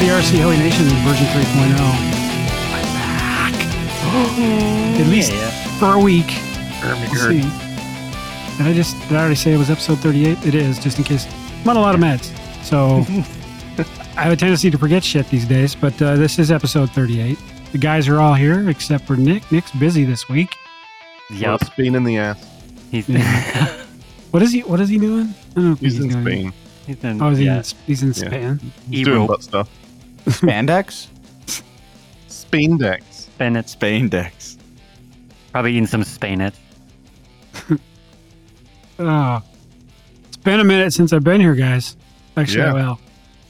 Everybody, RC Heli Nation version 3.0. I'm back. At least for a week. We'll see. Did I just did I already say it was episode 38? It is, just in case. I'm on a lot of meds. So I have a tendency to forget shit these days, but uh, this is episode 38. The guys are all here except for Nick. Nick's busy this week. Yep. Spain in the ass. He's, Yeah. What is he what is he doing? I don't know if He's in doing- Spain. he's in, Oh, is he yeah, in, he's in Yeah. Spain. He's doing Europe. butt stuff. Spandex? Spandex. decks. Spandex. probably eating some Spainit. Oh, it's been a minute since I've been here, guys. Actually, Yeah. well,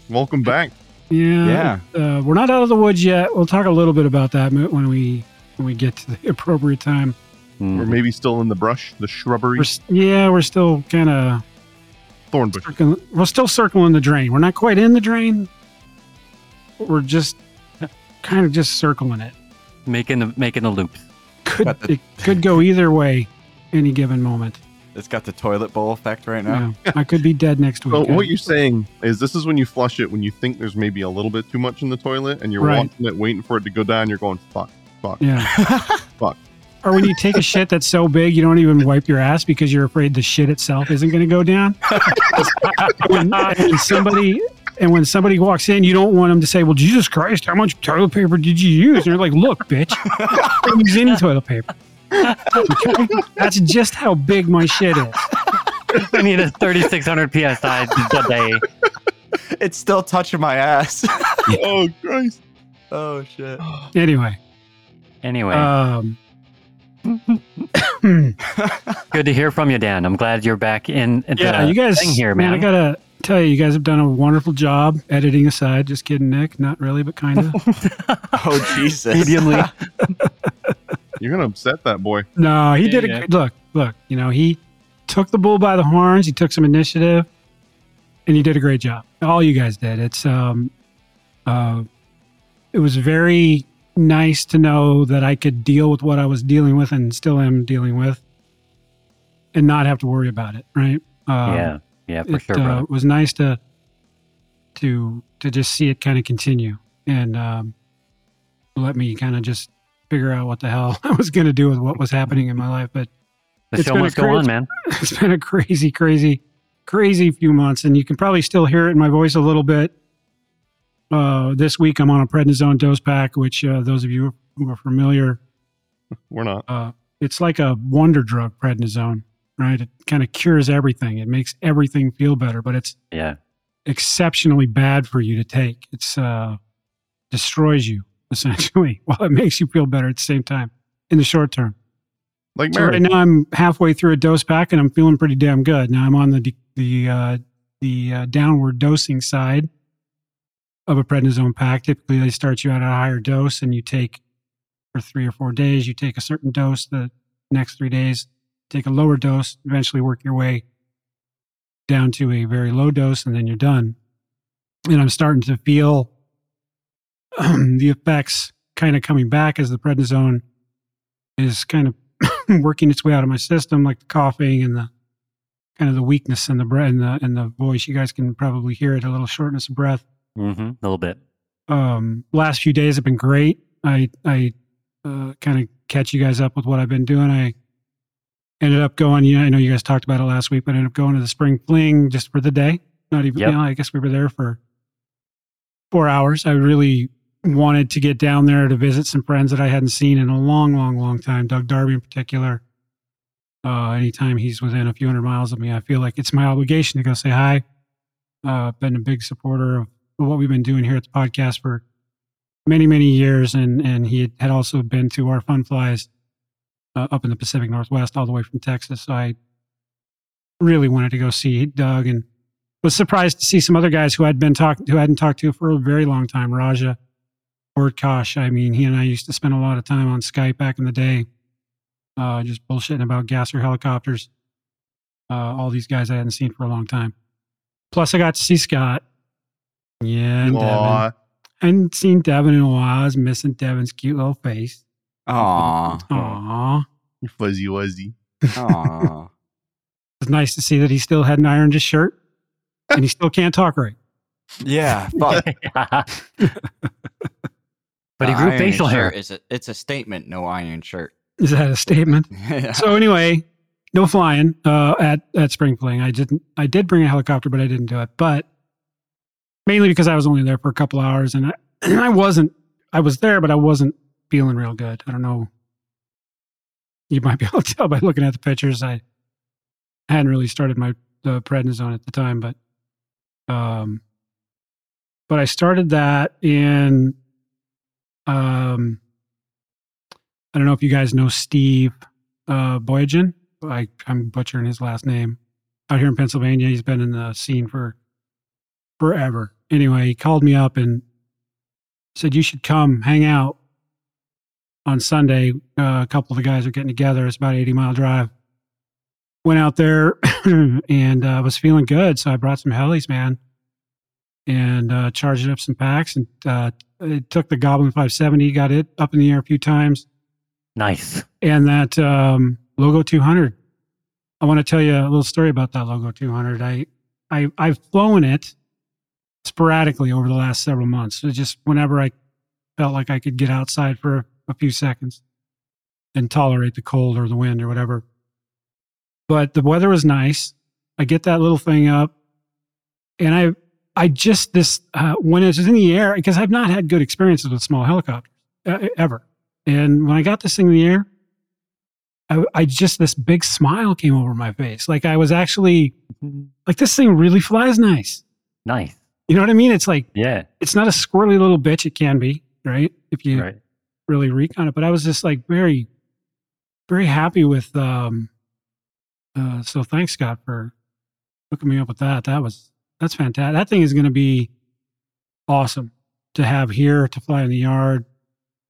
Welcome back. yeah, Yeah. Uh, we're not out of the woods yet. We'll talk a little bit about that mo- when we when we get to the appropriate time. Mm. We're maybe still in the brush, the shrubbery, We're s- yeah, we're still kind of thorn bush. circling. We're still circling the drain. We're not quite in the drain. We're just kind of just circling it. making the making the loops. Could the- it could go either way, any given moment. It's got the toilet bowl effect right now. Yeah, I could be dead next week. So guys. what you're saying is this is when you flush it when you think there's maybe a little bit too much in the toilet and you're Right. watching it waiting for it to go down. You're going fuck, fuck. Yeah. Fuck. Or when you take a shit that's so big you don't even wipe your ass because you're afraid the shit itself isn't going to go down. when, when somebody and when somebody walks in, you don't want them to say, "Well, Jesus Christ, how much toilet paper did you use?" And you're like, "Look, bitch, I didn't use any toilet paper." Okay? That's just how big my shit is. I need a 3600 psi today. It's still touching my ass. oh Christ! oh shit. Anyway, Anyway, um, good to hear from you, Dan. I'm glad you're back in. at yeah, the you guys, thing here, man, man. I gotta tell you, you guys have done a wonderful job editing aside. Just kidding, Nick. Not really, but kind of. Oh Jesus. Mediumly. You're gonna upset that boy. No, he did a Yeah. good look. Look, you know, he took the bull by the horns. He took some initiative, and he did a great job. All you guys did. It's um, uh, it was very nice to know that I could deal with what I was dealing with and still am dealing with, and not have to worry about it. Right? Um, yeah, yeah, for it sure, uh, brother. was nice to to to just see it kind of continue and um, let me kind of just figure out what the hell I was going to do with what was happening in my life. But The it's show been a must go on, man. it's been a crazy, crazy, crazy few months, and you can probably still hear it in my voice a little bit. Uh, this week, I'm on a prednisone dose pack, which uh, those of you who are familiar, We're not. uh, it's like a wonder drug. Prednisone, right? It kind of cures everything. It makes everything feel better, but it's Yeah, exceptionally bad for you to take. It's uh, destroys you essentially, while it makes you feel better at the same time in the short term. Like So right now I'm halfway through a dose pack and I'm feeling pretty damn good. Now I'm on the the uh, the uh, downward dosing side of a prednisone pack. Typically, they start you out at a higher dose and you take for three or four days. You take a certain dose. The next three days, take a lower dose. Eventually, work your way down to a very low dose, and then you're done. And I'm starting to feel the effects kind of coming back as the prednisone is kind of working its way out of my system, like the coughing and the kind of the weakness in the breath and the, and the voice. You guys can probably hear it, a little shortness of breath. mm-hmm. a little bit. Um, last few days have been great. I, I uh, kind of catch you guys up with what I've been doing. I ended up going, you know, I know you guys talked about it last week, but ended up going to the spring fling just for the day. Not even, Yep. you know, I guess we were there for four hours. I really wanted to get down there to visit some friends that I hadn't seen in a long, long, long time. Doug Darby in particular. Uh, anytime he's within a few hundred miles of me, I feel like it's my obligation to go say hi. Uh, been a big supporter of what we've been doing here at the podcast for many many years, and and he had also been to our fun flies uh, up in the Pacific Northwest, all the way from Texas. So I really wanted to go see Doug, and was surprised to see some other guys who I'd been talked who I hadn't talked to for a very long time. Raja, Kosh. I mean, he and I used to spend a lot of time on Skype back in the day, uh, just bullshitting about gasser helicopters. Uh, all these guys I hadn't seen for a long time. Plus, I got to see Scott. Yeah, and Devin. I hadn't seen Devin in a while. I was missing Devin's cute little face. Aw. Aww. you fuzzy wuzzy. Aw. it's nice to see that he still hadn't ironed his shirt and he still can't talk right. yeah. Fuck. but he grew iron facial hair. Is a, it's a statement, no iron shirt. Is that a statement? yeah. so anyway, no flying uh, at at spring fling. I didn't. I did bring a helicopter, but I didn't do it. But mainly because I was only there for a couple hours, and I, and I wasn't. I was there, but I wasn't feeling real good. I don't know. You might be able to tell by looking at the pictures. I hadn't really started my the prednisone at the time, but um, but I started that in um. I don't know if you guys know Steve uh, Boyajian. I, I'm butchering his last name. Out here in Pennsylvania, he's been in the scene for forever. Anyway, he called me up and said you should come hang out on Sunday. Uh, a couple of the guys are getting together. It's about an 80 mile drive. Went out there and uh, was feeling good, so I brought some helis, man, and uh, charged up some packs and uh, it took the Goblin 570, got it up in the air a few times Nice. and that um, logo 200 i want to tell you a little story about that logo 200 i, I i've flown it sporadically over the last several months so just whenever i felt like i could get outside for a few seconds and tolerate the cold or the wind or whatever but the weather was nice i get that little thing up and i i just this uh, when it was in the air because i've not had good experiences with small helicopters uh, ever and when I got this thing in the air, I, I just, this big smile came over my face. Like I was actually, like, this thing really flies nice. Nice. You know what I mean? It's like, Yeah. it's not a squirrely little bitch. It can be, right? If you Right. Really reek on it. But I was just like very, very happy with, um, uh, so thanks, Scott, for hooking me up with that. That was, that's fantastic. That thing is going to be awesome to have here to fly in the yard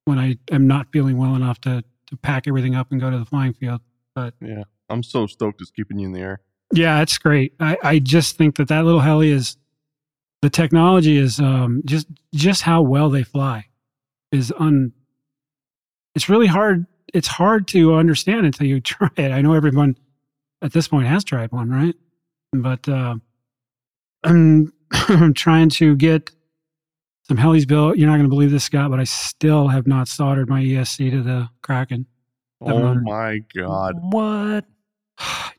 when I am not feeling well enough to to pack everything up and go to the flying field. But yeah, I'm so stoked it's keeping you in the air. Yeah, it's great. I, I just think that that little heli is the technology is um, just just how well they fly is un. It's really hard. It's hard to understand until you try it. I know everyone at this point has tried one, right? But uh, I'm I'm trying to get some helis built. You're not going to believe this, Scott, but I still have not soldered my ESC to the Kraken. Oh my god! What?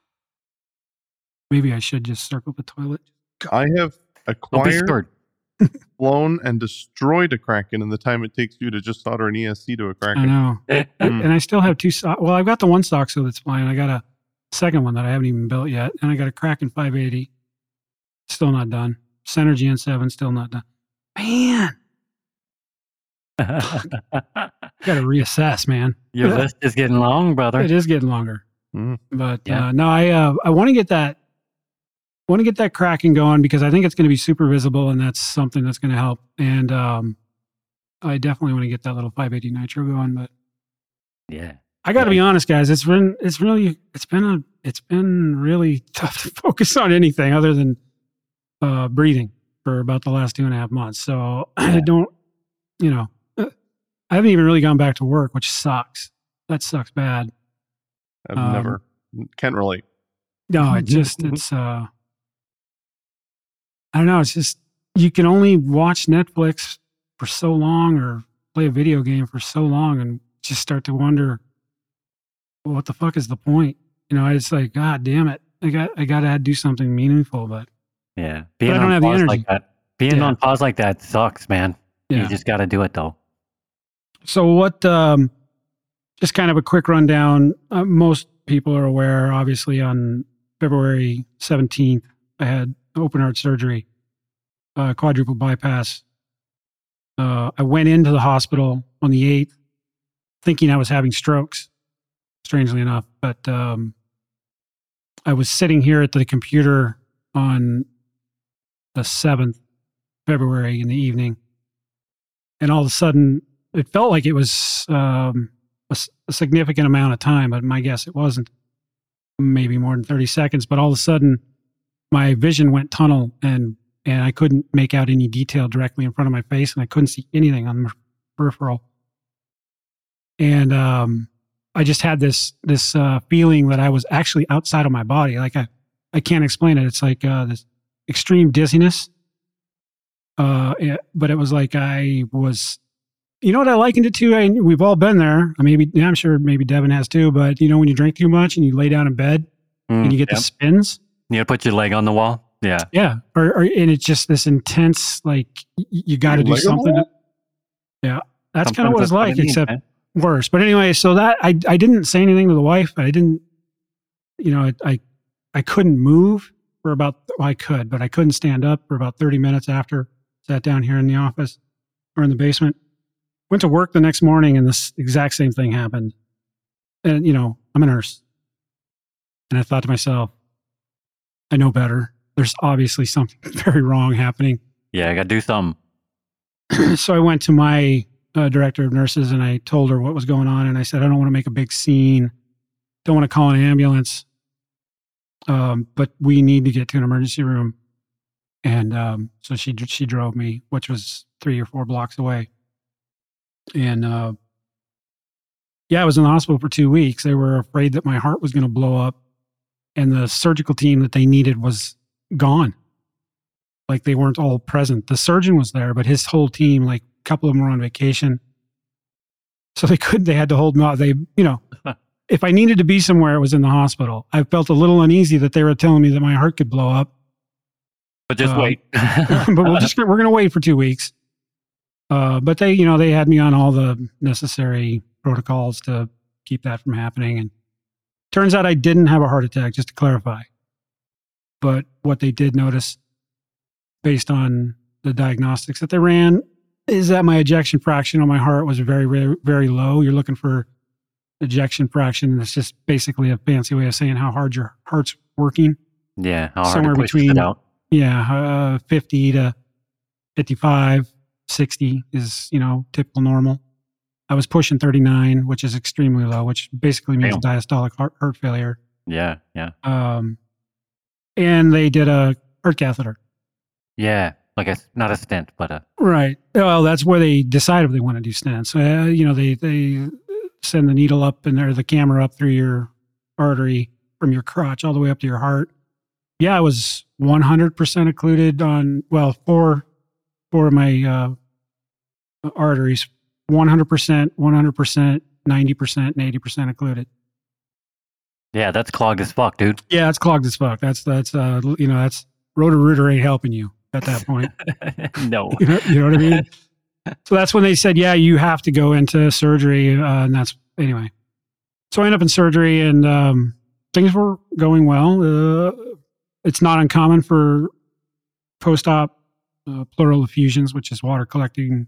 Maybe I should just circle the toilet. I have Don't acquired, scared. flown, and destroyed a Kraken in the time it takes you to just solder an ESC to a Kraken. know. Mm. and I still have two sock. Well, I've got the one sock so that's fine. I got a second one that I haven't even built yet, and I got a Kraken 580. Still not done. Synergy N7 still not done. Man, got to reassess, man. Your list is getting long, brother. It is getting longer, Mm. but Yeah. uh, no, I uh, I want to get that. Want to get that Kraken going because I think it's going to be super visible, and that's something that's going to help. And um, I definitely want to get that little 580 nitro going, but. Yeah. I got to Yeah. be honest, guys. It's been it's really it's been a it's been really tough to focus on anything other than uh, breathing for about the last two and a half months. So I don't, you know, uh, I haven't even really gone back to work, which sucks. That sucks bad. I've Um, never can't relate. No, it just it's uh, I don't know. It's just you can only watch Netflix for so long or play a video game for so long and just start to wonder well, what the fuck is the point? You know, it's like, God damn it. I got I gotta do something meaningful, but Yeah. Being I don't on have the pause like that. Being Yeah. on pause like that sucks, man. yeah. You just got to do it though. So what? Um, just kind of a quick rundown. Uh, most people are aware, obviously, on February seventeenth, I had open heart surgery, uh, quadruple bypass, Uh, I went into the hospital on the eighth, thinking I was having strokes. Strangely enough, but um, I was sitting here at the computer on the seventh February in the evening, and all of a sudden, it felt like it was um, a, a significant amount of time, but my guess it wasn't. Maybe more than thirty seconds, but all of a sudden, my vision went tunnel, and and I couldn't make out any detail directly in front of my face, and I couldn't see anything on the peripheral. And um, I just had this this uh, feeling that I was actually outside of my body. Like I, I can't explain it. It's like uh, this extreme dizziness. Uh, it- but it was like I was, you know what I likened it to? I, we've all been there. I maybe yeah, I'm sure maybe Devin has too. But you know when you drink too much and you lay down in bed and Mm, you get yep. the spins. You gotta put your leg on the wall. Yeah. Yeah, or, or and it's just this intense like y- you got to do leg on the something. To, yeah, that's kind of what it's that's what like, it means, except man. worse. But anyway, so that I I didn't say anything to the wife. I didn't, you know, I I, I couldn't move for about well, I could, but I couldn't stand up for about thirty minutes after. Sat down here in the office or in the basement. Went to work the next morning, and this exact same thing happened. And you know, I'm a nurse, and I thought to myself, I know better. There's obviously something very wrong happening Yeah, I gotta do something. so I went to my uh, director of nurses and I told her what was going on. And I said, I don't want to make a big scene. Don't want to call an ambulance. Um, but we need to get to an emergency room. And um, so she she drove me, which was three or four blocks away. And uh, yeah, I was in the hospital for two weeks. They were afraid that my heart was going to blow up, and the surgical team that they needed was gone like they weren't all present. The surgeon was there, but his whole team, like a couple of them were on vacation. So they couldn't, they had to hold me off. They, you know, if I needed to be somewhere, it was in the hospital. I felt a little uneasy that they were telling me that my heart could blow up, But just Um, wait. but we'll just, we're going to wait for two weeks. Uh, but they, you know, they had me on all the necessary protocols to keep that from happening. And turns out I didn't have a heart attack, just to clarify. But what they did notice based on the diagnostics that they ran is that my ejection fraction on my heart was very, very, very low. You're looking for ejection fraction. and It's just basically a fancy way of saying how hard your heart's working. yeah, how hard somewhere between-. Yeah, uh, 50 to 55, 60 is, you know, typical normal. I was pushing 39, which is extremely low, which basically means Damn. diastolic heart, heart failure. Yeah, yeah, Um, and they did a heart catheter. yeah. Like a not a stent, but a Right. Well, that's where they decide if they want to do stents. Uh, you know, they they send the needle up and or the camera up through your artery from your crotch all the way up to your heart. Yeah, I was 100% occluded on well four four of my uh, arteries, 100%, 100%, 90%, and 80% occluded. yeah. That's clogged as fuck, dude. Yeah, it's clogged as fuck. That's that's uh you know that's rotor rooter ain't helping you at that point. no. you know, you know what I mean? so that's when they said, yeah, you have to go into surgery. Uh, and that's anyway. So I ended up in surgery and um, things were going well. Uh, it's not uncommon for post op uh, pleural effusions, which is water collecting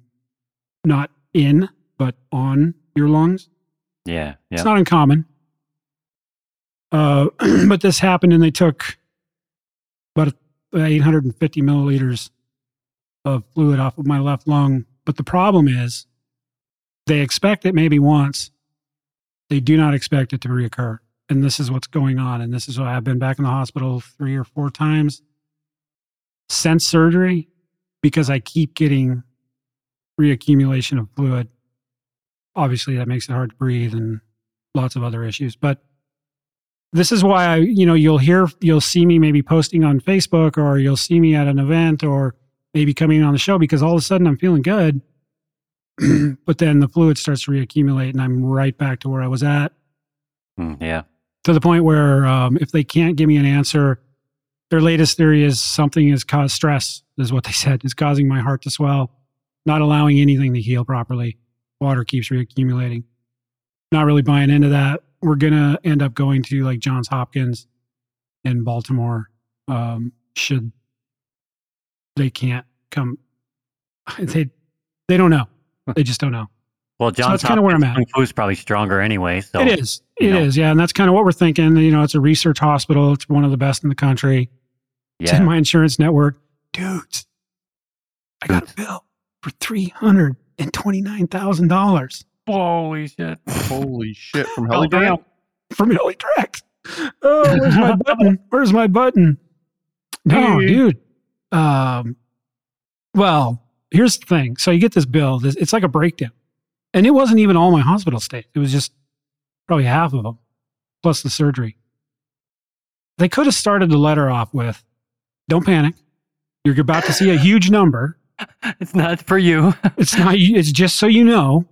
not in, but on your lungs. Yeah, yeah. It's not uncommon. Uh, but this happened and they took about 850 milliliters of fluid off of my left lung. But the problem is they expect it maybe once. They do not expect it to reoccur. And this is what's going on. And this is why I've been back in the hospital three or four times since surgery because I keep getting reaccumulation of fluid. Obviously, that makes it hard to breathe and lots of other issues. But this is why I, you know, you'll hear, you'll see me maybe posting on Facebook or you'll see me at an event or maybe coming on the show because all of a sudden I'm feeling good. but then the fluid starts to reaccumulate and I'm right back to where I was at Mm, yeah. to the point where um, if they can't give me an answer, their latest theory is something has caused stress, is what they said, is causing my heart to swell, not allowing anything to heal properly. Water keeps reaccumulating. Not really buying into that. We're going to end up going to like Johns Hopkins in Baltimore. Um, should they can't come, they, They don't know. They just don't know. Well, John that's kinda where I'm at. Fu's probably stronger anyway. So it is. you It know. is. Yeah, and that's kind of what we're thinking. You know, it's a research hospital. It's one of the best in the country. It's in Yeah. my insurance network. Dudes, I got a bill for three hundred and twenty nine thousand dollars Holy shit. Holy shit! From Oh, Heligrant. damn. from Helitrax. Oh, where's my button? Where's my button? No, Hey. dude. Um, well, here's the thing. So you get this bill. This, it's like a breakdown, and it wasn't even all my hospital stays. It was just probably half of them, plus the surgery. They could have started the letter off with, "Don't panic. You're about to see a huge number. It's not for you. It's not. It's just so you know."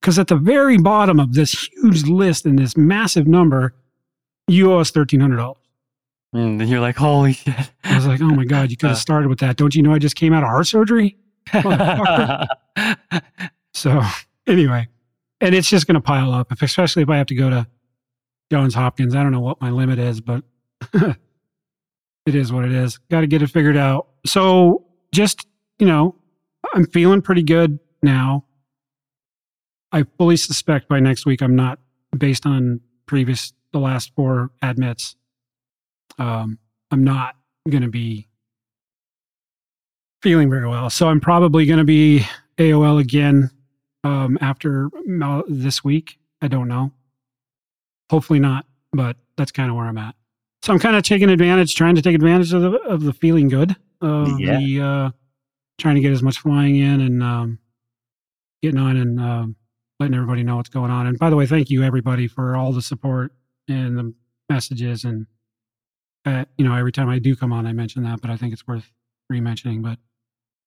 Because at the very bottom of this huge list and this massive number, you owe us thirteen hundred dollars. And then you're like, holy shit. I was like, oh my God, you could have Uh. started with that. Don't you know I just came out of heart surgery? So, anyway, and it's just going to pile up, especially if I have to go to Johns Hopkins. I don't know what my limit is, but it is what it is. Got to get it figured out. So, just, you know, I'm feeling pretty good now. I fully suspect by next week I'm not, based on previous, the last four admits, um, I'm not going to be feeling very well. So I'm probably going to be AOL again um, after this week. I don't know. Hopefully not, but that's kind of where I'm at. So I'm kind of taking advantage, trying to take advantage of the of the feeling good of Yeah. the uh, trying to get as much flying in and um, getting on and um, letting everybody know what's going on. And by the way, thank you everybody for all the support and the messages and uh, you know every time I do come on, I mention that, but I think it's worth re-mentioning. But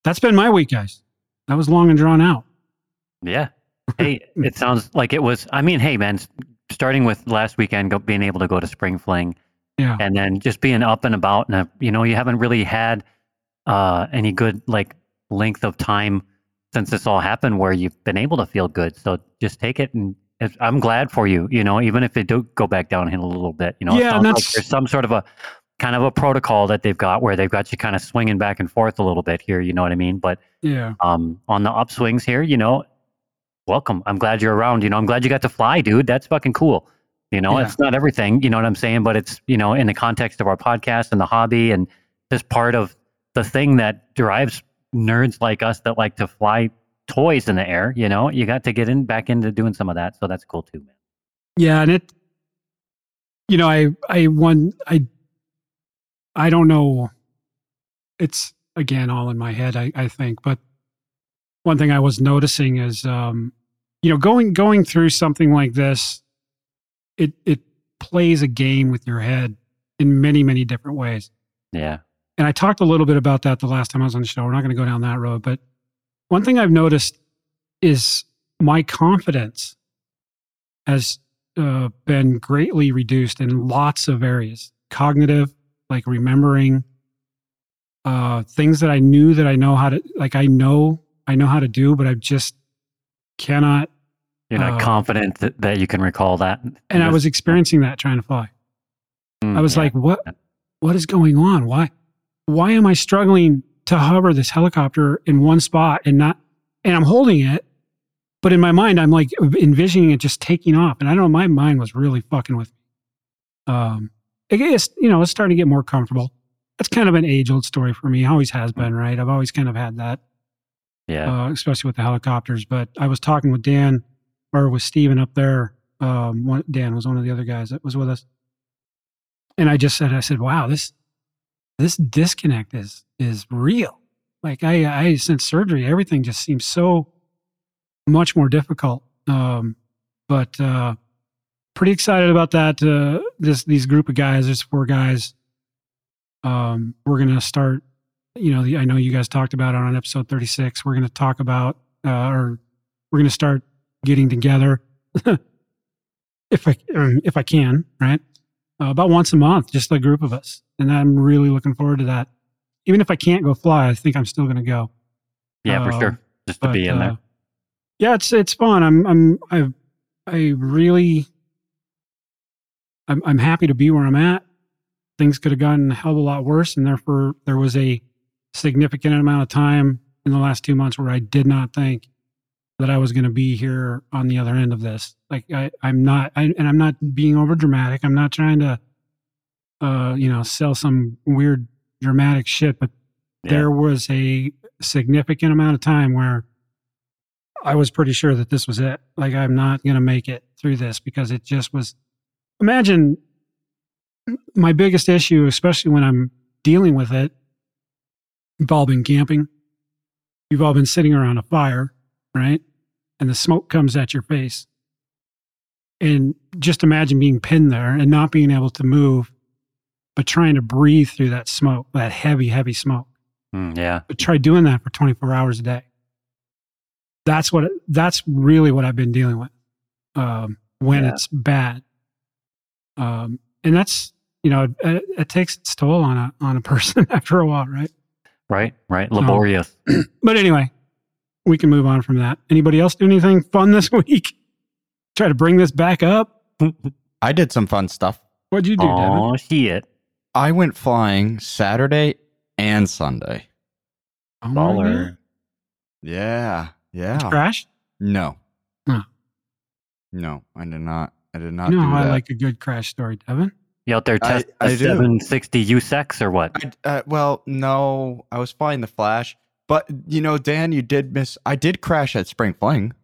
that's been my week, guys. That was long and drawn out. Yeah. Hey, it sounds like it was. I mean, hey, man, starting with last weekend, go, being able to go to Spring Fling, Yeah. and then just being up and about, and uh, you know, you haven't really had uh, any good like length of time since this all happened where you've been able to feel good. So just take it, and I'm glad for you. You know, even if it do go back downhill a little bit, you know, Yeah, like there's some sort of a kind of a protocol that they've got where they've got you kind of swinging back and forth a little bit here. You know what I mean? But Yeah. um, on the upswings here, you know, welcome. I'm glad you're around. You know, I'm glad you got to fly, dude. That's fucking cool. You know, Yeah. it's not everything, you know what I'm saying? But it's, you know, in the context of our podcast and the hobby and this part of the thing that drives nerds like us that like to fly toys in the air, you know, you got to get in back into doing some of that. So that's cool too, man. Yeah, and it you know, I I one I I don't know it's again all in my head, I, I think, but one thing I was noticing is um, you know, going going through something like this, it it plays a game with your head in many, many different ways. Yeah. And I talked a little bit about that the last time I was on the show. We're not going to go down that road, but one thing I've noticed is my confidence has uh, been greatly reduced in lots of areas. Cognitive, like remembering uh, things that I knew that I know how to, like I know I know how to do, but I just cannot. You're not Uh, confident that, that you can recall that. And I was experiencing that trying to fly. Mm, I was yeah. like, what what is going on? Why why am I struggling to hover this helicopter in one spot and not and I'm holding it, but in my mind I'm like envisioning it just taking off. And I don't know, my mind was really fucking with me. Um I guess, you know, it's starting to get more comfortable. That's kind of an age old story for me. Always has been, right? I've always kind of had that yeah. uh, especially with the helicopters. But I was talking with Dan or with Steven up there. Um, one, Dan was one of the other guys that was with us, and I just said, I said, "Wow, this this disconnect is is real. Like I I since surgery, everything just seems so much more difficult. Um, but uh, pretty excited about that. Uh, this these group of guys, there's four guys. Um, we're gonna start you know, I know you guys talked about it on episode 36. We're to talk about, uh, or we're to start getting together if I, um, if I can, right? Uh, about once a month, just a group of us. And I'm really looking forward to that. Even if I can't go fly, I think I'm still going to go. yeah, for um, sure. Just to But, be in there. uh, yeah, it's, it's fun. I'm, I'm, I, I really, I'm, I'm happy to be where I'm at. Things could have gotten a hell of a lot worse. And therefore there was a, significant amount of time in the last two months where I did not think that I was going to be here on the other end of this. Like I, I'm not, I, and I'm not being over dramatic. I'm not trying to, uh, you know, sell some weird dramatic shit, but Yeah. there was a significant amount of time where I was pretty sure that this was it. Like I'm not going to make it through this because it just was. Imagine my biggest issue, especially when I'm dealing with it. All been camping. You've all been sitting around a fire, right? And the smoke comes at your face. And just imagine being pinned there and not being able to move, but trying to breathe through that smoke, that heavy, heavy smoke Mm, yeah. but try doing that for 24 hours a day. That's what that's really what I've been dealing with um, when Yeah. it's bad, um, and that's you know it, it takes its toll on a on a person after a while, right? Right. Right. Laborious. But anyway, we can move on from that. Anybody else do anything fun this week? Try to bring this back up. I did some fun stuff. What'd you do, Devin? Oh shit. I went flying Saturday and Sunday. Oh my God. Baller. Yeah. Yeah. Crash? No. Huh. No, I did not. I did not You know do how I that. like a good crash story, Devin. You out there I- test I a do. 760 USEX or what? I, uh, well, no, I was flying the Flash, but you know, Dan, you did miss. I did crash at Spring Fling.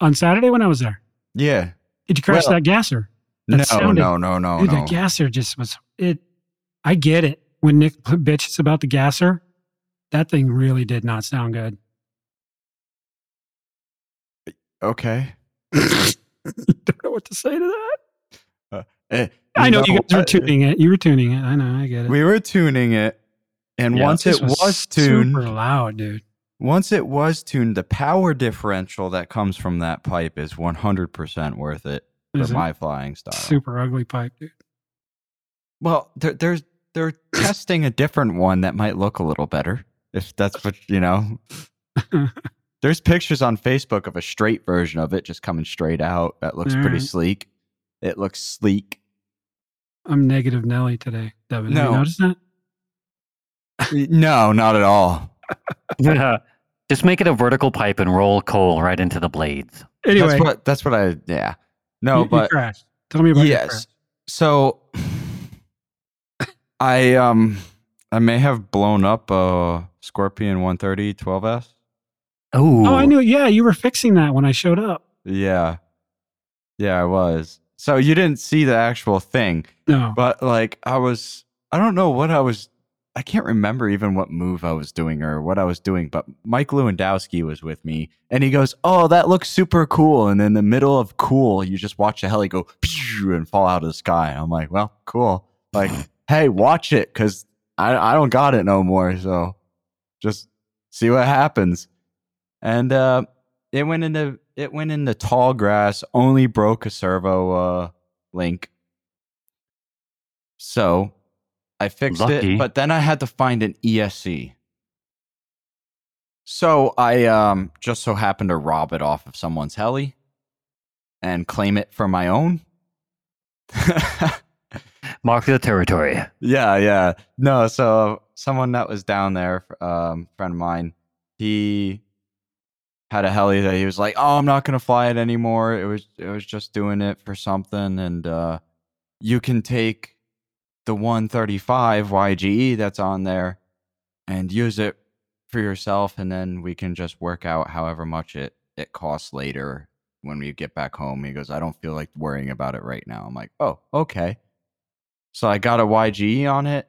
On Saturday when I was there, Yeah. did you crash Well, that gasser? That No, sounded- no, no, no, Dude, no. the gasser just was it. I get it when Nick bitches about the gasser. That thing really did not sound good. okay. Don't know what to say to that. Eh, I know you guys were uh, tuning it. You were tuning it. I know. I get it. We were tuning it, and Yeah. once it was, tuned, super loud, dude. Once it was tuned, the power differential that comes from that pipe is 100% worth it for Is it my flying style. super ugly pipe, dude. Well, they're, there's they're testing a different one that might look a little better. If that's what you know. There's pictures on Facebook of a straight version of it just coming straight out. That looks pretty Alright. sleek. It looks sleek. I'm negative Nelly today, Devin. Have No. you noticed that? no, not at all. Yeah. Just make it a vertical pipe and roll coal right into the blades. Anyway, That's what that's what I yeah. No, you, you but crashed. Tell me about your yes. crash. So I um I may have blown up a Scorpion 130 12S. Oh. Oh, I knew. Yeah, you were fixing that when I showed up. Yeah. Yeah, I was. So you didn't see the actual thing, No, but like I was I don't know what I was I can't remember even what move I was doing or what I was doing, but Mike Lewandowski was with me and he goes, "Oh, that looks super cool." And in the middle of cool, you just watch the heli go and fall out of the sky. I'm like, "Well, cool." Like, "Hey, watch it cuz I I don't got it no more, so just see what happens." And uh it went into it went into tall grass, only broke a servo uh link. So I fixed Lucky. it, but then I had to find an ESC. So I um just so happened to rob it off of someone's heli and claim it for my own. Mark the territory. Yeah, yeah. No, so someone that was down there, um, friend of mine, he had a heli that he was like, "Oh, I'm not gonna fly it anymore. It was, it was just doing it for something." And uh, you can take the 135 YGE that's on there and use it for yourself, and then we can just work out however much it it costs later when we get back home. He goes, "I don't feel like worrying about it right now." I'm like, "Oh, okay." So I got a YGE on it.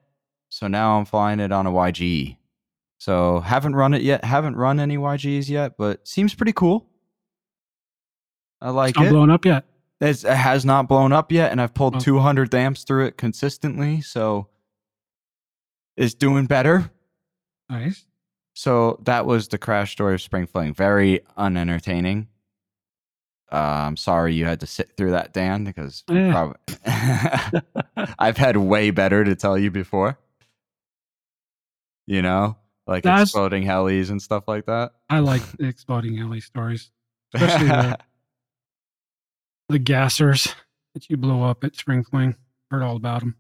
So now I'm flying it on a YGE. So haven't run it yet. Haven't run any YGs yet, but seems pretty cool. I like it's not it. blown up yet. It's, it has not blown up yet, and I've pulled Oh. 200 amps through it consistently. So it's doing better. Nice. So that was the crash story of Spring Fling. Very unentertaining. Uh, I'm sorry you had to sit through that, Dan, because prob- I've had way better to tell you before. You know, like That's- exploding helis and stuff like that. I like exploding heli stories, especially the, the gassers that you blow up at Spring Fling. Heard all about them.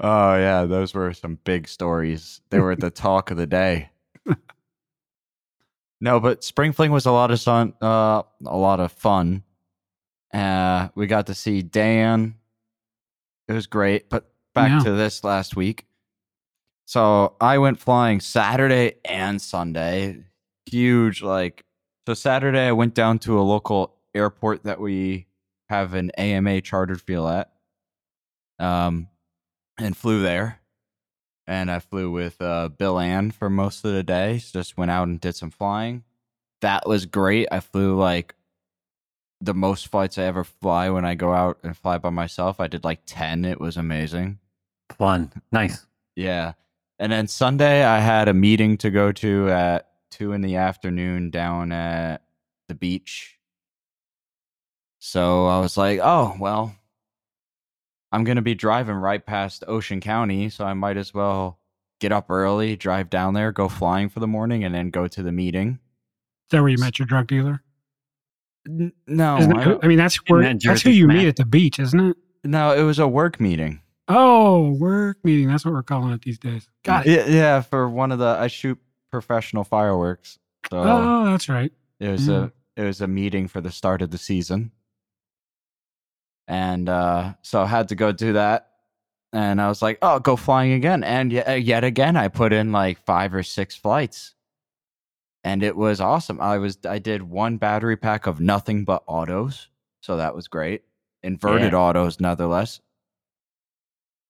oh yeah, those were some big stories. They were the talk of the day. No, but Spring Fling was a lot of fun. Uh, a lot of fun. Uh, we got to see Dan. It was great. But back Yeah. to this last week. So I went flying Saturday and Sunday. Huge, like so. Saturday I went down to a local airport that we have an AMA chartered feel at. Um, and flew there and I flew with uh, Bill Ann for most of the day. Just went out and did some flying. That was great. I flew like the most flights I ever fly when I go out and fly by myself. I did like 10. It was amazing. Fun. Nice. Yeah. And then Sunday, I had a meeting to go to at two in the afternoon down at the beach. So I was like, oh, well, I'm going to be driving right past Ocean County. So I might as well get up early, drive down there, go flying for the morning, and then go to the meeting. Is that where you met your drug dealer? N- no, Isn't I mean, that's where that that's who you meet at the beach, isn't it? no, it was a work meeting. Oh, work meeting. That's what we're calling it these days. Got it. Yeah, yeah, for one of the, I shoot professional fireworks. So Oh, that's right. It was a mm. it was a meeting for the start of the season, and uh, so I had to go do that. And I was like, "Oh, go flying again!" And yet, yet again, I put in like five or six flights, and it was awesome. I was I did one battery pack of nothing but autos, so that was great. Inverted Yeah. autos, nonetheless.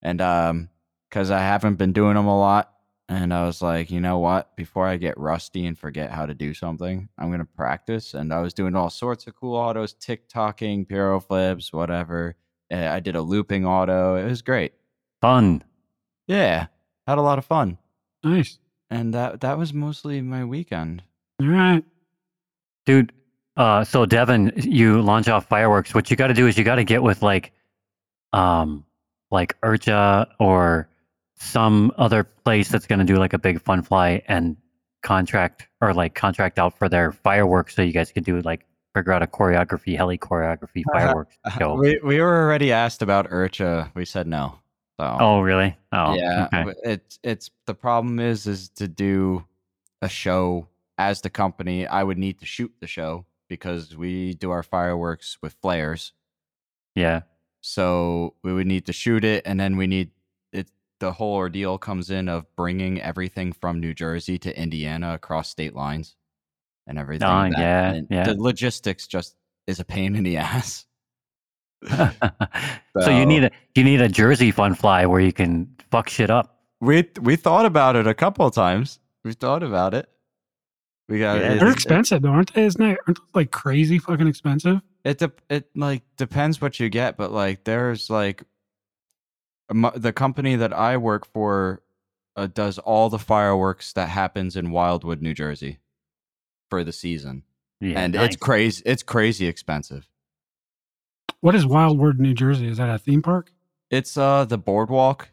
And um, because I haven't been doing them a lot, and I was like, you know what? Before I get rusty and forget how to do something, I'm gonna practice. And I was doing all sorts of cool autos, tick-tocking, pyro flips, whatever. Uh, I did a looping auto. It was great. Fun. Yeah, had a lot of fun. Nice. And that that was mostly my weekend. All right. Dude, uh, so Devin, you launch off fireworks. What you got to do is you got to get with like, um, like IRCHA or some other place that's going to do like a big fun fly and contract or like contract out for their fireworks so you guys could do like figure out a choreography, heli choreography uh-huh. fireworks uh-huh. show. We we were already asked about IRCHA. We said no. So Oh, really? Oh, yeah, Okay. it's it's the problem is is to do a show as the company. I would need to shoot the show because we do our fireworks with flares. Yeah. So we would need to shoot it, and then we need. The whole ordeal comes in of bringing everything from New Jersey to Indiana across state lines, and everything. Oh, that- yeah, and yeah. The logistics just is a pain in the ass. so you need a you need a Jersey fun fly where you can fuck shit up. We we thought about it a couple of times. We thought about it. We got Yeah, it, They're it- expensive, though, aren't they? Isn't that aren't those like crazy fucking expensive? It dep it like depends what you get, but like there's like a mo- the company that I work for uh, does all the fireworks that happens in Wildwood, New Jersey, for the season, Yeah, and nice. it's crazy. It's crazy expensive. What is Wildwood, New Jersey? Is that a theme park? It's uh the boardwalk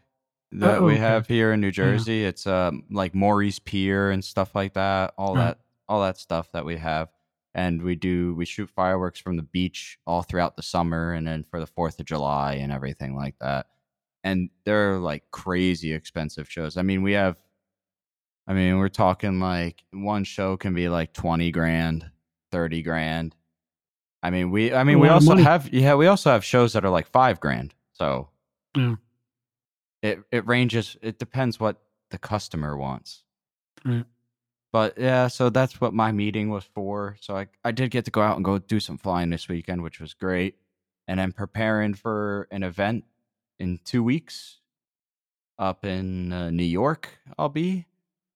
that Oh, we okay. have here in New Jersey. It's um like Morey's Pier and stuff like that. All Right. that all that stuff that we have. And we do we shoot fireworks from the beach all throughout the summer and then for the 4th of July and everything like that. And they're like crazy expensive shows. I mean, we have I mean, we're talking like one show can be like 20 grand, 30 grand. I mean, we I mean, we also money. have yeah, we also have shows that are like 5 grand. So Yeah. it it ranges it depends what the customer wants Right. but yeah so that's what my meeting was for so i i did get to go out and go do some flying this weekend which was great and i'm preparing for an event in two weeks up in uh, new york i'll be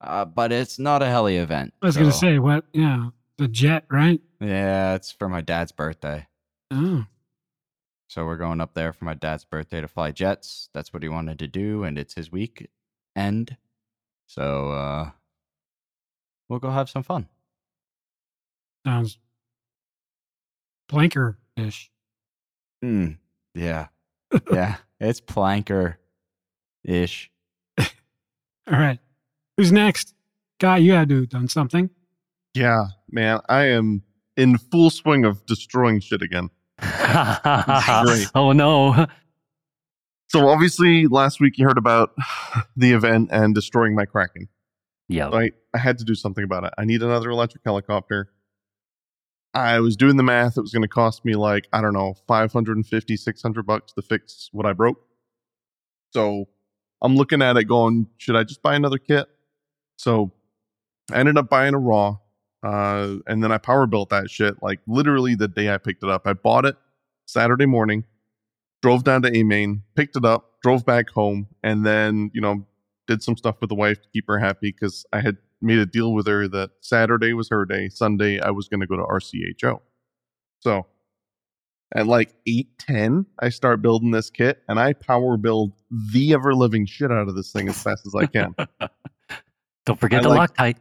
uh, but it's not a heli event I was gonna say what? Yeah, the jet, right? yeah it's for my dad's birthday Oh, So we're going up there for my dad's birthday to fly jets. That's what he wanted to do, and it's his week end. So uh we'll go have some fun. sounds blanker ish. Mm, yeah. yeah. It's planker ish. All right, who's next? Guy, you had to have done something. Yeah, man, I am in full swing of destroying shit again. Oh no. So obviously, last week you heard about the event and destroying my Kraken. Yeah. So I, I had to do something about it. I need another electric helicopter. I was doing the math. It was going to cost me like, I don't know, 550, 600 bucks to fix what I broke. So I'm looking at it going, should I just buy another kit? So I ended up buying a raw. Uh, and then I power built that shit like literally the day I picked it up. I bought it Saturday morning, drove down to A Main, picked it up, drove back home, and then, you know, did some stuff with the wife to keep her happy because I had made a deal with her that Saturday was her day. Sunday, I was going to go to RCHO. So at like 810, I start building this kit and I power build the ever living shit out of this thing as fast as I can. Don't forget I the like- Loctite.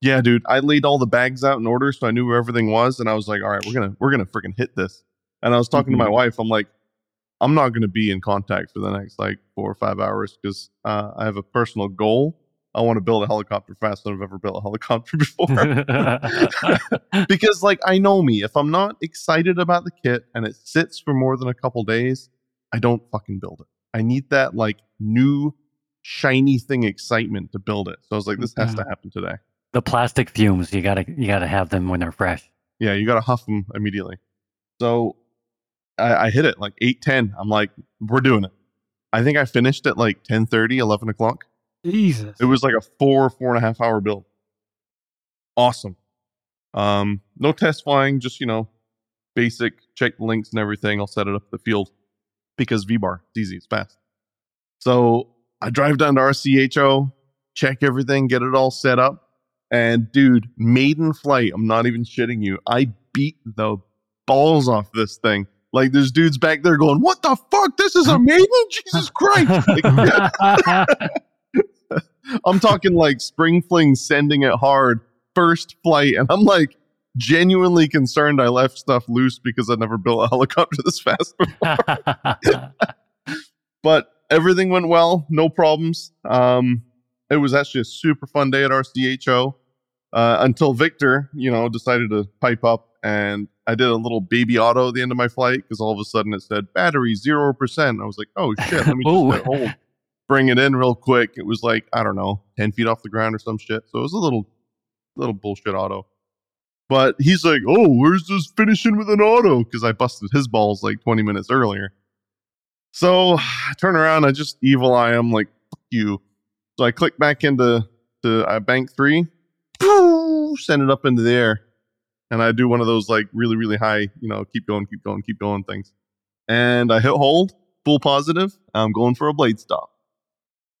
yeah, dude, I laid all the bags out in order so I knew where everything was. And I was like, all right, we're going to, we're going to freaking hit this. And I was talking to my wife. I'm like, I'm not going to be in contact for the next like four or five hours because uh, I have a personal goal. I want to build a helicopter faster than I've ever built a helicopter before. because like I know me, if I'm not excited about the kit and it sits for more than a couple days, I don't fucking build it. I need that like new shiny thing excitement to build it. So I was like, this has to happen today. the plastic fumes. You gotta you gotta have them when they're fresh. Yeah, you got to huff them immediately. So I, I hit it like eight ten. I'm like, we're doing it. I think I finished at like 10 30, 11 o'clock. Jesus. It was like a four, four and a half hour build. Awesome. Um, no test flying, just you know, basic check the links and everything. I'll set it up the field because V bar, it's easy, it's fast. So I drive down to RCHO, check everything, get it all set up. And dude, maiden flight, I'm not even shitting you. I beat the balls off this thing. Like there's dudes back there going, What the fuck? This is a maiden? Jesus Christ. I'm talking like spring fling sending it hard, first flight. And I'm like genuinely concerned I left stuff loose because I never built a helicopter this fast. before. but everything went well, no problems. Um, it was actually a super fun day at RCHO uh, until Victor, you know, decided to pipe up and I did a little baby auto at the end of my flight because all of a sudden it said battery 0%. I was like, oh shit, let me just hold bring it in real quick. It was like, I don't know, 10 feet off the ground or some shit. So it was a little, little bullshit auto. But he's like, oh, where's this finishing with an auto? Because I busted his balls like 20 minutes earlier. So I turn around, I just evil eye him, like, fuck you. So I click back into to uh, bank three, send it up into the air. And I do one of those like really, really high, you know, keep going, keep going, keep going things. And I hit hold, full positive. I'm going for a blade stop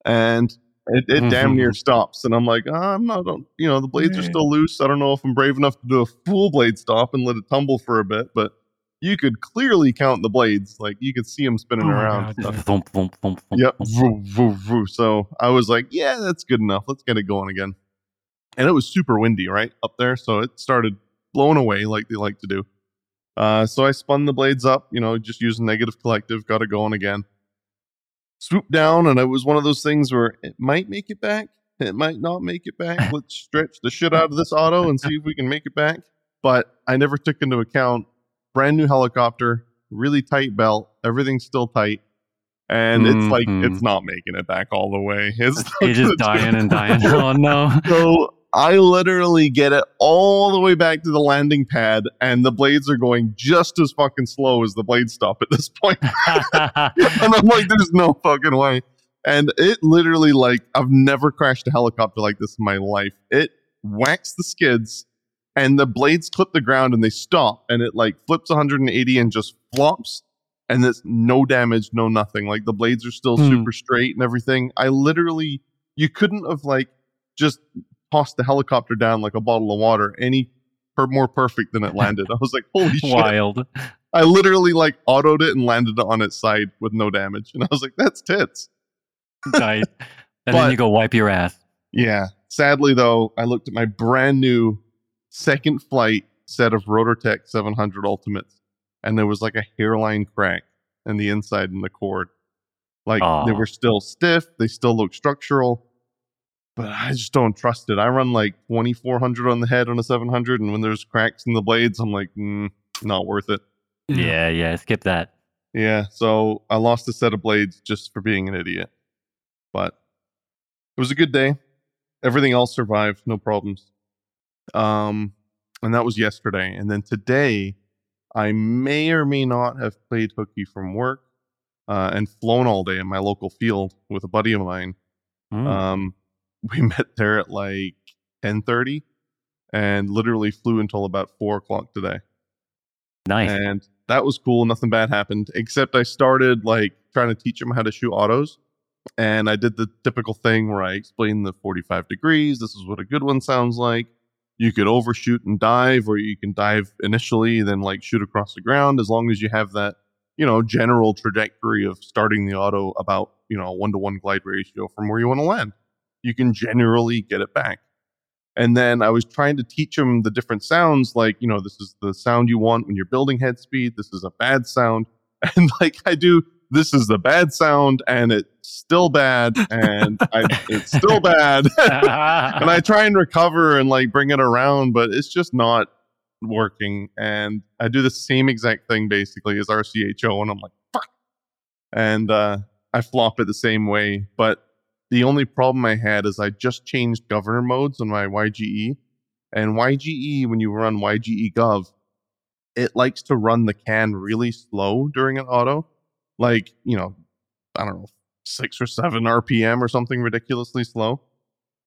and it, it damn near stops. And I'm like, "Ah, I'm not, you know, the blades are still loose. I don't know if I'm brave enough to do a full blade stop and let it tumble for a bit, but you could clearly count the blades. Like you could see them spinning Oh around. Thump, thump, thump, Yep. Voo, voo, voo. So I was like, yeah, that's good enough. Let's get it going again. And it was super windy, right? Up there. So it started blowing away like they like to do. Uh, so I spun the blades up, you know, just using negative collective, got it going again. Swooped down, and it was one of those things where it might make it back. It might not make it back. Let's stretch the shit out of this auto and see if we can make it back. But I never took into account brand new helicopter, really tight belt, everything's still tight. And it's like it's mm-hmm. not making it back all the way. It's You're just dying and dying. Oh no. So I literally get it all the way back to the landing pad, and the blades are going just as fucking slow as the blade stop at this point. and I'm like, there's no fucking way. And it literally, like, I've never crashed a helicopter like this in my life. It whacks the skids, and the blades clip the ground and they stop, and it like flips 180 and just flops. And there's no damage, no nothing. Like the blades are still Hmm. super straight and everything. I literally, you couldn't have like just tossed the helicopter down like a bottle of water any per- more perfect than it landed. I was like, holy shit. Wild. I literally like autoed it and landed it on its side with no damage. And I was like, that's tits. Nice. And But- then you go wipe your ass. Yeah. Sadly, though, I looked at my brand new second flight set of Rotortech 700 Ultimates, and there was like a hairline crack in the inside in the chord. Like they were still stiff, they still looked structural, but I just don't trust it. I run like 2400 on the head on a 700, and when there's cracks in the blades, I'm like, mm, not worth it. Yeah, yeah. Skip that. Yeah, so I lost a set of blades just for being an idiot. But it was a good day. everything else survived, no problems. Um, and that was yesterday. And then today, I may or may not have played hooky from work uh, and flown all day in my local field with a buddy of mine. Mm. Um, we met there at like ten thirty, and literally flew until about four o'clock today. nice. And that was cool. Nothing bad happened, except I started like trying to teach him how to shoot autos. And I did the typical thing where I explained the 45 degrees. This is what a good one sounds like. You could overshoot and dive, or you can dive initially, then like shoot across the ground as long as you have that, you know, general trajectory of starting the auto about, you know, a one to one glide ratio from where you want to land. You can generally get it back. And then I was trying to teach him the different sounds, like, you know, this is the sound you want when you're building head speed. This is a bad sound. And like I do, this is the bad sound, and it's still bad, and I, it's still bad. and I try and recover and like bring it around, but it's just not working. And I do the same exact thing basically as RCHO, and I'm like, fuck. And uh, I flop it the same way. But the only problem I had is I just changed governor modes on my YGE. And YGE, when you run YGE Gov, it likes to run the can really slow during an auto. Like, you know, I don't know, six or seven RPM or something ridiculously slow.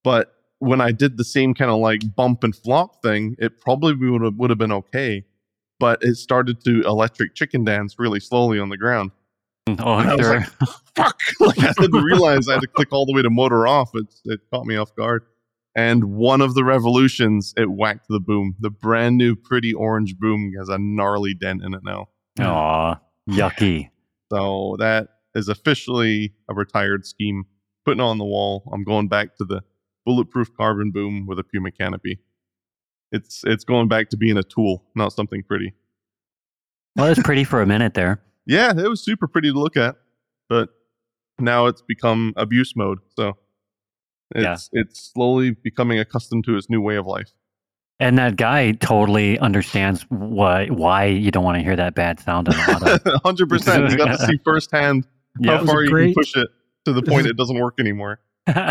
But when I did the same kind of like bump and flop thing, it probably would have would have been okay. But it started to electric chicken dance really slowly on the ground. Oh, I was like, Fuck! Like I didn't realize I had to click all the way to motor off. It it caught me off guard. And one of the revolutions, it whacked the boom. The brand new pretty orange boom has a gnarly dent in it now. Aw, yucky. So that is officially a retired scheme. Putting on the wall. I'm going back to the bulletproof carbon boom with a Puma canopy. It's it's going back to being a tool, not something pretty. Well, it's pretty for a minute there. Yeah, it was super pretty to look at, but now it's become abuse mode. So Yeah. it's it's slowly becoming accustomed to its new way of life. And that guy totally understands why why you don't want to hear that bad sound in the auto. Hundred percent. You got to see firsthand Yeah. how was a far you great- can push it to the point it doesn't work anymore.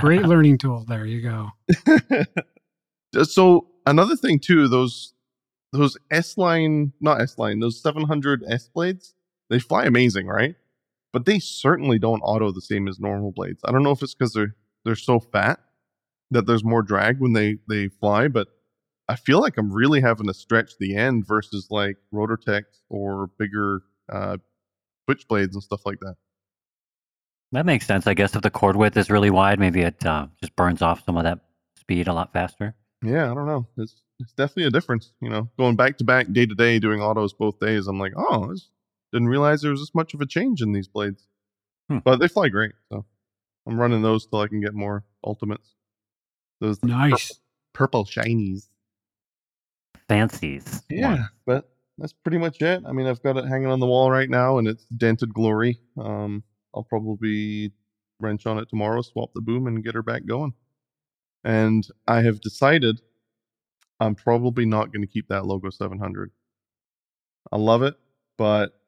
Great learning tool. There you go. so another thing too, those those S line, not S line, those 700 S blades, they fly amazing, right? But they certainly don't auto the same as normal blades. I don't know if it's because they're they're so fat that there's more drag when they they fly, but I feel like I'm really having to stretch the end versus like Rotortech or bigger uh, switch blades and stuff like that. That makes sense. I guess if the chord width is really wide, maybe it uh, just burns off some of that speed a lot faster. Yeah, I don't know. It's it's definitely a difference. You know, going back to back, day to day, doing autos both days. I'm like, oh, didn't realize there was this much of a change in these blades. Hmm. But they fly great, so I'm running those till I can get more ultimates. Those Nice. purple, purple shinies. Fancies. Yeah, but that's pretty much it. I mean, I've got it hanging on the wall right now, and it's dented glory. Um, I'll probably wrench on it tomorrow, swap the boom, and get her back going. And I have decided I'm probably not going to keep that logo 700. I love it, but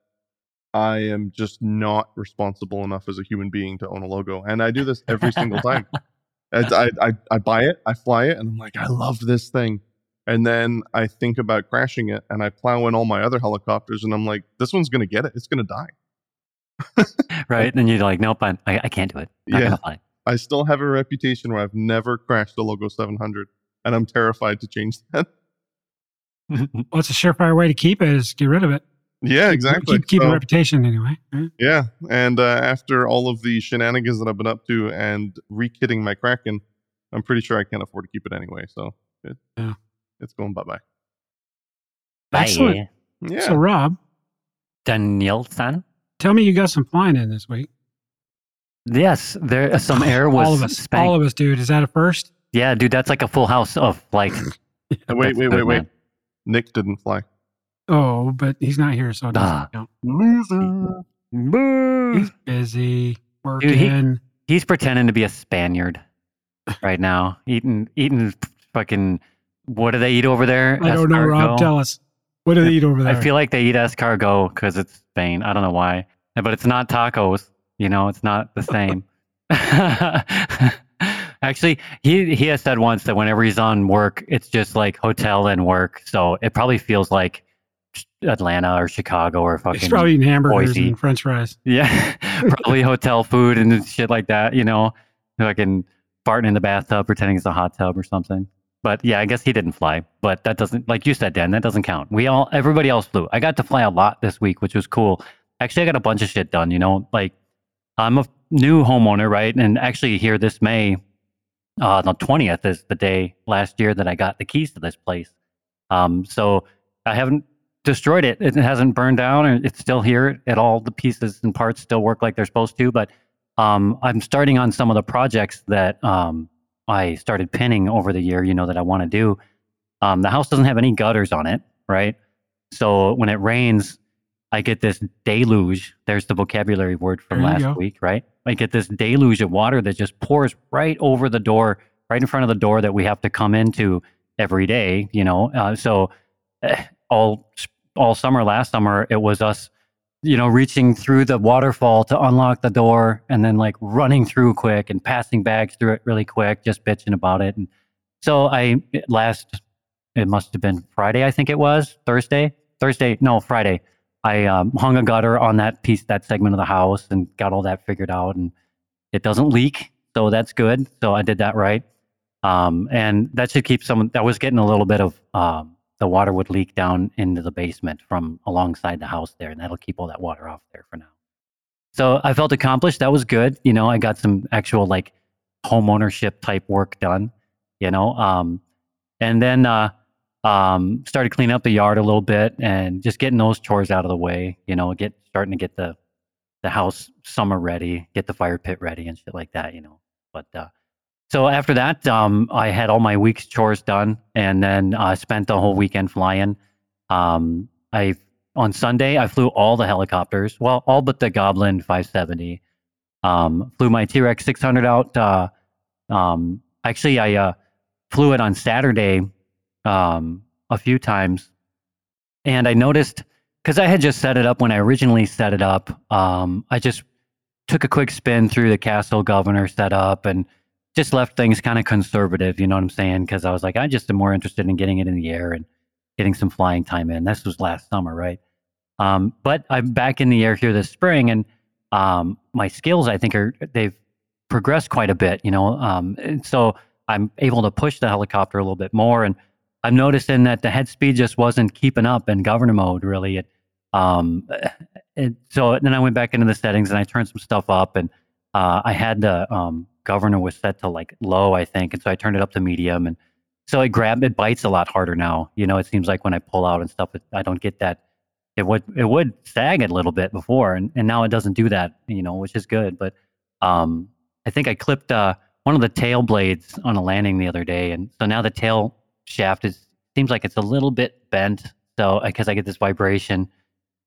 I am just not responsible enough as a human being to own a logo, and I do this every single time. I, I, I, I buy it, I fly it, and I'm like, I love this thing. And then I think about crashing it and I plow in all my other helicopters and I'm like, this one's going to get it. It's going to die. Right? And you're like, nope, I, I I can't do it. Not Yeah. fly. I still have a reputation where I've never crashed a Logo 700 and I'm terrified to change that. Well, it's a surefire way to keep it is get rid of it. Yeah, exactly. Keep, keep So, a reputation anyway. right? yeah. And uh, after all of the shenanigans that I've been up to and re-kitting my Kraken, I'm pretty sure I can't afford to keep it anyway. So it, Yeah. it's going bye bye. Excellent. Yeah. So, Rob, Danielson. tell me you got some flying in this week. Yes, there some air was all of us. spanked. All of us, dude. Is that a first? Yeah, dude, that's like a full house of like. wait, that's wait, wait, wait. man. Nick didn't fly. Oh, but he's not here, so it doesn't Ah. count. Loser. He's busy working. He's pretending to be a Spaniard right now, eating eating fucking. What do they eat over there? I don't know, Rob. Tell us. What do they eat over there? I feel like they eat escargot because it's Spain. I don't know why, but it's not tacos. You know, it's not the same. Actually, he he has said once that whenever he's on work, it's just like hotel and work. So it probably feels like Atlanta or Chicago or fucking He's probably eating hamburgers Boise. and French fries. yeah, probably hotel food and shit like that. You know, fucking farting in the bathtub, pretending it's a hot tub or something. But yeah, I guess he didn't fly. But that doesn't, like you said, Dan, that doesn't count. We all, everybody else flew. I got to fly a lot this week, which was cool. Actually, I got a bunch of shit done. You know, like I'm a new homeowner, right? And actually, here this May, uh, the twentieth is the day last year that I got the keys to this place. Um, so I haven't destroyed it. It hasn't burned down, and it's still here. It all the pieces and parts still work like they're supposed to. But um, I'm starting on some of the projects that um, I started pinning over the year. You know that I want to do. Um, the house doesn't have any gutters on it, right? So when it rains, I get this deluge. There's the vocabulary word from There last week, right? I get this deluge of water that just pours right over the door, right in front of the door that we have to come into every day. You know, uh, so eh, all all summer last summer it was us, you know, reaching through the waterfall to unlock the door and then like running through quick and passing bags through it really quick, just bitching about it. And so I last it must have been Friday, I think it was Thursday, Thursday, no Friday. I um, hung a gutter on that piece, that segment of the house, and got all that figured out. And it doesn't leak, so that's good. So I did that right, um, and that should keep some. That was getting a little bit of um, the water would leak down into the basement from alongside the house there, and that'll keep all that water off there for now. So I felt accomplished. That was good. You know, I got some actual like home ownership type work done. You know, um, and then uh, um, started cleaning up the yard a little bit and just getting those chores out of the way. You know, get starting to get the the house summer ready, get the fire pit ready, and shit like that. You know, but uh, so after that, um, I had all my week's chores done, and then I spent the whole weekend flying. Um, I on Sunday I flew all the helicopters, well, all but the Goblin 570. Um, flew my T Rex 600 out. Uh, um, actually, I uh, flew it on Saturday um, a few times, and I noticed because I had just set it up when I originally set it up. Um, I just took a quick spin through the Castle Governor setup and just left things kind of conservative. You know what I'm saying? Because I was like, I just am more interested in getting it in the air and getting some flying time in. This was last summer, right? Um, but I'm back in the air here this spring, and um, my skills, I think, are they've progressed quite a bit. You know, um, and so I'm able to push the helicopter a little bit more, and I'm noticing that the head speed just wasn't keeping up in governor mode. Really, it, um, it, so then I went back into the settings and I turned some stuff up, and uh, I had the um, governor was set to like low, I think, and so I turned it up to medium, and so I grab it bites a lot harder now. You know, it seems like when I pull out and stuff, it, I don't get that. It would it would sag a little bit before, and, and now it doesn't do that. You know, which is good. But um, I think I clipped uh, one of the tail blades on a landing the other day, and so now the tail shaft is seems like it's a little bit bent. So because I get this vibration,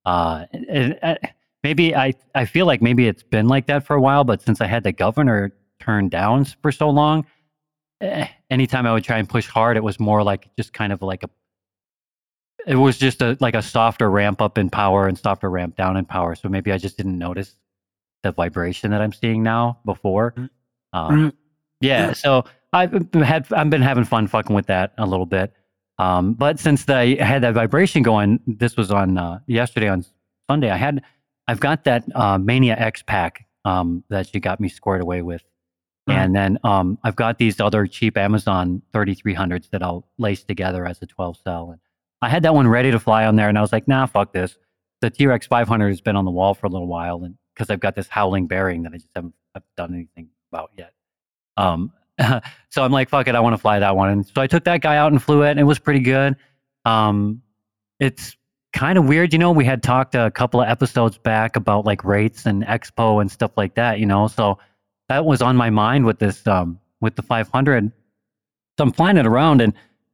uh, and maybe I I feel like maybe it's been like that for a while, but since I had the governor turned down for so long, eh, anytime I would try and push hard, it was more like just kind of like a. It was just a like a softer ramp up in power and softer ramp down in power. So maybe I just didn't notice the vibration that I'm seeing now before. Um, Right. yeah, so I've had I've been having fun fucking with that a little bit. Um, but since the, I had that vibration going, this was on uh, yesterday on Sunday. I had I've got that uh, Mania X pack um, that she got me squared away with, Right. and then um, I've got these other cheap Amazon 3300s that I'll lace together as a 12 cell. And I had that one ready to fly on there, and I was like, nah, fuck this. The T Rex 500 has been on the wall for a little while, and because I've got this howling bearing that I just haven't I've done anything about yet. Um, so I'm like, fuck it, I want to fly that one. And so I took that guy out and flew it, and it was pretty good. Um, it's kind of weird, you know. We had talked a couple of episodes back about like rates and expo and stuff like that, you know. So that was on my mind with this um, with the 500. So I'm flying it around, and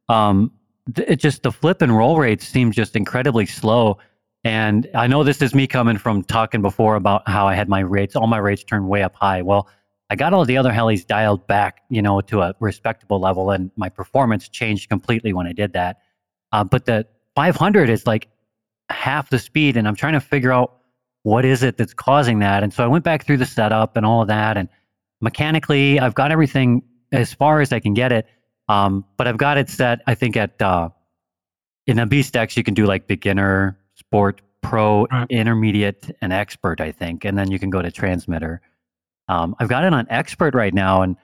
um, it just the flip and roll rates seem just incredibly slow. And I know this is me coming from talking before about how I had my rates, all my rates turned way up high. Well, I got all the other helis dialed back, you know, to a respectable level, and my performance changed completely when I did that. Uh, but the 500 is like half the speed, and I'm trying to figure out what is it that's causing that. And so I went back through the setup and all of that, and mechanically, I've got everything as far as I can get it. Um, but I've got it set. I think at uh, in a BeastX you can do like beginner, sport, pro, Right. intermediate, and expert. I think, and then you can go to transmitter. Um, I've got it on expert right now, and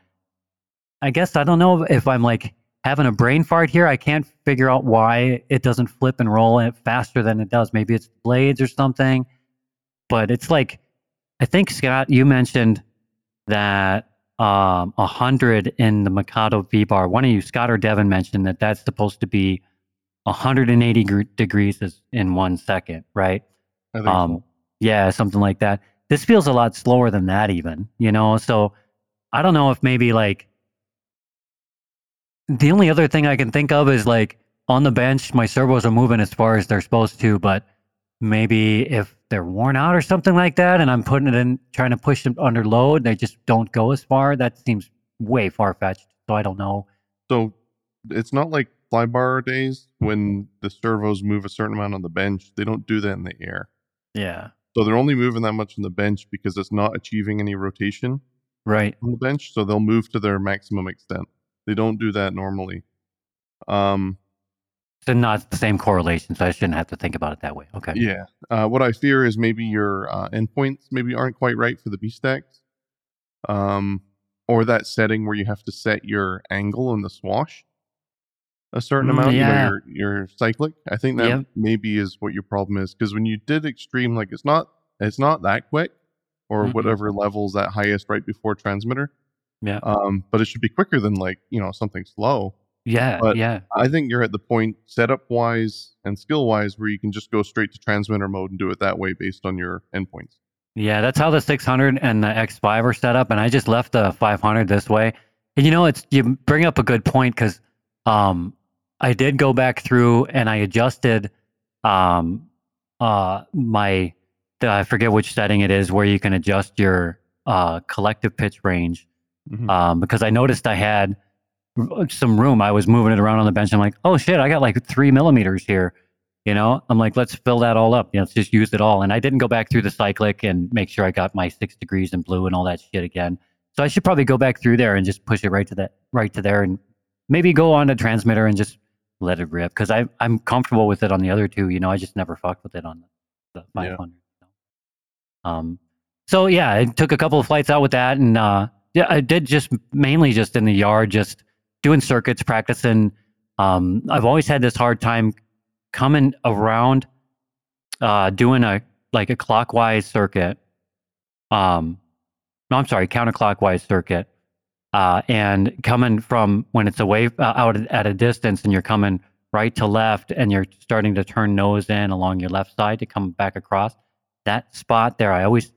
I guess I don't know if I'm like having a brain fart here. I can't figure out why it doesn't flip and roll it faster than it does. Maybe it's blades or something. But it's like I think Scott, you mentioned that um, 100 in the Mikado V bar. One of you, Scott or Devin, mentioned that that's supposed to be 180 gr- degrees is- in one second, right? I think Um, yeah, something like that. This feels a lot slower than that, even, you know? So I don't know if maybe like the only other thing I can think of is like on the bench, my servos are moving as far as they're supposed to, but maybe if they're worn out or something like that, and I'm putting it in, trying to push them under load, they just don't go as far. That seems way far fetched. So I don't know. so. It's not like flybar days when the servos move a certain amount on the bench. They don't do that in the air. Yeah. So they're only moving that much on the bench because it's not achieving any rotation Right. on the bench. So they'll move to their maximum extent. They don't do that normally. Um, Not the same correlation. So I shouldn't have to think about it that way. Okay. Yeah. Uh, what I fear is maybe your uh, endpoints maybe aren't quite right for the BeastX, um, or that setting where you have to set your angle in the swash a certain Mm, amount. You yeah. know, your your cyclic. I think that Yep. maybe is what your problem is because when you did extreme, like it's not it's not that quick, or Mhm. whatever levels that highest right before transmitter. Yeah. Um, but it should be quicker than like you know something slow. Yeah. But- yeah. I think you're at the point setup wise and skill wise where you can just go straight to transmitter mode and do it that way based on your endpoints. Yeah, that's how the 600 and the X5 are set up, and I just left the 500 this way. And you know, it's you bring up a good point because um, I did go back through and I adjusted um, uh, my the, I forget which setting it is where you can adjust your uh, collective pitch range Mhm. um, because I noticed I had some room. I was moving it around on the bench. I'm like, oh shit, I got like three millimeters here. You know, I'm like, let's fill that all up. You know, let's just use it all. And I didn't go back through the cyclic and make sure I got my six degrees in blue and all that shit again. So I should probably go back through there and just push it right to that, right to there, and maybe go on to transmitter and just let it rip because I I'm comfortable with it on the other two. You know, I just never fucked with it on the, the Yeah. 500. Um, so yeah, I took a couple of flights out with that, and uh, yeah, I did just mainly just in the yard, just doing circuits, practicing. Um, I've always had this hard time coming around, uh, doing a like a clockwise circuit. Um, no, I'm sorry, counterclockwise circuit, uh, and coming from when it's away uh, out at a distance, and you're coming right to left, and you're starting to turn nose in along your left side to come back across. That spot there, I always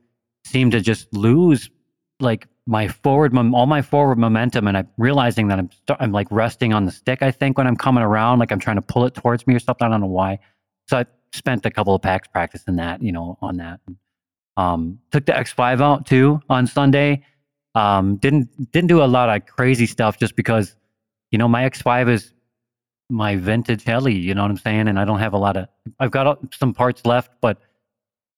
seem to just lose like my forward, all my forward momentum, and I'm realizing that I'm st- I'm like resting on the stick. I think when I'm coming around, like I'm trying to pull it towards me or something. I don't know why. So I spent a couple of packs practicing that, you know, on that. Um, took the X5 out too on Sunday. Um, didn't didn't do a lot of crazy stuff just because, you know, my X5 is my vintage heli. You know what I'm saying? And I don't have a lot of. I've got some parts left, but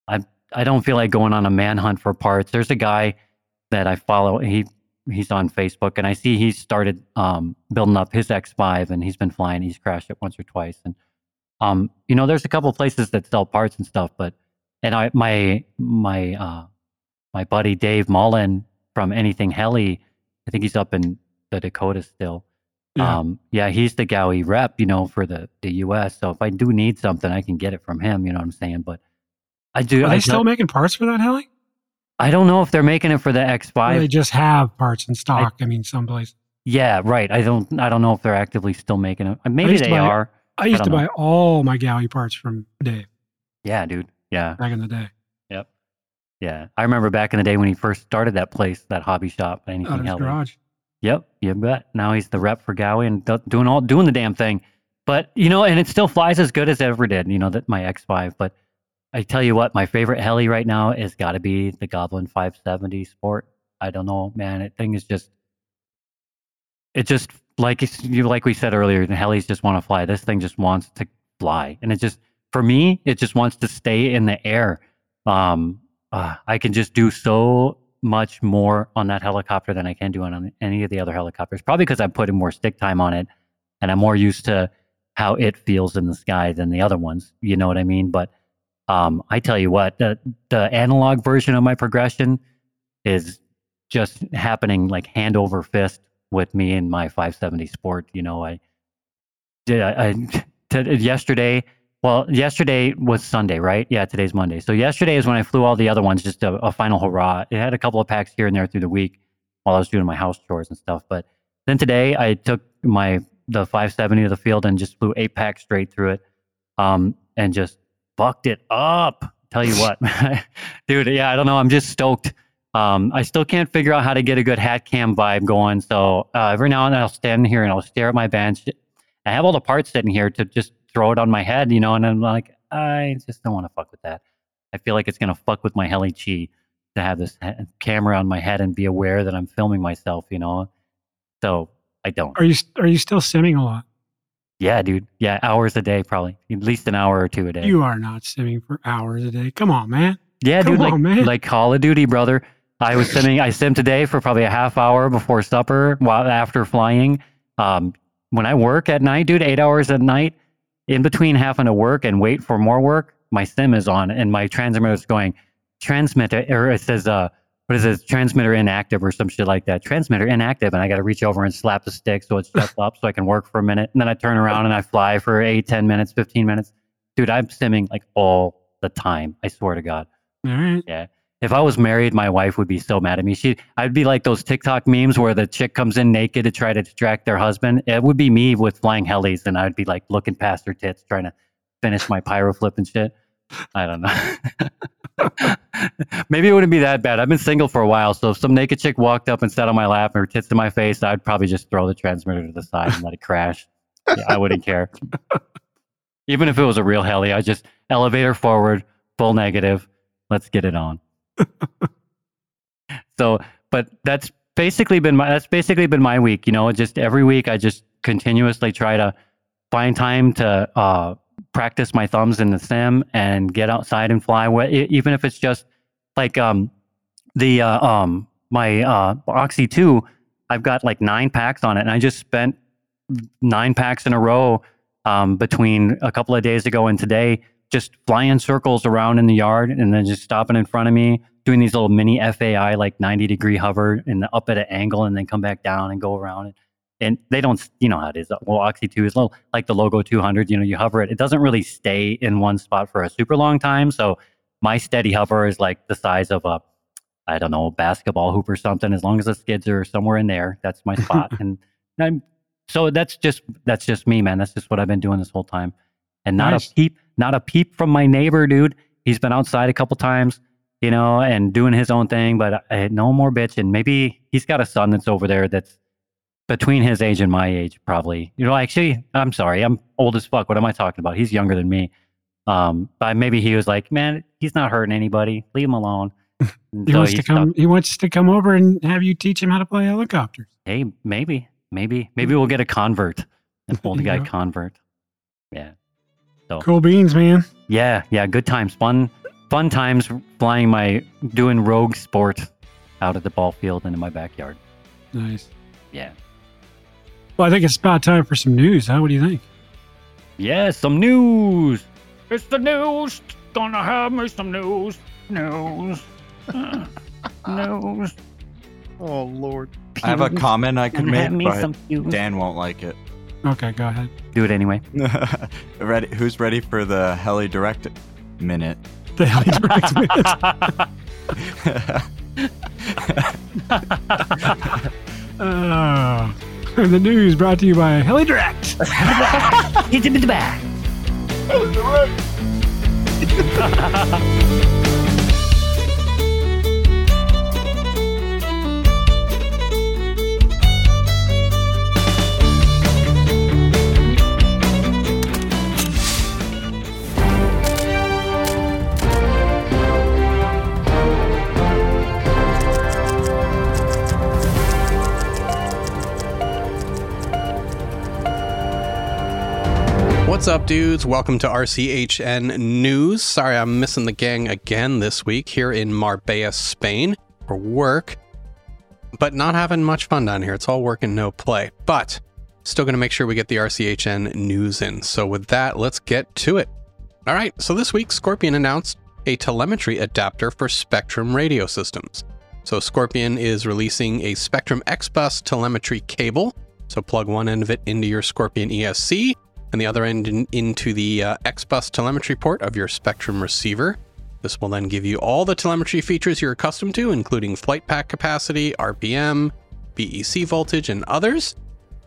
I I don't feel like going on a manhunt for parts. There's a guy that I follow. He he's on Facebook, and I see he's started um, building up his X5, and he's been flying. He's crashed it once or twice, and um, you know, there's a couple places that sell parts and stuff, but and I my my uh, my buddy Dave Mullen from Anything Heli, I think he's up in the Dakota still. Yeah. Um, yeah, he's the Gaui rep, you know, for the the U.S. So if I do need something, I can get it from him. You know what I'm saying? But I do. Are I, they do- still making parts for that heli? I don't know if they're making it for the X5. they just have parts in stock. I, mean, someplace. yeah, right. I don't. I don't know if they're actively still making it. Maybe they buy- are. I used to don't buy all my Gaui parts from Dave Yeah, dude. Yeah. back in the day Yep. Yeah. I remember back in the day when he first started that place, that hobby shop. out Anything of his Heli. garage. Yep, you bet. Now he's the rep for Gaui and do- doing all doing the damn thing. But you know, and it still flies as good as it ever did. You know that my X5. But I tell you what, my favorite heli right now has got to be the Goblin 570 Sport. I don't know, man. That thing is just, it just like you like we said earlier. The helis just want to fly. This thing just wants to fly, and it just for me, it just wants to stay in the air. Um, uh, I can just do so much more on that helicopter than I can do on any of the other helicopters. Probably because I'm putting more stick time on it, and I'm more used to how it feels in the sky than the other ones. You know what I mean? But um, I tell you what, the the analog version of my progression is just happening like hand over fist with me and my 570 Sport. You know, I did I, I t- yesterday. Well, yesterday was Sunday, right? Yeah, today's Monday. So yesterday is when I flew all the other ones, just a, a final hurrah. It had a couple of packs here and there through the week while I was doing my house chores and stuff. But then today I took my the 570 to the field and just flew eight packs straight through it, um, and just fucked it up. Tell you what, dude. Yeah, I don't know. I'm just stoked. Um, I still can't figure out how to get a good hat cam vibe going. So uh, every now and then I'll stand here and I'll stare at my bench. I have all the parts sitting here to just throw it on my head, you know, and I'm like, I just don't want to fuck with that. I feel like it's gonna fuck with my heli chi to have this ha- camera on my head and be aware that I'm filming myself, you know. So I don't. Are you are you still simming a lot? Yeah, dude. Yeah, hours a day, probably at least an hour or two a day. You are not simming for hours a day. Come on, man. yeah, come dude. Like on, man. like Call of Duty, brother. I was simming. I simmed today for probably a half hour before supper, while after flying. Um, when I work at night, dude, eight hours at night, in between having to work and wait for more work, my sim is on and my transmitter is going transmitter or it says uh what is it transmitter inactive or some shit like that transmitter inactive and i got to reach over and slap the stick so it shuts up so i can work for a minute and then i turn around and i fly for eight ten minutes 15 minutes dude i'm simming like all the time i swear to god All right. yeah. If I was married, my wife would be so mad at me. She, I'd be like those TikTok memes where the chick comes in naked to try to distract their husband. It would be me with flying helis, and I'd be like looking past her tits, trying to finish my piro flip and shit. I don't know. Maybe it wouldn't be that bad. I've been single for a while, so if some naked chick walked up and sat on my lap and her tits to my face, I'd probably just throw the transmitter to the side and let it crash. Yeah, I wouldn't care. Even if it was a real heli, I just elevator forward, full negative. Let's get it on. so, but that's basically been my that's basically been my week. You know, just every week I just continuously try to find time to uh, practice my thumbs in the sim and get outside and fly. Even if it's just like um, the uh, um, my uh, Oxy two, I've got like nine packs on it, and I just spent nine packs in a row um, between a couple of days ago and today, just flying circles around in the yard and then just stopping in front of me, doing these little mini FAI like 90 degree hover and up at an angle and then come back down and go around. And they don't, you know how it is. Well, Oxy 2 is little, like the Logo 200, you know, you hover it. It doesn't really stay in one spot for a super long time. So my steady hover is like the size of a, I don't know, basketball hoop or something. As long as the skids are somewhere in there, that's my spot. and I'm, so that's just that's just me, man. That's just what I've been doing this whole time. And not Nice. a peep, not a peep from my neighbor, dude. He's been outside a couple times, you know, and doing his own thing. But I, no more bitching. Maybe he's got a son that's over there that's between his age and my age, probably. You know, actually, I'm sorry, I'm old as fuck. What am I talking about? He's younger than me. Um, but maybe he was like, man, he's not hurting anybody. Leave him alone. He so wants to come. He wants to come over and have you teach him how to play helicopters. Hey, maybe, maybe, maybe we'll get a convert, an old guy Yeah. convert. Yeah, So Cool beans, man. yeah, yeah. Good times, fun, fun times flying my doing rogue sport out at the ball field and in my backyard. Nice. Yeah, Well, I think it's about time for some news. Huh? What do you think? yeah. Some news. It's the news. Gonna have me some news. News. Uh, news. Oh Lord. I have a comment I could make, me but some news. Dan won't like it. Okay, go ahead. Do it anyway. ready? Who's ready for the heli direct minute? The hell you direct minute. Oh. the news brought to you by HeliDirect. Hit him in the back. What's up, dudes? Welcome to RCHN News. Sorry, I'm missing the gang again this week here in Marbella, Spain. for work, but not having much fun down here. It's all work and no play. But still going to make sure we get the RCHN news in. So, with that, let's get to it. All right, so this week, Scorpion announced a telemetry adapter for Spektrum radio systems. So, Scorpion is releasing a Spektrum X Bus telemetry cable. So, plug one end of it into your Scorpion ESC and the other end in, into the uh, X Bus telemetry port of your Spektrum receiver. This will then give you all the telemetry features you're accustomed to, including flight path capacity, RPM, BEC voltage, and others.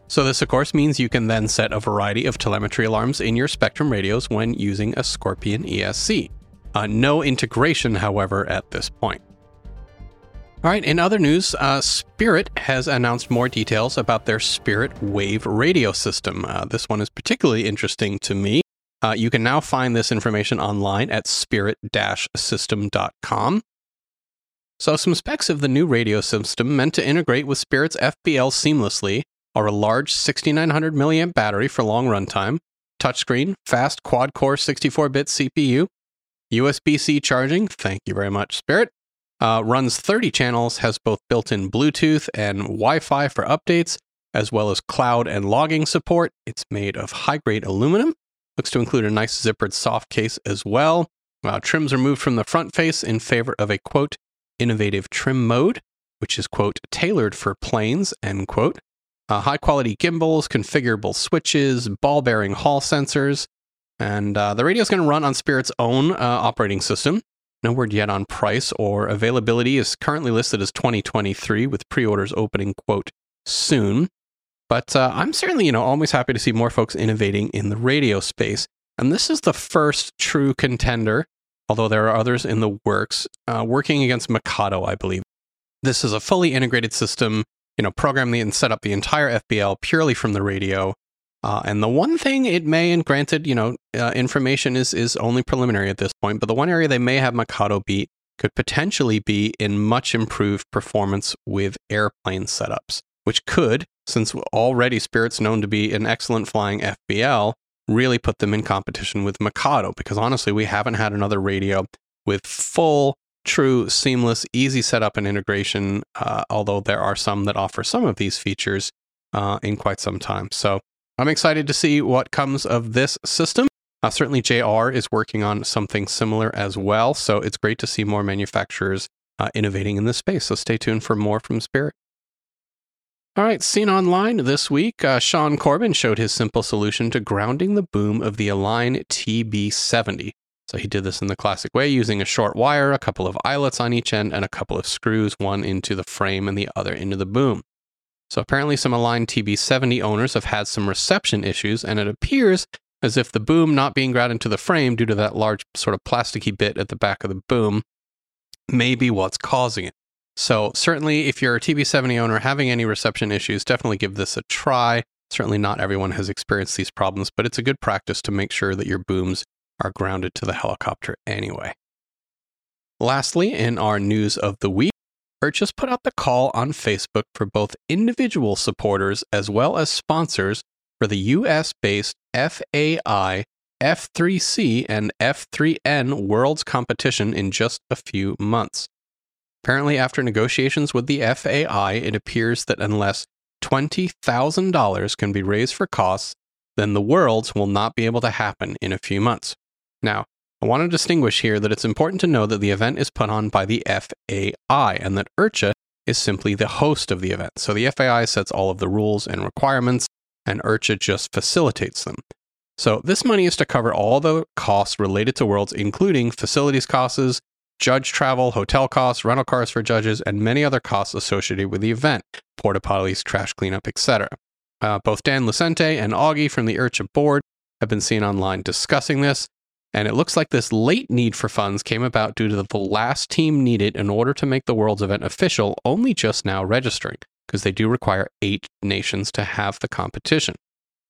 So, this of course means you can then set a variety of telemetry alarms in your Spektrum radios when using a Scorpion ESC. Uh, no integration, however, at this point. All right, in other news, uh, Spirit has announced more details about their Spirit Wave radio system. Uh, this one is particularly interesting to me. Uh, you can now find this information online at spirit system.com. So, some specs of the new radio system meant to integrate with Spirit's FBL seamlessly are a large 6900 milliamp battery for long runtime, touchscreen, fast quad core 64 bit CPU, USB C charging, thank you very much, Spirit, uh, runs 30 channels, has both built in Bluetooth and Wi Fi for updates, as well as cloud and logging support. It's made of high grade aluminum, looks to include a nice zippered soft case as well. Uh, trims removed from the front face in favor of a quote, innovative trim mode, which is quote, tailored for planes, end quote. Uh, high quality gimbals, configurable switches, ball bearing hall sensors. And uh, the radio is going to run on Spirit's own uh, operating system. No word yet on price or availability is currently listed as 2023 with pre-orders opening quote soon. But uh, I'm certainly, you know, always happy to see more folks innovating in the radio space. And this is the first true contender, although there are others in the works, uh, working against Mikado, I believe. This is a fully integrated system, you know, program the, and set up the entire FBL purely from the radio. Uh, and the one thing it may, and granted, you know, uh, information is is only preliminary at this point, but the one area they may have Mikado beat could potentially be in much improved performance with airplane setups, which could, since already Spirit's known to be an excellent flying FBL, really put them in competition with Mikado. Because honestly, we haven't had another radio with full, true, seamless, easy setup and integration, uh, although there are some that offer some of these features uh, in quite some time. So I'm excited to see what comes of this system. Uh, certainly, JR is working on something similar as well. So it's great to see more manufacturers uh, innovating in this space. So stay tuned for more from Spirit. All right, seen online this week, uh, Sean Corbin showed his simple solution to grounding the boom of the Align TB70. So he did this in the classic way using a short wire, a couple of eyelets on each end, and a couple of screws, one into the frame and the other into the boom. So apparently, some Align TB70 owners have had some reception issues, and it appears as if the boom not being grounded into the frame due to that large sort of plasticky bit at the back of the boom may be what's causing it. So certainly, if you're a TB70 owner having any reception issues, definitely give this a try. Certainly, not everyone has experienced these problems, but it's a good practice to make sure that your booms are grounded to the helicopter anyway. Lastly, in our news of the week, just put out the call on Facebook for both individual supporters as well as sponsors for the US based FAI, F3C, and F3N Worlds competition in just a few months. Apparently, after negotiations with the FAI, it appears that unless $20,000 can be raised for costs, then the Worlds will not be able to happen in a few months. Now, I want to distinguish here that it's important to know that the event is put on by the FAI and that IRCHA is simply the host of the event. So the FAI sets all of the rules and requirements, and IRCHA just facilitates them. So this money is to cover all the costs related to Worlds, including facilities costs, judge travel, hotel costs, rental cars for judges, and many other costs associated with the event, porta potties, trash cleanup, etc. Uh, both Dan Lucente and Augie from the IRCHA board have been seen online discussing this, and it looks like this late need for funds came about due to the last team needed in order to make the World's event official only just now registering, because they do require eight nations to have the competition.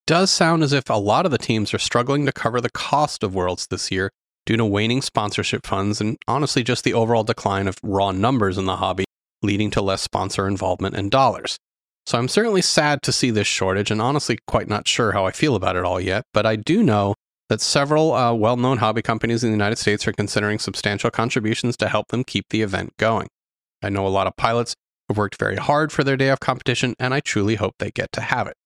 Does sound as if a lot of the teams are struggling to cover the cost of Worlds this year due to waning sponsorship funds and honestly just the overall decline of raw numbers in the hobby, leading to less sponsor involvement and dollars. So I'm certainly sad to see this shortage and honestly quite not sure how I feel about it all yet, but I do know that several uh, well known hobby companies in the United States are considering substantial contributions to help them keep the event going. I know a lot of pilots have worked very hard for their day of competition, and I truly hope they get to have it.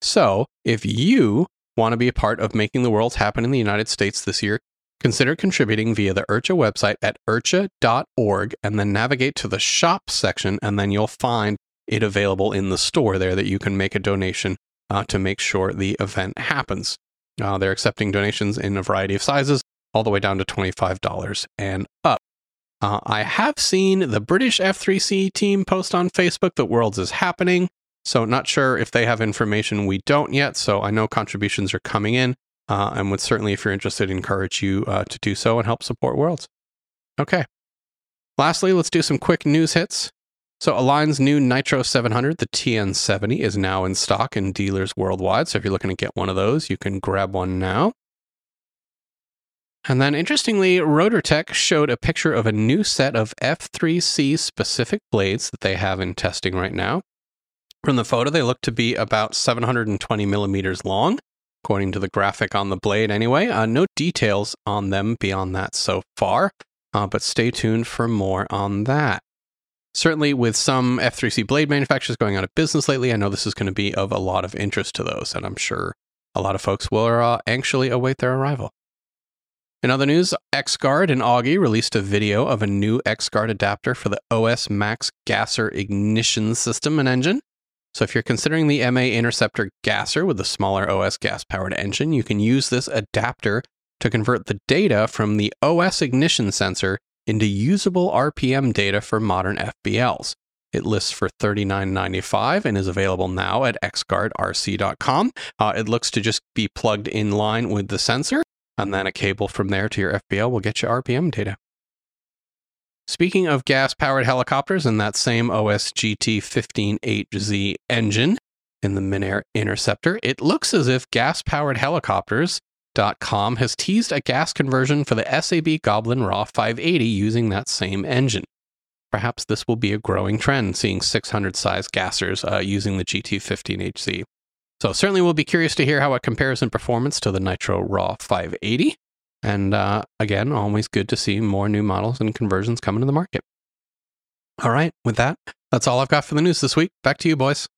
So, if you want to be a part of making the world happen in the United States this year, consider contributing via the IRCHA website at ircha.org and then navigate to the shop section, and then you'll find it available in the store there that you can make a donation uh, to make sure the event happens. Uh, they're accepting donations in a variety of sizes, all the way down to $25 and up. Uh, I have seen the British F3C team post on Facebook that Worlds is happening. So, not sure if they have information we don't yet. So, I know contributions are coming in uh, and would certainly, if you're interested, encourage you uh, to do so and help support Worlds. Okay. Lastly, let's do some quick news hits. So, Align's new Nitro 700, the TN70, is now in stock in dealers worldwide. So, if you're looking to get one of those, you can grab one now. And then, interestingly, RotorTech showed a picture of a new set of F3C specific blades that they have in testing right now. From the photo, they look to be about 720 millimeters long, according to the graphic on the blade, anyway. Uh, no details on them beyond that so far, uh, but stay tuned for more on that. Certainly, with some F3C blade manufacturers going out of business lately, I know this is going to be of a lot of interest to those, and I'm sure a lot of folks will uh, anxiously await their arrival. In other news, XGuard and Augie released a video of a new XGuard adapter for the OS Max Gasser ignition system and engine. So if you're considering the MA Interceptor Gasser with the smaller OS gas powered engine, you can use this adapter to convert the data from the OS ignition sensor into usable RPM data for modern FBLs. It lists for $39.95 and is available now at xguardrc.com. Uh, it looks to just be plugged in line with the sensor, and then a cable from there to your FBL will get you RPM data. Speaking of gas powered helicopters and that same OSGT 158Z engine in the Minair Interceptor, it looks as if gas powered helicopters.com has teased a gas conversion for the SAB Goblin Raw 580 using that same engine. Perhaps this will be a growing trend, seeing 600 size gassers uh, using the GT15HZ. So, certainly we'll be curious to hear how it compares in performance to the Nitro Raw 580. And uh, again, always good to see more new models and conversions coming to the market. All right, with that, that's all I've got for the news this week. Back to you, boys.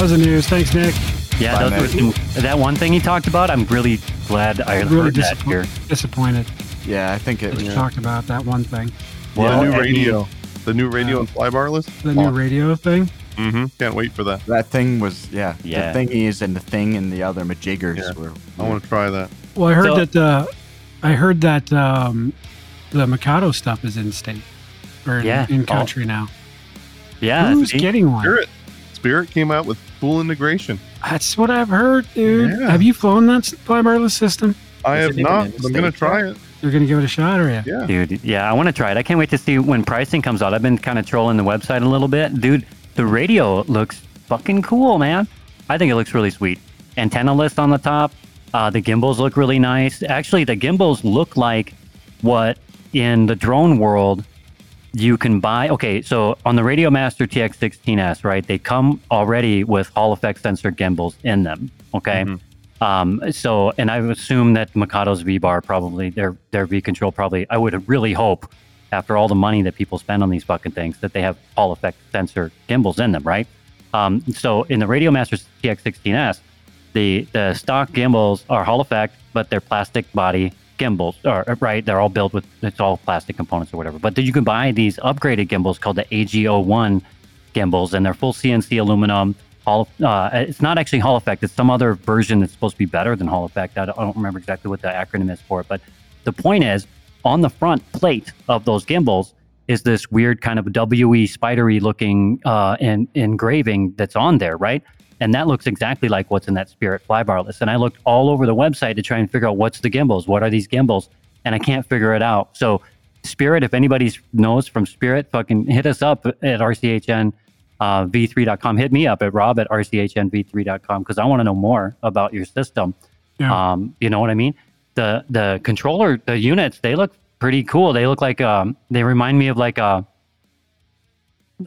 That was the news. Thanks, Nick. Yeah, Bye, those were some, that one thing he talked about. I'm really glad I Really heard that disappoint- here. disappointed. Yeah, I think it We was. talked about that one thing. Well, the new and- radio. The new radio Um, and flybarless. The new radio thing. Mm-hmm. Can't wait for that. That thing was, yeah, Yeah. the thingies and the thing and the other majiggers Yeah. were. I want to try that. Well, I heard So- that uh, I heard that um, the Mikado stuff is in state or in, Yeah. in Oh. country now. Yeah, Who's getting one? Spirit. Spirit came out with full integration. That's what I've heard, dude. Yeah. Have you flown that s- flybarless system? I Is have not. I'm gonna try it. You're gonna give it a shot, or yeah? Yeah. Dude, yeah, I want to try it. I can't wait to see when pricing comes out. I've been kind of trolling the website a little bit. Dude, the radio looks fucking cool, man. I think it looks really sweet. Antenna list on the top. Uh, the gimbals look really nice. Actually, the gimbals look like what in the drone world you can buy. Okay, so on the Radio Master TX16S, right, they come already with Hall effect sensor gimbals in them. Okay. Mhm. Um, so, and I assume that Mikado's V bar probably their their V control probably. I would really hope after all the money that people spend on these fucking things that they have Hall effect sensor gimbals in them, right? Um, so in the Radio Master TX16S, the the stock gimbals are Hall effect, but they're plastic body gimbals, or right? They're all built with it's all plastic components or whatever. But then you can buy these upgraded gimbals called the AG01 gimbals, and they're full CNC aluminum. Uh, it's not actually Hall effect. It's some other version that's supposed to be better than Hall effect. I don't, remember exactly what the acronym is for it, but the point is, on the front plate of those gimbals is this weird kind of WE spidery looking uh, en- engraving that's on there, right? And that looks exactly like what's in that Spirit flybar list. And I looked all over the website to try and figure out what's the gimbals, what are these gimbals, and I can't figure it out. So Spirit, if anybody knows from Spirit, fucking hit us up at RCHN uh, v3.com. Hit me up at rob at rchnv3.com because I want to know more about your system. Yeah. Um, you know what I mean? The the controller, the units, they look pretty cool. They look like um, they remind me of like uh, I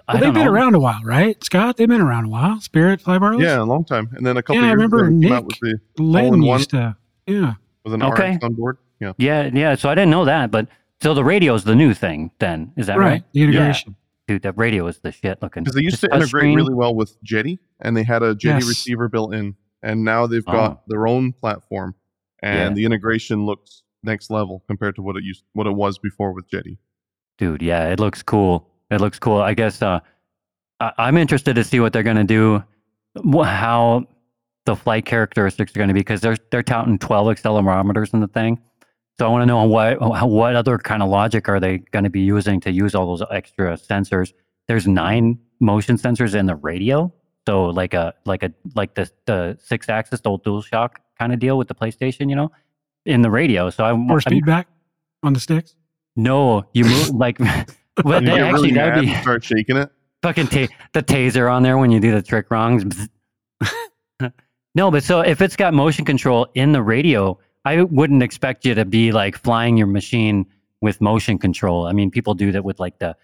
Well, they've been know. around a while, right, Scott? They've been around a while. Spirit Fly Barless? Yeah, a long time. And then a couple Yeah, I years remember ago, they came out Nick with the Lynn all-in-one used to. Yeah. with an Okay. RX on board. Yeah. Yeah, yeah. So I didn't know that, but so the radio is the new thing. Then is that Right. right? The integration. Dude, that radio is the shit looking. Because they used Just to integrate touchscreen. really well with Jeti, and they had a Jeti Yes. receiver built in, and now they've got Oh. their own platform, and Yeah. the integration looks next level compared to what it used, what it was before with Jeti. dude yeah it looks cool it looks cool. I guess uh I- i'm interested to see what they're going to do wh- how the flight characteristics are going to be because they're they're touting 12 accelerometers in the thing. So i want to know what what other kind of logic are they going to be using to use all those extra sensors? There's nine motion sensors in the radio. So like a like a like the the six axis old dual shock kind of deal with the playstation you know in the radio. So i'm Force feedback on the sticks. no you move like but they, actually really that would mad be start shaking it. fucking ta- the taser on there when you do the trick wrongs. no, but so if it's got motion control in the radio, I wouldn't expect you to be like flying your machine with motion control. I mean, people do that with like the,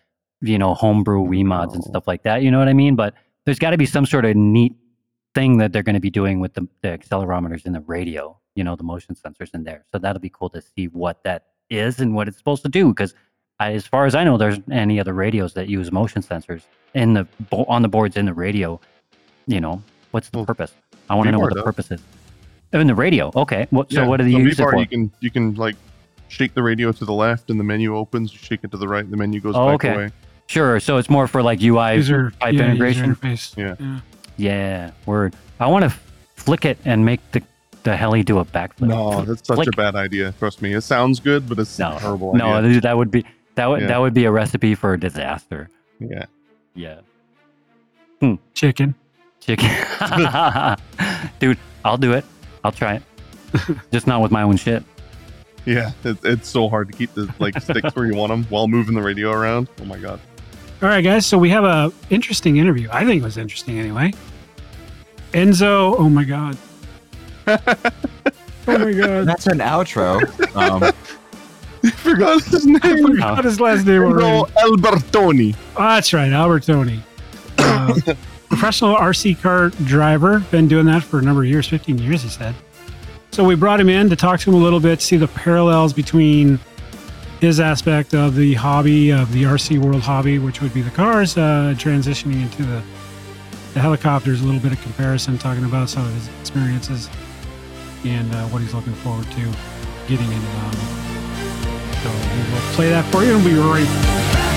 you know, homebrew Wii mods and stuff like that. You know what I mean? But there's got to be some sort of neat thing that they're going to be doing with the, the accelerometers in the radio. You know, the motion sensors in there. So that'll be cool to see what that is and what it's supposed to do. Because as far as I know, there's any other radios that use motion sensors in the on the boards in the radio. You know, what's the Well, purpose? I want to know what the does. purpose is. In the radio, okay. What, so what do they use it V-Bar, for? You can you can like shake the radio to the left, and the menu opens. You shake it to the right, and the menu goes Oh, back okay. away. Sure. So it's more for like UI User, type yeah, integration. User. Yeah. yeah. Yeah, word. I want to flick it and make the the heli do a backflip. No, that's such Flick. a bad idea. Trust me, it sounds good, but it's No, a terrible no, idea. that would be that would Yeah. that would be a recipe for a disaster. Yeah, Yeah, Chicken. chicken. dude, I'll do it. I'll try it. Just not with my own shit. yeah, it, it's so hard to keep the like sticks where you want them while moving the radio around. Oh my god. All right, guys. So we have a interesting interview. I think it was interesting anyway. Enzo. Oh my god. oh my god. That's an outro. Um, I forgot his I name. forgot his last name already. Enzo Albertoni. Oh, that's right, Albertoni. Uh, professional RC car driver. Been doing that for a number of years, 15 years, he said. So we brought him in to talk to him a little bit, see the parallels between his aspect of the hobby, of the RC world hobby, which would be the cars, uh, transitioning into the, the helicopters, a little bit of comparison, talking about some of his experiences and uh, what he's looking forward to getting into the hobby. So we will play that for you and we'll be right back.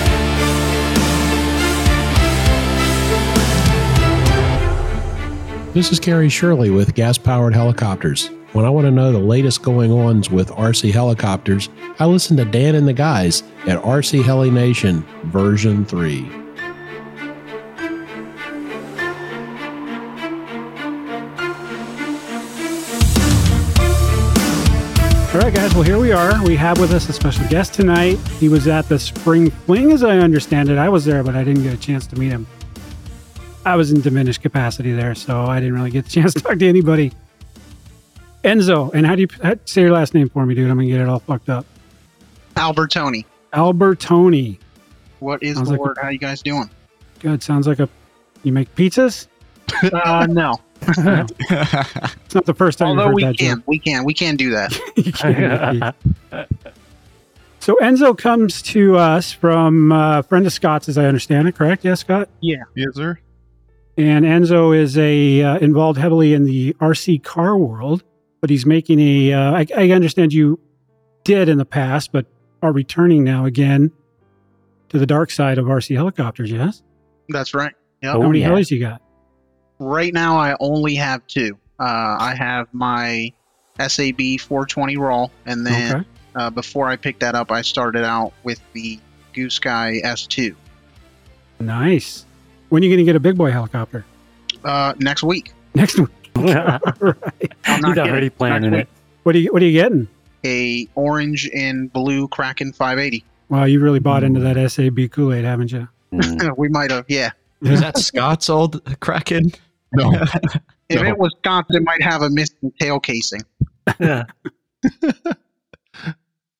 This is Carrie Shirley with Gas Powered Helicopters. When I want to know the latest going ons with RC helicopters, I listen to Dan and the guys at RC Heli Nation version 3. All right, guys. Well, here we are. We have with us a special guest tonight. He was at the Spring Fling, as I understand it. I was there, but I didn't get a chance to meet him. I was in diminished capacity there, so I didn't really get the chance to talk to anybody. Enzo, and how do you how, say your last name for me, dude? I'm gonna get it all fucked up. Albertoni. Albertoni. What is Sounds the like a- word? How you guys doing? Good. Sounds like a. You make pizzas? Uh, no. It's not the first time Although you've we that can, joke. we can, we can do that. Can't So Enzo comes to us from uh, a friend of Scott's, as I understand it. Correct? Yes, Scott. Yeah. Yes, sir. And Enzo is a uh, involved heavily in the RC car world, but he's making a. Uh, I, I understand you did in the past, but are returning now again to the dark side of RC helicopters. Yes. That's right. Yep. Oh, How many yeah. helis you got? Right now, I only have two. Uh, I have my SAB 420 Raw, and then Okay. uh, before I picked that up, I started out with the Goosky S2. Nice. When are you going to get a big boy helicopter? Uh, next week. Next week. All right. I'm not He's already planning it. What are you What are you getting? A orange and blue Kraken 580. Wow, you really bought into that SAB Kool Aid, haven't you? Mm. we might have, yeah. Is that Scott's old Kraken? No. If No. it was Wisconsin, it might have a missing tail casing. Yeah.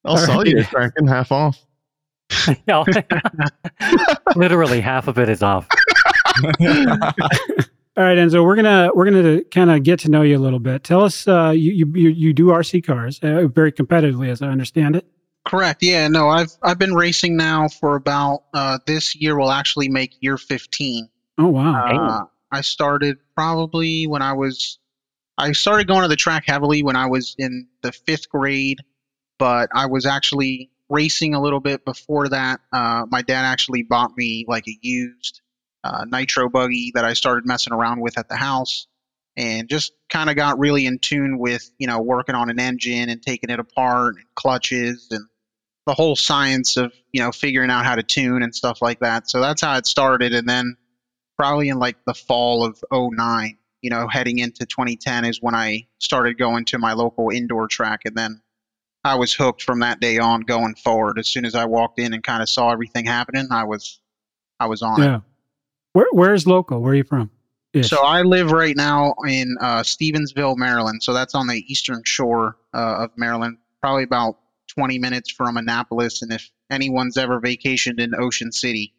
I'll sell Alright. you a Kraken half off. Yeah. Literally half of it is off. All right, Enzo, we're gonna we're gonna kind of get to know you a little bit. Tell us, uh, you, you you you do RC cars uh, very competitively, as I understand it. Correct. Yeah. No, I've I've been racing now for about uh, this year will actually make year 15. Oh wow, Uh, I started probably when I was I started going to the track heavily when I was in the fifth grade, but I was actually racing a little bit before that. Uh, my dad actually bought me like a used uh, nitro buggy that I started messing around with at the house, and just kind of got really in tune with you know working on an engine and taking it apart and clutches and the whole science of you know figuring out how to tune and stuff like that. So that's how it started, and then probably in like the fall of 09 you know heading into 2010 is when i started going to my local indoor track and then i was hooked from that day on going forward as soon as i walked in and kind of saw everything happening i was i was on yeah. Where where's local? Where are you from? Ish. so i live right now in uh, stevensville maryland so that's on the eastern shore uh, of maryland probably about 20 minutes from annapolis and if anyone's ever vacationed in ocean city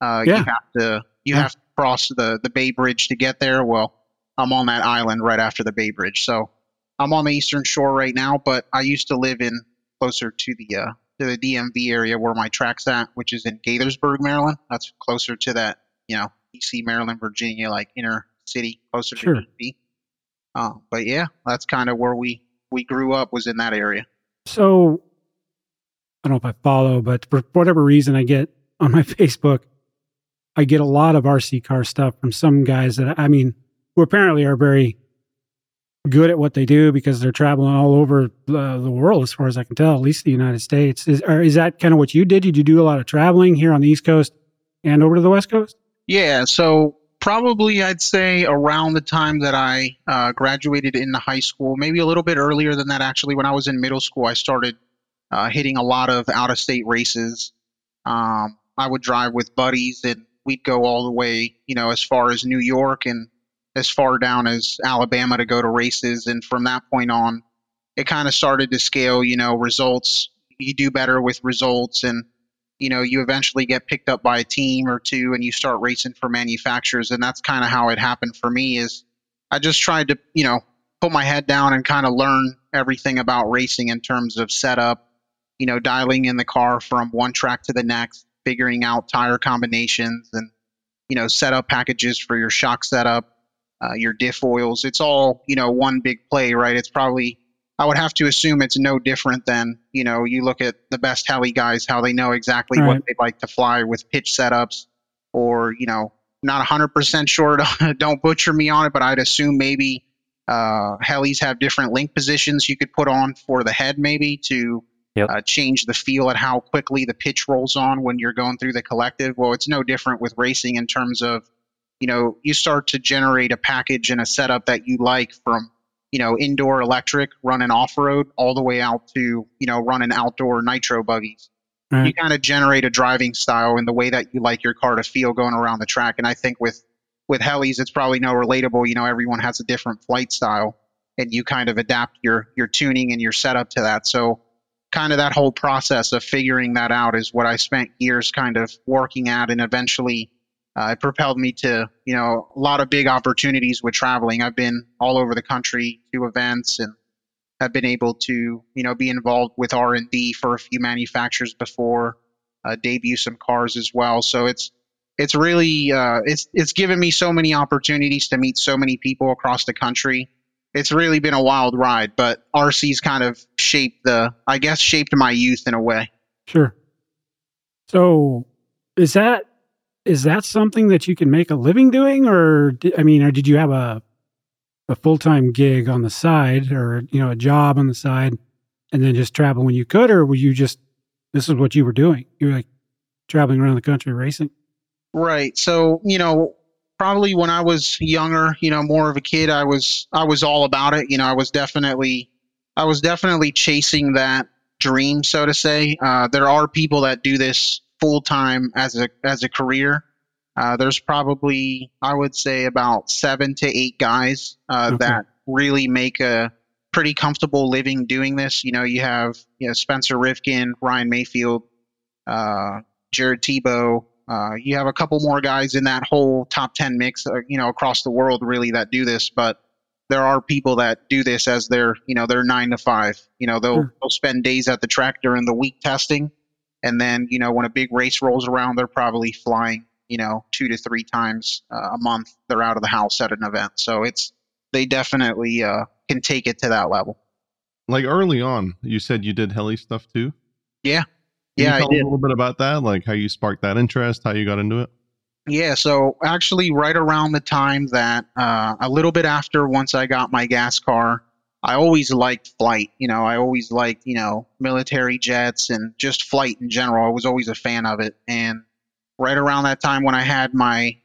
uh, Yeah. you have to you Yeah. have to cross the the Bay Bridge to get there. Well, I'm on that island right after the Bay Bridge, so I'm on the eastern shore right now. But I used to live in closer to the uh, to the DMV area where my track's at, which is in Gaithersburg, Maryland. That's closer to that, you know, DC, Maryland, Virginia, like inner city, closer Sure. to DC. Uh, but yeah, that's kind of where we we grew up was in that area. So I don't know if I follow, but for whatever reason, I get on my Facebook, I get a lot of RC car stuff from some guys that I mean, who apparently are very good at what they do because they're traveling all over the world, as far as I can tell, at least the United States. Is, is that kind of what you did? Did you do a lot of traveling here on the East Coast and over to the West Coast? Yeah, so probably I'd say around the time that I uh, graduated into high school, maybe a little bit earlier than that. Actually, when I was in middle school, I started uh, hitting a lot of out-of-state races. Um, I would drive with buddies, and we'd go all the way, you know, as far as New York and as far down as Alabama to go to races. And from that point on, it kind of started to scale. You know, results. You do better with results, and you know, you eventually get picked up by a team or two and you start racing for manufacturers. And that's kind of how it happened for me is I just tried to, you know, put my head down and kind of learn everything about racing in terms of setup, you know, dialing in the car from one track to the next, figuring out tire combinations and, you know, setup packages for your shock setup, uh, your diff oils. It's all, you know, one big play, right? It's probably I would have to assume it's no different than, you know, you look at the best heli guys, how they know exactly Right. what they'd like to fly with pitch setups, or, you know, not 100% sure, don't butcher me on it, but I'd assume maybe uh, helis have different link positions you could put on for the head, maybe to Yep. uh, change the feel at how quickly the pitch rolls on when you're going through the collective. Well, it's no different with racing in terms of, you know, you start to generate a package and a setup that you like from you know, indoor electric running off road all the way out to, you know, running outdoor nitro buggies. Right. You kind of generate a driving style in the way that you like your car to feel going around the track. And I think with with helis, it's probably no relatable. You know, everyone has a different flight style, and you kind of adapt your your tuning and your setup to that. So, kind of that whole process of figuring that out is what I spent years kind of working at, and eventually uh, it propelled me to you know a lot of big opportunities with traveling. I've been all over the country to events and have been able to you know be involved with R and D for a few manufacturers before, uh, debut some cars as well. So it's it's really uh, it's it's given me so many opportunities to meet so many people across the country. It's really been a wild ride, but RC's kind of shaped the I guess shaped my youth in a way. Sure. So, is that is that something that you can make a living doing, or di- I mean, or did you have a a full time gig on the side, or you know, a job on the side, and then just travel when you could, or were you just this is what you were doing? You were like traveling around the country racing. Right. So, you know, probably when I was younger, you know, more of a kid, I was I was all about it. You know, I was definitely I was definitely chasing that dream, so to say. Uh, there are people that do this full time as a as a career. Uh, there's probably I would say about seven to eight guys uh, Okay. that really make a pretty comfortable living doing this. You know, you have you know Spencer Rivkin, Ryan Maifield, uh, Jared Tebo. Uh, you have a couple more guys in that whole top ten mix. Uh, you know, across the world really that do this, but there are people that do this as their you know their nine to five. You know, they'll Sure. they'll spend days at the track during the week testing, and then you know when a big race rolls around, they're probably flying you know two to three times uh, a month. They're out of the house at an event, so it's they definitely uh, can take it to that level. Like early on, you said you did heli stuff too. Yeah. Can Yeah, I tell us did. a little bit about that, like how you sparked that interest, how you got into it. Yeah, so actually, right around the time that uh, a little bit after once I got my gas car, I always liked flight. You know, I always liked, you know, military jets and just flight in general. I was always a fan of it. And right around that time when I had my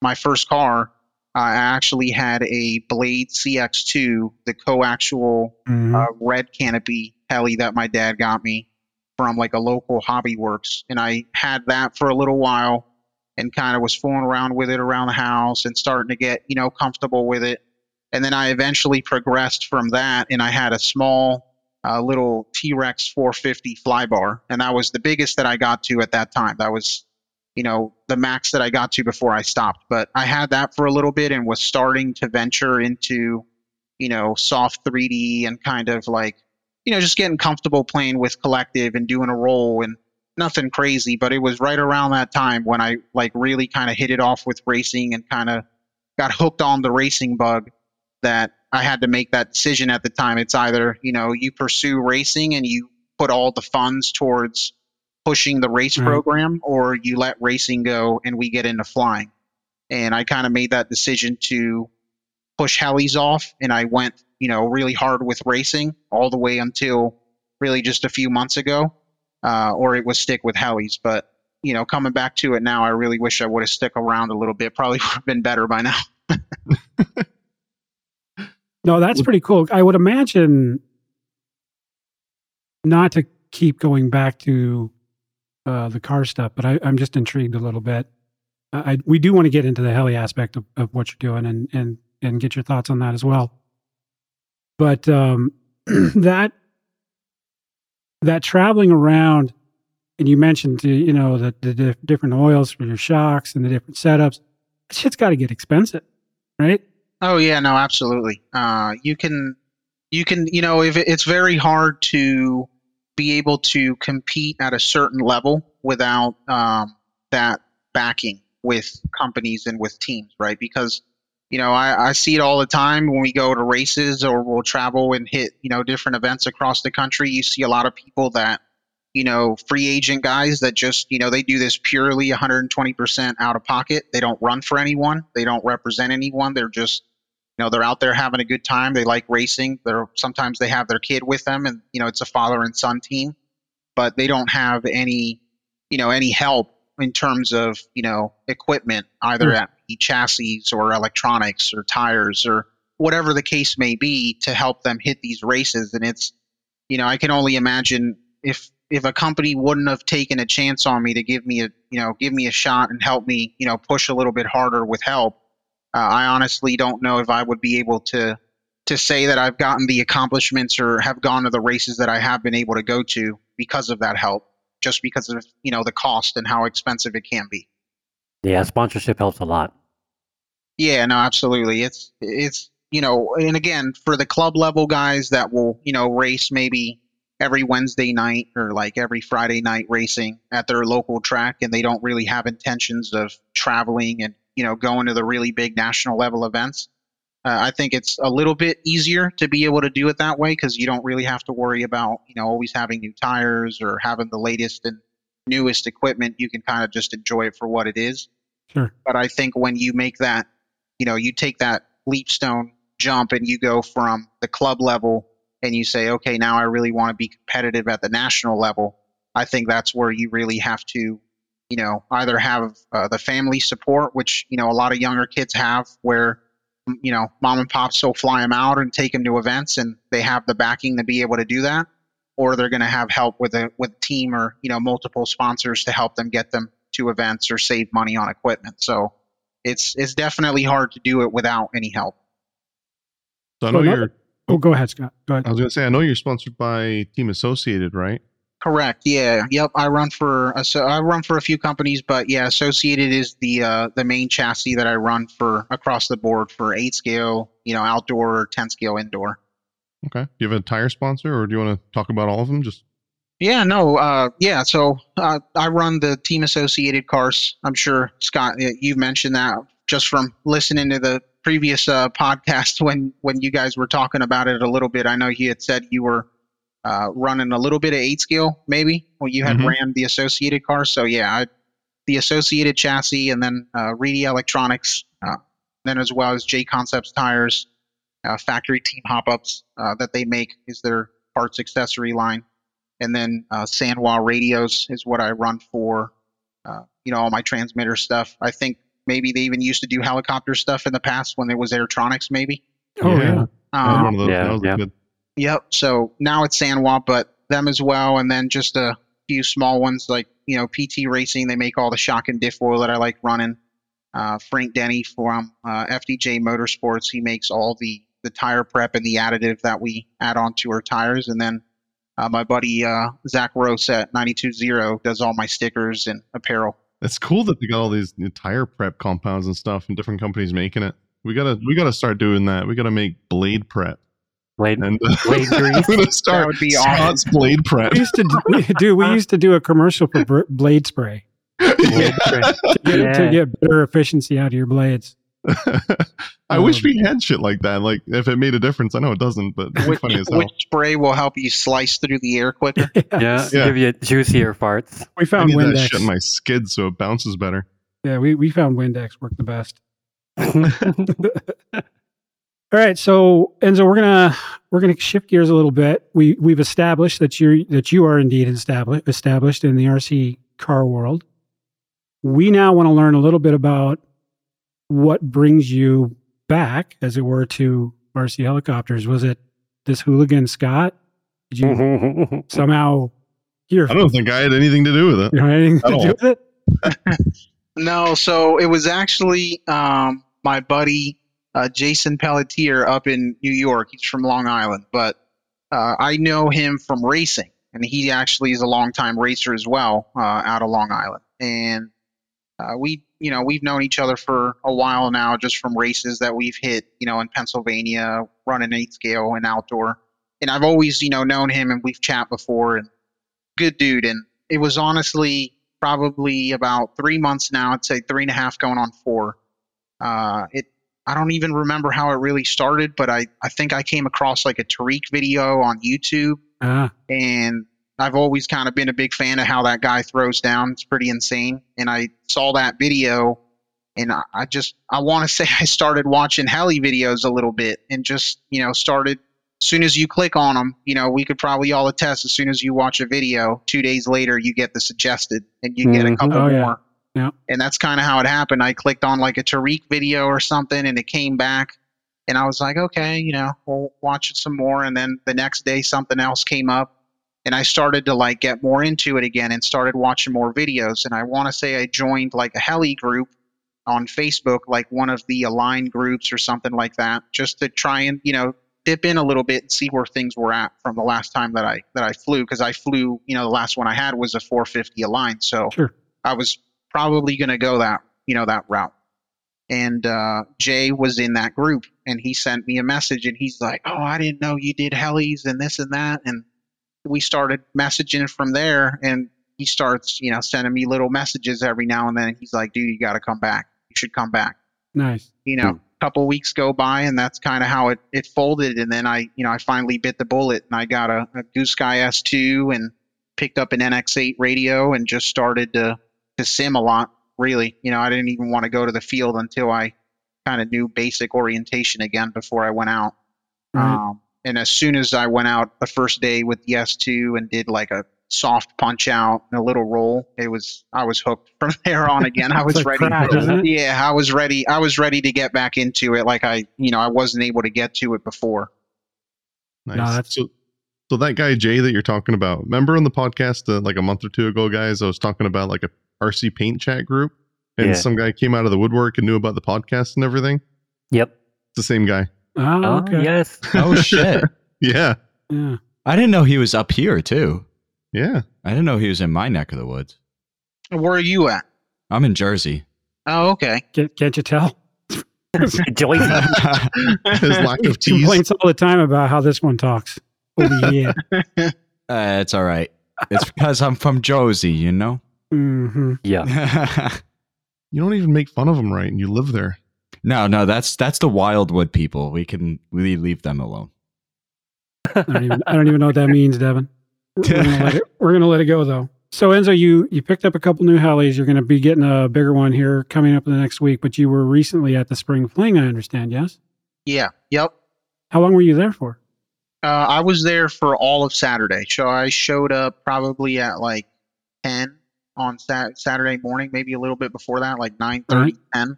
my first car, I actually had a Blade CX2, the coaxial Mhm. uh, red canopy heli that my dad got me from like a local hobby works and i had that for a little while and kind of was fooling around with it around the house and starting to get you know comfortable with it. And then i eventually progressed from that and i had a small uh, little t-rex 450 flybar and that was the biggest that i got to at that time. That was you know the max that i got to before i stopped. But i had that for a little bit and was starting to venture into you know, soft 3D and kind of like, you know, just getting comfortable playing with collective and doing a role and nothing crazy. But it was right around that time when I like really kind of hit it off with racing and kind of got hooked on the racing bug that I had to make that decision at the time. It's either, you know, you pursue racing and you put all the funds towards pushing the race Right. program or you let racing go and we get into flying. And I kind of made that decision to push helis off and I went, you know, really hard with racing all the way until really just a few months ago. Uh, or it was stick with helis. But, you know, coming back to it now, I really wish I would have stuck around a little bit. Probably would have been better by now. No, that's pretty cool. I would imagine not to keep going back to uh, the car stuff, but I, I'm just intrigued a little bit. I, we do want to get into the heli aspect of, of what you're doing and, and, and get your thoughts on that as well. But um, that that traveling around, and you mentioned the, you know the, the dif- different oils for your shocks and the different setups. Shit's got to get expensive, right? Oh yeah, no, absolutely. Uh, you can, you can, you know, if it's very hard to be able to compete at a certain level without um, that backing with companies and with teams, right? Because you know, I, I see it all the time when we go to races or we'll travel and hit, you know, different events across the country. You see a lot of people that, you know, free agent guys that just, you know, they do this purely 120% out of pocket. They don't run for anyone. They don't represent anyone. They're just, you know, they're out there having a good time. They like racing. They're sometimes they have their kid with them and, you know, it's a father and son team, but they don't have any, you know, any help in terms of, you know, equipment, either Hmm. at chassis or electronics or tires or whatever the case may be to help them hit these races. And it's, you know, I can only imagine if if a company wouldn't have taken a chance on me to give me a, you know, give me a shot and help me, you know, push a little bit harder with help. Uh, I honestly don't know if I would be able to to say that I've gotten the accomplishments or have gone to the races that I have been able to go to because of that help, just because of you know the cost and how expensive it can be. Yeah, sponsorship helps a lot. Yeah, no, absolutely. It's it's you know, and again, for the club level guys that will you know race maybe every Wednesday night or like every Friday night racing at their local track, and they don't really have intentions of traveling and you know going to the really big national level events. Uh, I think it's a little bit easier to be able to do it that way because you don't really have to worry about you know always having new tires or having the latest and newest equipment. You can kind of just enjoy it for what it is. Sure. But I think when you make that, you know, you take that leapstone jump and you go from the club level and you say, okay, now I really want to be competitive at the national level. I think that's where you really have to, you know, either have uh, the family support, which, you know, a lot of younger kids have where, you know, mom and pops will fly them out and take them to events and they have the backing to be able to do that. or they're going to have help with a with a team or you know multiple sponsors to help them get them to events or save money on equipment. So it's it's definitely hard to do it without any help. So I know another- you're. Oh, go ahead, Scott. Go ahead. I was gonna say I know you're sponsored by Team Associated, right? Correct. Yeah. Yep. I run for so I run for a few companies, but yeah, Associated is the uh, the main chassis that I run for across the board for eight scale, you know, outdoor ten scale indoor. Okay. Do you have a tire sponsor, or do you want to talk about all of them? Just Yeah, no, uh, yeah. So uh, I run the team associated cars. I'm sure Scott, y- you mentioned that just from listening to the previous uh, podcast when when you guys were talking about it a little bit. I know you had said you were uh, running a little bit of eight scale, maybe. Well, you had Mhm. ran the associated cars, so yeah, I, the associated chassis, and then uh, Reedy Electronics, uh, then as well as J Concepts tires, uh, factory team hop ups uh, that they make is their parts accessory line and then uh, Sanwa radios is what I run for. Uh, you know, all my transmitter stuff. I think maybe they even used to do helicopter stuff in the past when there was Airtronics, maybe. Oh, Yeah. yeah. Um, one of those. yeah, that was yeah. good. Yep. So now it's Sanwa, but them as well, and then just a few small ones like you know PT Racing. They make all the shock and diff oil that I like running. Uh, Frank Denny from uh, FDJ Motorsports. He makes all the the tire prep and the additive that we add onto our tires, and then uh, my buddy uh, Zach Rose at 920 does all my stickers and apparel. It's cool that they got all these tire prep compounds and stuff, and different companies making it. We gotta we gotta start doing that. We gotta make blade prep. Blade, And uh, Blade grease? we're gonna start would be Scott's blade prep. We used to do. We used to do a commercial for br- blade spray Yeah. to get, Yeah. to get better efficiency out of your blades. I wish Um, we had shit like that. Like if it made a difference, I know it doesn't, but Which, funny as hell. which spray will help you slice through the air quicker? yeah, Yeah. give you juicier farts. We I found need that shit in my skid so it bounces better. Yeah, we, we found Windex worked the best. All right, so Enzo, we're gonna we're gonna shift gears a little bit. We we've established that you that you are indeed established established in the RC car world. We now want to learn a little bit about what brings you back, as it were, to RC helicopters. Was it this hooligan Scott? Did you somehow hear? I don't think I had anything to do with it. you know, anything to do with it? No, so it was actually um, my buddy uh, Jason Pelletier up in New York. He's from Long Island, but uh, I know him from racing, and he actually is a longtime racer as well uh, out of Long Island. And uh, we, you know, we've known each other for a while now, just from races that we've hit, you know, in Pennsylvania, running eight scale and outdoor. And I've always, you know, known him, and we've chat before, and good dude. And it was honestly probably about three months now. I'd say three and a half going on four. Uh, it I don't even remember how it really started, but I, I think I came across like a Tareq video on YouTube, Ah, and I've always kind of been a big fan of how that guy throws down. It's pretty insane. And I saw that video, and I, I just I want to say I started watching heli videos a little bit, and just you know started. As soon as you click on them, you know we could probably all attest. As soon as you watch a video, two days later you get the suggested, and you get a Mhm. couple Oh, more. Yeah. And that's kind of how it happened. I clicked on like a Tareq video or something, and it came back, and I was like, okay, you know, we'll watch it some more. And then the next day, something else came up, and I started to like get more into it again and started watching more videos. And I want to say I joined like a heli group on Facebook, like one of the aligned groups or something like that, just to try and you know dip in a little bit and see where things were at from the last time that I that I flew because I flew, you know, the last one I had was a 450 aligned, so Sure. I was probably going to go that you know that route. And uh, Jay was in that group, and he sent me a message, and he's like, "Oh, I didn't know you did helis and this and that," and we started messaging from there. And he starts, you know, sending me little messages every now and then. He's like, "Dude, you got to come back. You should come back." nice. you know, Hmm. a couple weeks go by and that's kind of how it, it folded. And then I, you know, I finally bit the bullet and I got a, a Goosky S2 and picked up an NX8 radio and just started to, to sim a lot, really. You know, I didn't even want to go to the field until I kind of knew basic orientation again before I went out. Right. Um, and as soon as I went out the first day with the S2 and did like a soft punch out and a little roll, it was I was hooked from there on again. I was like ready. crack, isn't? Yeah, I was ready. I was ready to get back into it like I, you know, I wasn't able to get to it before. Nice. No, that's- so, So that guy Jay that you're talking about, remember on the podcast uh, like a month or two ago, guys? I was talking about like a RC paint chat group, and Yeah. some guy came out of the woodwork and knew about the podcast and everything. Yep. It's the same guy. Oh, Oh, okay. yes. Oh shit! Yeah, Yeah. I didn't know he was up here too. yeah. I didn't know he was in my neck of the woods. Where are you at? I'm in Jersey. Oh, okay. Can't, can't you tell? Joyce. His lack of He tease. complains all the time about how this one talks. Oh, yeah. Uh, it's all right. It's because I'm from Jersey, you know. Hmm yeah. You don't even make fun of them, right, and you live there. no, no, that's that's the Wildwood people. We can we leave them alone. I don't even I don't even know what that means, Devin. We're gonna let it, we're gonna let it go though. So Enzo, you you picked up a couple new helis. You're gonna be getting a bigger one here coming up in the next week. But you were recently at the spring fling, I understand. Yes. Yeah. Yep. How long were you there for? Uh, I was there for all of Saturday. So I showed up probably at like 10 on sat- Saturday morning, maybe a little bit before that, like 9 Alright. 10.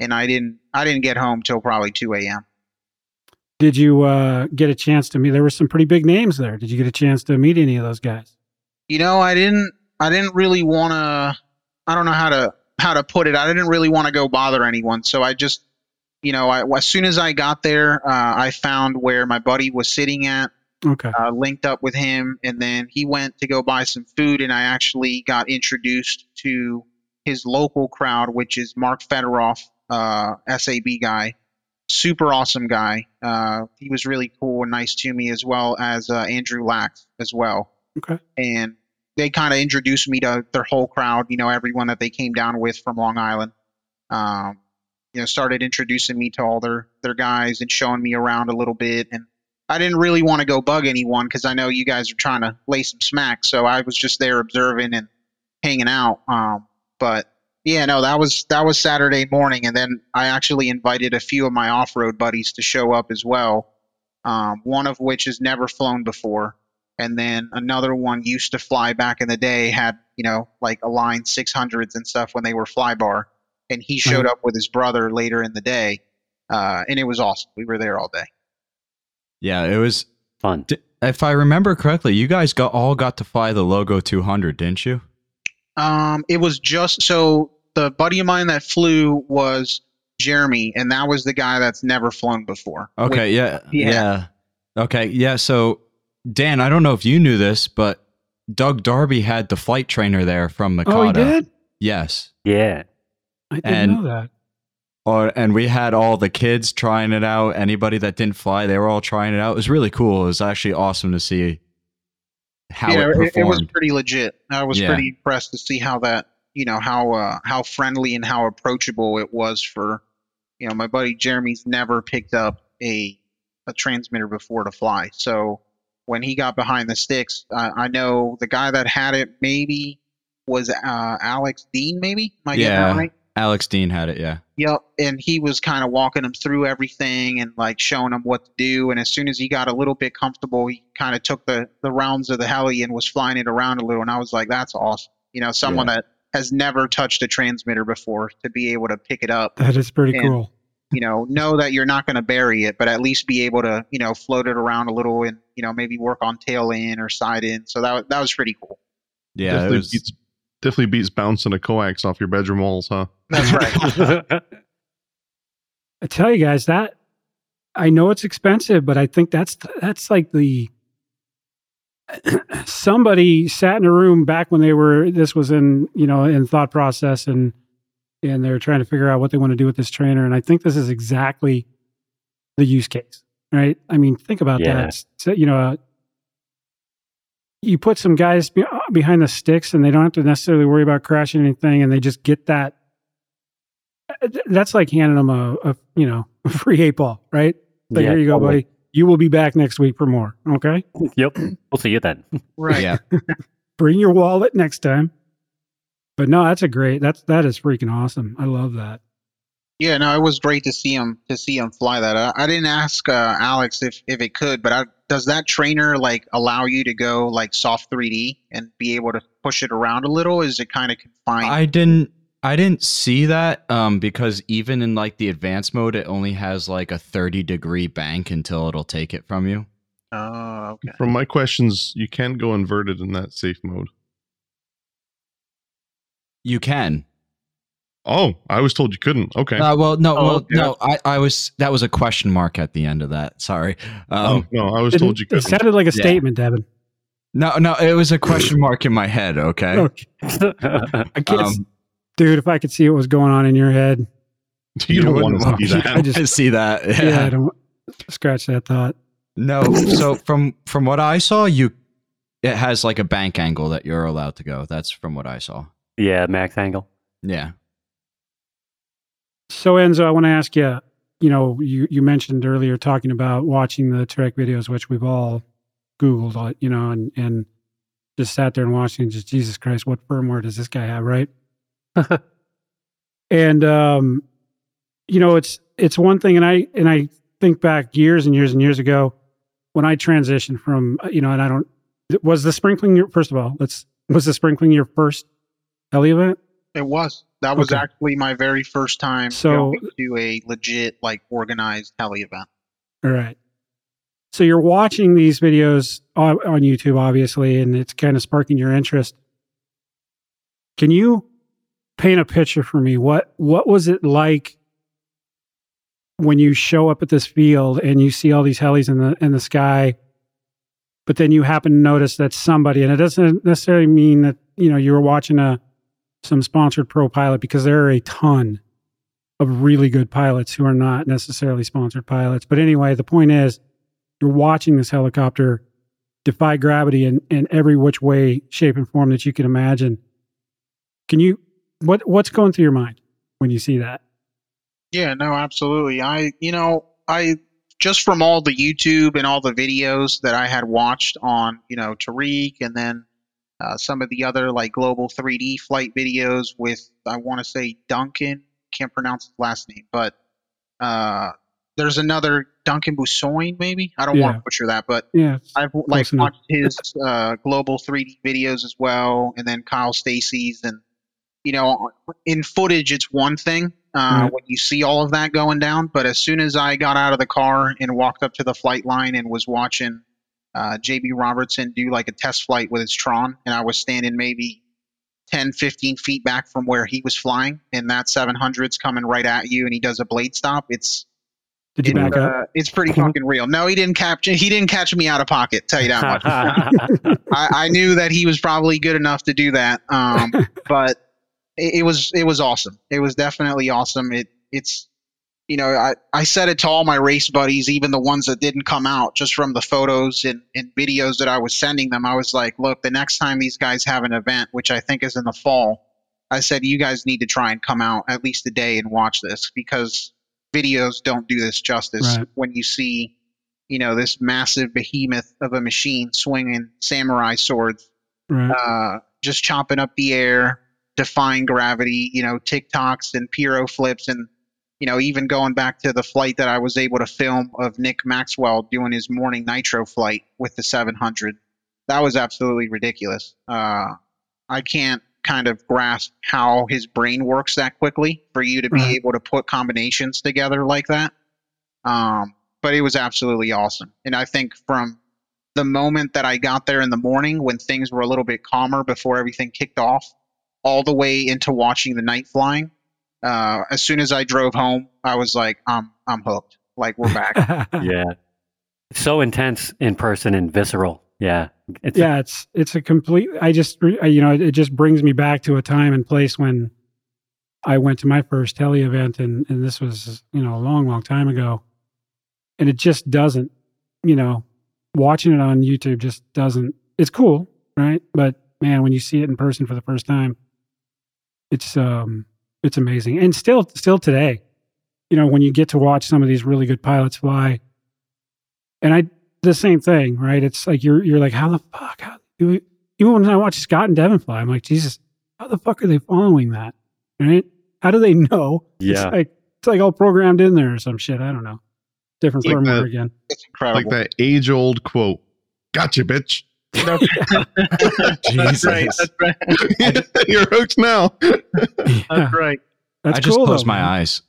And I didn't I didn't get home till probably 2 a.m. Did you uh, get a chance to meet? There were some pretty big names there. Did you get a chance to meet any of those guys? You know, I didn't I didn't really want to I don't know how to how to put it. I didn't really want to go bother anyone. So I just you know, I, as soon as I got there, uh, I found where my buddy was sitting at. Okay. uh, linked up with him, and then he went to go buy some food, and I actually got introduced to his local crowd, which is Mark Fedorov, uh, SAB guy, super awesome guy. Uh, he was really cool and nice to me, as well as uh, Andrew Lax as well. Okay. And they kind of introduced me to their whole crowd, you know, everyone that they came down with from Long Island. Um, you know, started introducing me to all their their guys and showing me around a little bit and I didn't really want to go bug anyone because I know you guys are trying to lay some smack. So I was just there observing and hanging out. Um, but yeah, no, that was that was Saturday morning, and then I actually invited a few of my off-road buddies to show up as well. Um, one of which has never flown before, and then another one used to fly back in the day. Had you know like a line 600s and stuff when they were flybar, and he showed up with his brother later in the day, uh, and it was awesome. We were there all day. Yeah, it was. Fun. d- If I remember correctly, you guys got all got to fly the Logo 200, didn't you? Um, it was just so the buddy of mine that flew was Jeremy, and that was the guy that's never flown before. Okay, With- yeah, yeah. yeah. Okay, yeah. So, Dan, I don't know if you knew this, but Doug Darby had the flight trainer there from Mikado. Oh, he did. Yes. Yeah. I didn't And- know that. Or and we had all the kids trying it out. Anybody that didn't fly, they were all trying it out. It was really cool. It was actually awesome to see how yeah, it it, performed. it was pretty legit. I was Yeah. pretty impressed to see how that, you know, how uh, how friendly and how approachable it was for, you know, my buddy Jeremy's never picked up a a transmitter before to fly. So when he got behind the sticks, uh, I know the guy that had it maybe was uh, Alex Dean. Maybe am I Yeah. right? Alex Dean had it. Yeah. Yep, and he was kind of walking him through everything and like showing him what to do. And as soon as he got a little bit comfortable, he kind of took the the rounds of the heli and was flying it around a little. And I was like, "That's awesome!" You know, someone that has never touched a transmitter before to be able to pick it up. That is pretty And- cool. You know, know that you're not going to bury it, but at least be able to you know float it around a little and you know maybe work on tail in or side in. So that that was pretty cool. Yeah. It definitely, beats, bouncing a coax off your bedroom walls, huh? That's right. I tell you guys that I know it's expensive, but I think that's that's like the somebody sat in a room back when they were this was in you know in thought process and and they're trying to figure out what they want to do with this trainer and I think this is exactly the use case, right? I mean, think about Yeah. that. So, you know, uh, you put some guys be- uh, behind the sticks and they don't have to necessarily worry about crashing anything and they just get that uh, that's like handing them a, a you know a free eight ball, right? Like Yeah, here you go, totally. buddy. You will be back next week for more. Okay, Yep. We'll see you then. Right. yeah. bring your wallet next time. But no, that's a great. That's that is freaking awesome. I love that. Yeah, no, it was great to see him to see him fly that. I, I didn't ask uh, Alex if if it could, but I, does that trainer like allow you to go like soft 3D and be able to push it around a little? Is it kind of confined? I didn't I didn't see that um because even in like the advanced mode it only has like a 30 degree bank until it'll take it from you. Oh, okay. From my questions, you can go inverted in that safe mode. You can. Oh, I was told you couldn't. Okay. Uh, well, no, Oh, well, yeah. no. I, I was that was a question mark at the end of that. Sorry. oh, Um, no, I was It, told you it couldn't. sounded like a Yeah. statement, Devin. no, no. It was a question mark in my head. Okay. Okay. I can't, Um, dude. If I could see what was going on in your head, you don't wouldn't want to see that. I that. just- I see that. yeah, Yeah. I don't scratch that thought. No. So from from what I saw, you it has like a bank angle that you're allowed to go. That's from what I saw. yeah, max angle. Yeah. So Enzo, I want to ask you. You know, you you mentioned earlier talking about watching the Trek videos, which we've all Googled, uh, you know, and and just sat there and watching. and Just Jesus Christ, what firmware does this guy have, right? and um, you know, it's it's one thing, and I and I think back years and years and years ago when I transitioned from, uh, you know, and I don't was the Spring Fling your first of all, let's was the Spring Fling your first heli event? It was. That was Okay. actually my very first time So- going to a legit, like, organized heli event. All right. So you're watching these videos on, on YouTube, obviously, and it's kind of sparking your interest. Can you paint a picture for me? What what was it like when you show up at this field and you see all these helis in the in the sky, but then you happen to notice that somebody, and it doesn't necessarily mean that you know you were watching a some sponsored pro pilot because there are a ton of really good pilots who are not necessarily sponsored pilots. But anyway, the point is you're watching this helicopter defy gravity in, in every which way, shape, and form that you can imagine. Can you what what's going through your mind when you see that? Yeah, no, absolutely. I, you know, I just from all the YouTube and all the videos that I had watched on, you know, Tareq and then uh, some of the other like global 3D flight videos with, I want to say Duncan, can't pronounce his last name, but uh, there's another Duncan Busoin, maybe. I don't want to butcher that, but Yeah. I've like watched his uh, global 3D videos as well, and then Kyle Stacy's, and you know, in footage it's one thing uh, Right. when you see all of that going down, but as soon as I got out of the car and walked up to the flight line and was watching uh, JB Robertson do like a test flight with his Tron, and I was standing maybe 10, 15 feet back from where he was flying, and that 700's coming right at you, and he does a blade stop. It's Did you it's, back up? uh, it's pretty fucking real. No, he didn't capture. He didn't catch me out of pocket. Tell you that much. I, I knew that he was probably good enough to do that. Um, but it, it was it was awesome. It was definitely awesome. It it's you know I, I said it to all my race buddies, even the ones that didn't come out, just from the photos and, and videos that I was sending them. I was like, look, the next time these guys have an event, which I think is in the fall, I said you guys need to try and come out at least a day and watch this because videos don't do this justice Right. when you see you know this massive behemoth of a machine swinging samurai swords right. uh, just chopping up the air, defying gravity, you know, tic-tocs and piro flips, and you know, even going back to the flight that I was able to film of Nick Maxwell doing his morning nitro flight with the 700. That was absolutely ridiculous. Uh, I can't kind of grasp how his brain works that quickly for you to be Right. able to put combinations together like that. Um, but it was absolutely awesome. And I think from the moment that I got there in the morning when things were a little bit calmer before everything kicked off, all the way into watching the night flying. Uh, as soon as I drove home, I was like, I'm I'm hooked. Like we're back. yeah. So intense in person and visceral. Yeah. It's yeah, it's it's a complete. I just you know it just brings me back to a time and place when I went to my first heli event, and and this was you know a long, long time ago, and it just doesn't, you know, watching it on YouTube just doesn't. It's cool, right? But man, when you see it in person for the first time, it's um it's amazing, and still still today, you know, when you get to watch some of these really good pilots fly, and I the same thing, right? It's like you're you're like, how the fuck? How do we, even when I watch Scott and Devon fly, I'm like, Jesus, how the fuck are they following that? Right? How do they know? Yeah. It's like it's like all programmed in there or some shit. I don't know. Different Like firmware that- again. It's incredible. Like that age old quote. Gotcha, bitch. That's right. That's right. You're hooked now. Yeah, That's right. that's I just cool. closed though, my man. eyes.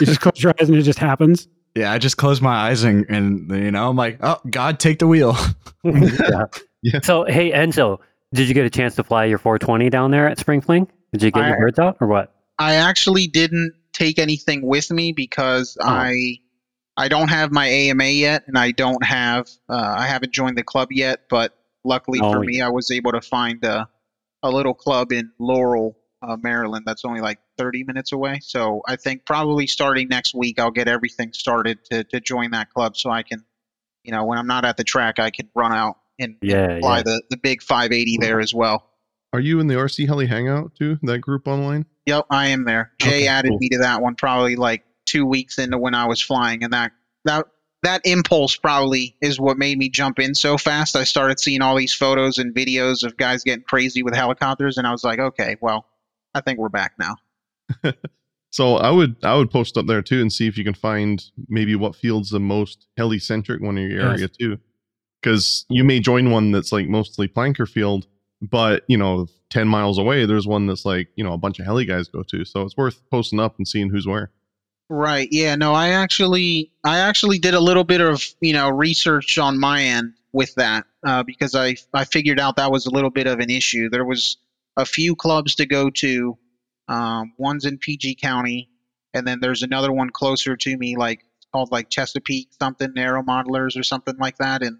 You just close your eyes and it just happens. Yeah, I just close my eyes and, and you know, I'm like, oh, God, take the wheel. yeah. Yeah. So, hey, Enzo, did you get a chance to fly your 420 down there at Spring Fling? Did you get I- your birds out or what? I actually didn't take anything with me because Oh. I I don't have my AMA yet, and I don't have uh, I haven't joined the club yet. But luckily Oh, for me, I was able to find a a little club in Laurel, uh, Maryland. That's only like 30 minutes away. So I think probably starting next week, I'll get everything started to to join that club, so I can, you know, when I'm not at the track, I can run out and, and Yeah, fly yeah. the the big 580 there as well. Are you in the RC Heli Hangout too? That group online? Yep, I am there. Jay Okay, added cool. me to that one probably like two weeks into when I was flying, and that that that impulse probably is what made me jump in so fast. I started seeing all these photos and videos of guys getting crazy with helicopters, and I was like, okay, well, I think we're back now. So I would I would post up there too and see if you can find maybe what field's the most heli centric one in your Yes. area too. Because you may join one that's like mostly planker field, but you know, ten miles away there's one that's like, you know, a bunch of heli guys go to. So it's worth posting up and seeing who's where. Right. Yeah. No, I actually, I actually did a little bit of, you know, research on my end with that uh, because I, I figured out that was a little bit of an issue. There was a few clubs to go to. Um, one's in PG County, and then there's another one closer to me, like called like Chesapeake something, Narrow Modelers or something like that. And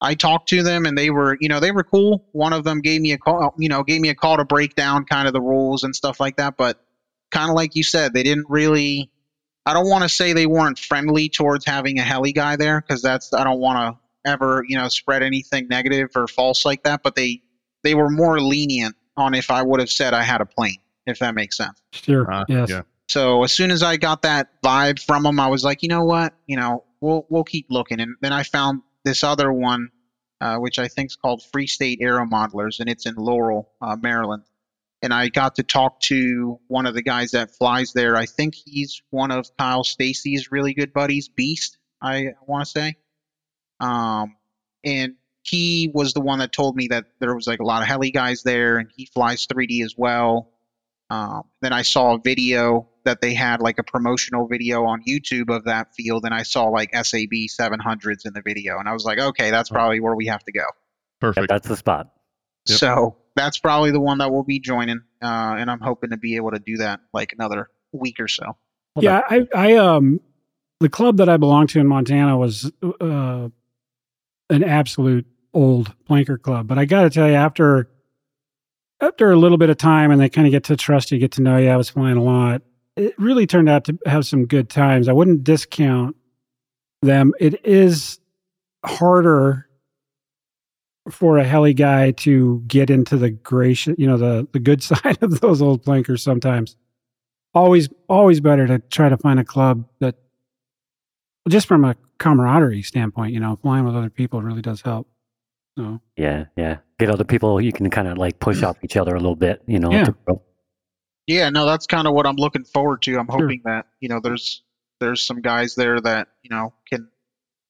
I talked to them, and they were, you know, they were cool. One of them gave me a call, you know, gave me a call to break down kind of the rules and stuff like that. But kind of like you said, they didn't really I don't want to say they weren't friendly towards having a heli guy there because that's I don't want to ever you know spread anything negative or false like that. But they they were more lenient on if I would have said I had a plane, if that makes sense. Sure. Uh, yes. yeah. So as soon as I got that vibe from them, I was like, you know what, you know, we'll we'll keep looking. And then I found this other one, uh, which I think is called Free State Aero Modelers, and it's in Laurel, uh, Maryland. And I got to talk to one of the guys that flies there. I think he's one of Kyle Stacy's really good buddies, Beast. I want to say. Um, and he was the one that told me that there was like a lot of heli guys there, and he flies 3D as well. Um, then I saw a video that they had like a promotional video on YouTube of that field, and I saw like SAB 700s in the video, and I was like, okay, that's probably where we have to go. Perfect. That's the spot. Yep. So that's probably the one that we'll be joining, uh, and I'm hoping to be able to do that like another week or so. Hold yeah, I, I, um, the club that I belonged to in Montana was uh, an absolute old planker club. But I got to tell you, after after a little bit of time, and they kind of get to trust you, get to know you. I was flying a lot. It really turned out to have some good times. I wouldn't discount them. It is harder for a heli guy to get into the gracious, you know, the the good side of those old plankers sometimes always always better to try to find a club that just from a camaraderie standpoint you know flying with other people really does help so Yeah, yeah. Get other people you can kind of like push off each other a little bit, you know. Yeah. to grow. Yeah, no, that's kind of what I'm looking forward to. I'm Sure. hoping that you know there's there's some guys there that you know can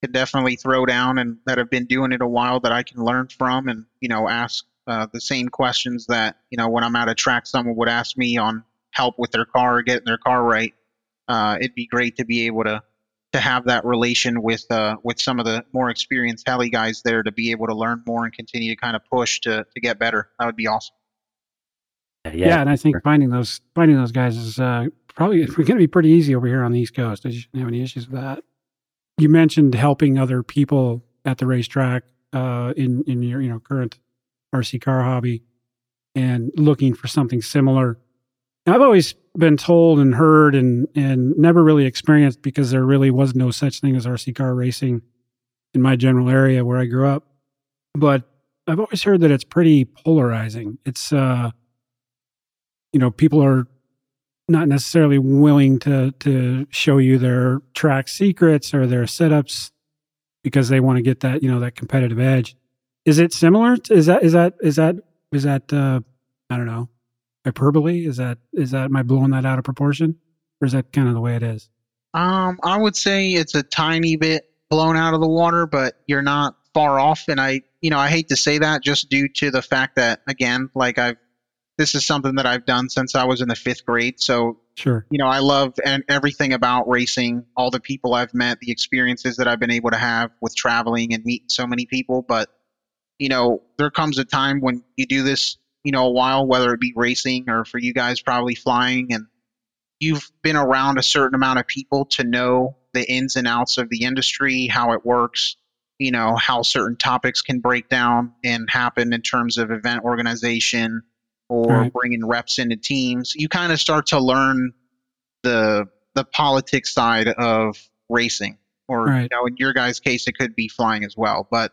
can definitely throw down and that have been doing it a while that I can learn from and you know ask uh, the same questions that you know when I'm out of track someone would ask me on help with their car or getting their car right. Uh, it'd be great to be able to to have that relation with uh, with some of the more experienced heli guys there to be able to learn more and continue to kind of push to to get better. That would be awesome. Yeah, yeah, and i think sure. finding those finding those guys is uh probably going to be pretty easy over here on the east coast i shouldn't have any issues with that you mentioned helping other people at the racetrack uh in in your you know current rc car hobby and looking for something similar I've always been told and heard and and never really experienced because there really was no such thing as RC car racing in my general area where I grew up. But I've always heard that it's pretty polarizing. It's uh you know, people are not necessarily willing to to show you their track secrets or their setups because they want to get that, you know, that competitive edge. Is it similar? Is that is that is that is that uh I don't know hyperbole? Is that is that am I blowing that out of proportion, or is that kind of the way it is? Um, I would say it's a tiny bit blown out of the water, but you're not far off. And I, you know, I hate to say that just due to the fact that, again, like I've, this is something that I've done since I was in the fifth grade. So Sure. you know, I love and everything about racing, all the people I've met, the experiences that I've been able to have with traveling and meeting so many people. But, you know, there comes a time when you do this, you know, a while, whether it be racing or for you guys probably flying, and you've been around a certain amount of people to know the ins and outs of the industry, how it works, you know, how certain topics can break down and happen in terms of event organization or Right. bringing reps into teams. You kind of start to learn the the politics side of racing, or Right. you know, in your guys' case, it could be flying as well. But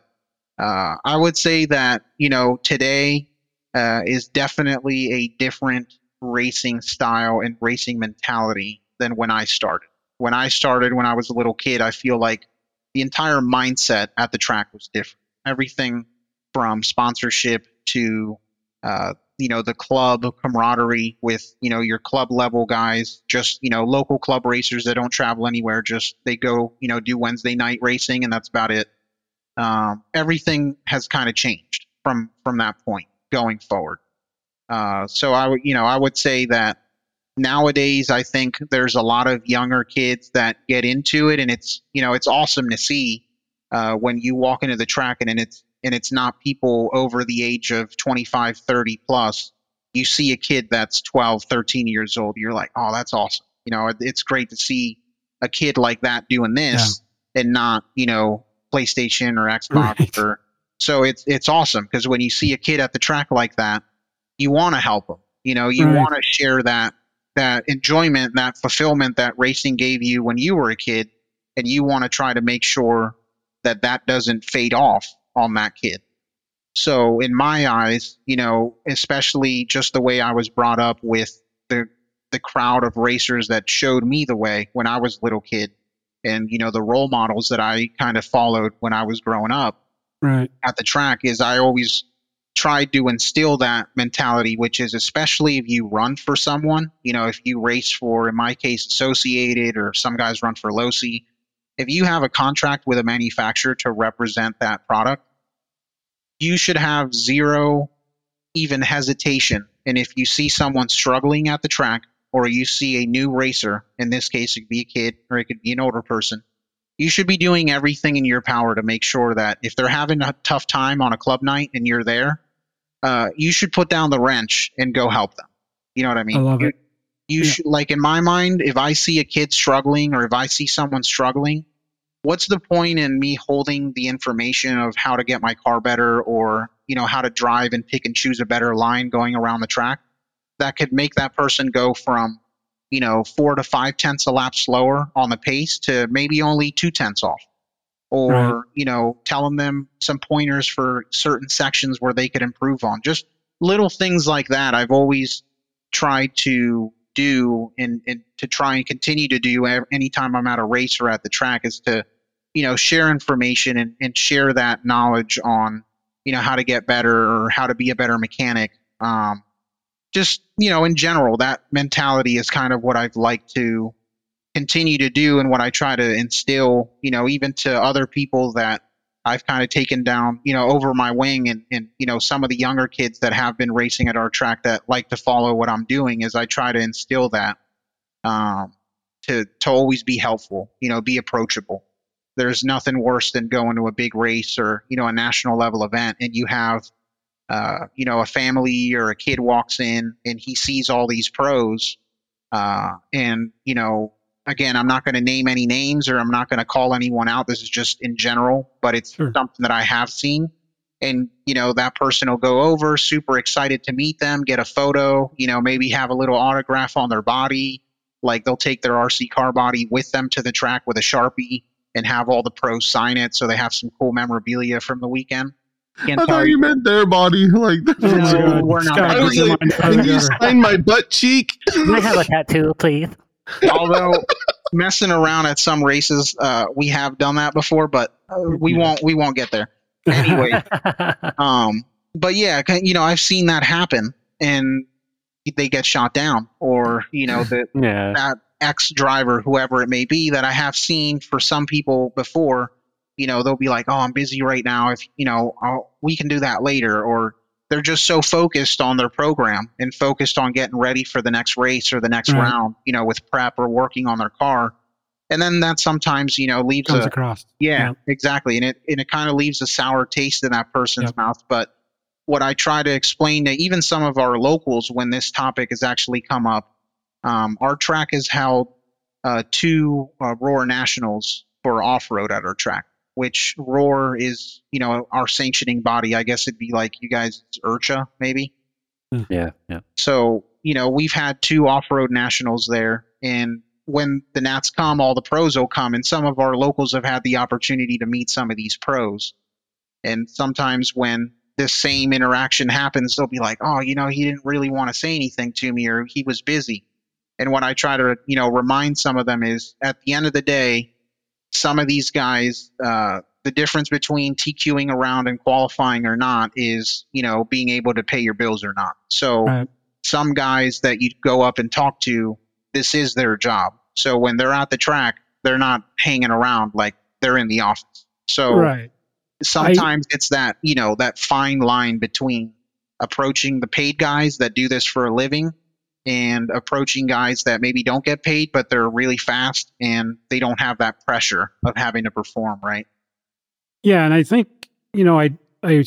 uh, I would say that you know today uh, is definitely a different racing style and racing mentality than when I started. When I started, when I was a little kid, I feel like the entire mindset at the track was different. Everything from sponsorship to uh, you know the club camaraderie with you know your club level guys just you know local club racers that don't travel anywhere just they go you know do wednesday night racing and that's about it. Um, everything has kind of changed from from that point going forward. Uh, so i would you know i would say that nowadays i think there's a lot of younger kids that get into it and it's you know it's awesome to see uh, when you walk into the track and, and it's and it's not people over the age of 25 30 plus you see a kid that's 12 13 years old you're like oh that's awesome you know it's great to see a kid like that doing this and not you know playstation or xbox Right. or so it's it's awesome because when you see a kid at the track like that you want to help them you know you Right. want to share that that enjoyment that fulfillment that racing gave you when you were a kid and you want to try to make sure that that doesn't fade off on that kid. So in my eyes, you know, especially just the way I was brought up with the the crowd of racers that showed me the way when I was a little kid and you know the role models that I kind of followed when I was growing up Right. at the track is I always tried to instill that mentality, which is especially if you run for someone, you know, if you race for, in my case, Associated or some guys run for Losi, if you have a contract with a manufacturer to represent that product, you should have zero even hesitation. And if you see someone struggling at the track, or you see a new racer, in this case, it could be a kid or it could be an older person, you should be doing everything in your power to make sure that if they're having a tough time on a club night and you're there, uh, you should put down the wrench and go help them. You know what I mean? I love You- it. You Yeah. should, like in my mind, if I see a kid struggling or if I see someone struggling, what's the point in me holding the information of how to get my car better or you know how to drive and pick and choose a better line going around the track? That could make that person go from you know four to five tenths a lap slower on the pace to maybe only two tenths off. Or Right. you know telling them some pointers for certain sections where they could improve on. Just little things like that i've always tried to do and, and to try and continue to do anytime i'm at a race or at the track is to you know share information and, and share that knowledge on you know how to get better or how to be a better mechanic. Um, just you know in general that mentality is kind of what i've liked to continue to do and what i try to instill you know even to other people that i've kind of taken down you know over my wing and, and you know some of the younger kids that have been racing at our track that like to follow what i'm doing is i try to instill that um, to to always be helpful you know be approachable. There's nothing worse than going to a big race or you know a national level event and you have uh, you know a family or a kid walks in and he sees all these pros uh, and you know again i'm not going to name any names or i'm not going to call anyone out this is just in general but it's Sure. something that i have seen and you know that person will go over super excited to meet them get a photo you know maybe have a little autograph on their body like they'll take their rc car body with them to the track with a sharpie and have all the pros sign it so they have some cool memorabilia from the weekend Can't I thought you meant their body. Like, Oh No, we're not I was like, can you sign my butt cheek? Can I have a tattoo, please? Although messing around at some races uh, we have done that before but uh, we won't we won't get there. Anyway um but yeah you know i've seen that happen and they get shot down or you know the yeah. that ex driver whoever it may be that i have seen for some people before you know they'll be like oh i'm busy right now. If you know I'll, we can do that later or they're just so focused on their program and focused on getting ready for the next race or the next Right. round, you know, with prep or working on their car. And then that sometimes, you know, leaves Comes a across. yeah, Yeah. exactly. And it and it kind of leaves a sour taste in that person's Yep. mouth. But what I try to explain to even some of our locals when this topic has actually come up, um, our track has held uh, two uh, Roar Nationals for off road at our track, which Roar is, you know, our sanctioning body. I guess it'd be like you guys, IRCHA, maybe. Hmm. Yeah, yeah. So, you know, we've had two off road nationals there. And when the Nats come, all the pros will come. And some of our locals have had the opportunity to meet some of these pros. And sometimes when this same interaction happens, they'll be like, oh, you know, he didn't really want to say anything to me or he was busy. And what I try to, you know, remind some of them is at the end of the day, some of these guys, uh, the difference between TQing around and qualifying or not is, you know, being able to pay your bills or not. So Right. some guys that you go up and talk to, this is their job. So when they're at the track, they're not hanging around like they're in the office. So Right. sometimes it's that, you know, that fine line between approaching the paid guys that do this for a living and approaching guys that maybe don't get paid, but they're really fast and they don't have that pressure of having to perform, right? Yeah, and I think you know I I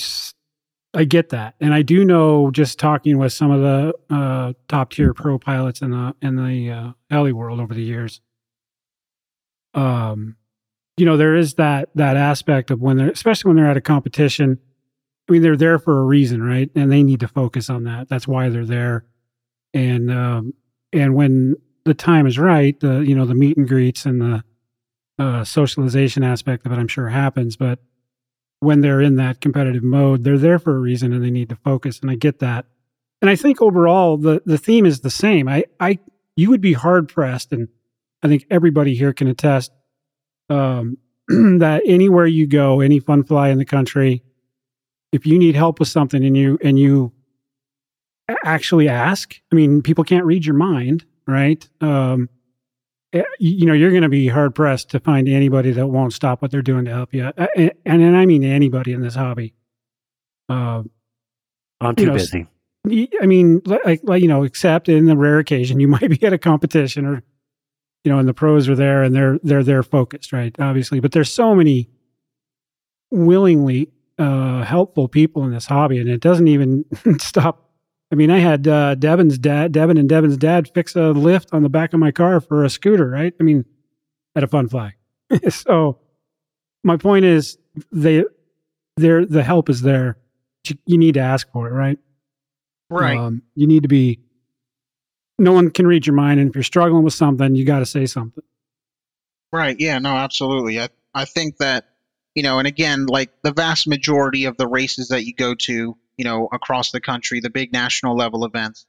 I get that, and I do know just talking with some of the uh, top tier pro pilots in the in the uh, heli world over the years. Um, you know, there is that that aspect of when they're especially when they're at a competition. I mean, they're there for a reason, right? And they need to focus on that. That's why they're there. And um, and when the time is right, the you know the meet and greets and the uh, socialization aspect of it, I'm sure happens. But when they're in that competitive mode, they're there for a reason and they need to focus. And I get that. And I think overall the the theme is the same. I I you would be hard pressed, and I think everybody here can attest um, that anywhere you go, any fun fly in the country, if you need help with something and you and you actually ask, I mean, people can't read your mind, right? Um, eh, you know, you're going to be hard pressed to find anybody that won't stop what they're doing to help you, and, and I mean anybody in this hobby. Uh, I'm too know, busy. I mean, like, like you know, except in the rare occasion you might be at a competition or, you know, and the pros are there and they're they're they're focused, right? Obviously, but there's so many willingly uh, helpful people in this hobby, and it doesn't even stop. I mean, I had uh, Devin's dad, Devin and Devin's dad, fix a lift on the back of my car for a scooter, right? I mean, at a fun fly. so, my point is, they, they're the help is there. You, you need to ask for it, right? Right. Um, you need to be. No one can read your mind, and if you're struggling with something, you got to say something. Right. Yeah. No. Absolutely. I I think that you know, and again, like the vast majority of the races that you go to, you know, across the country, the big national level events,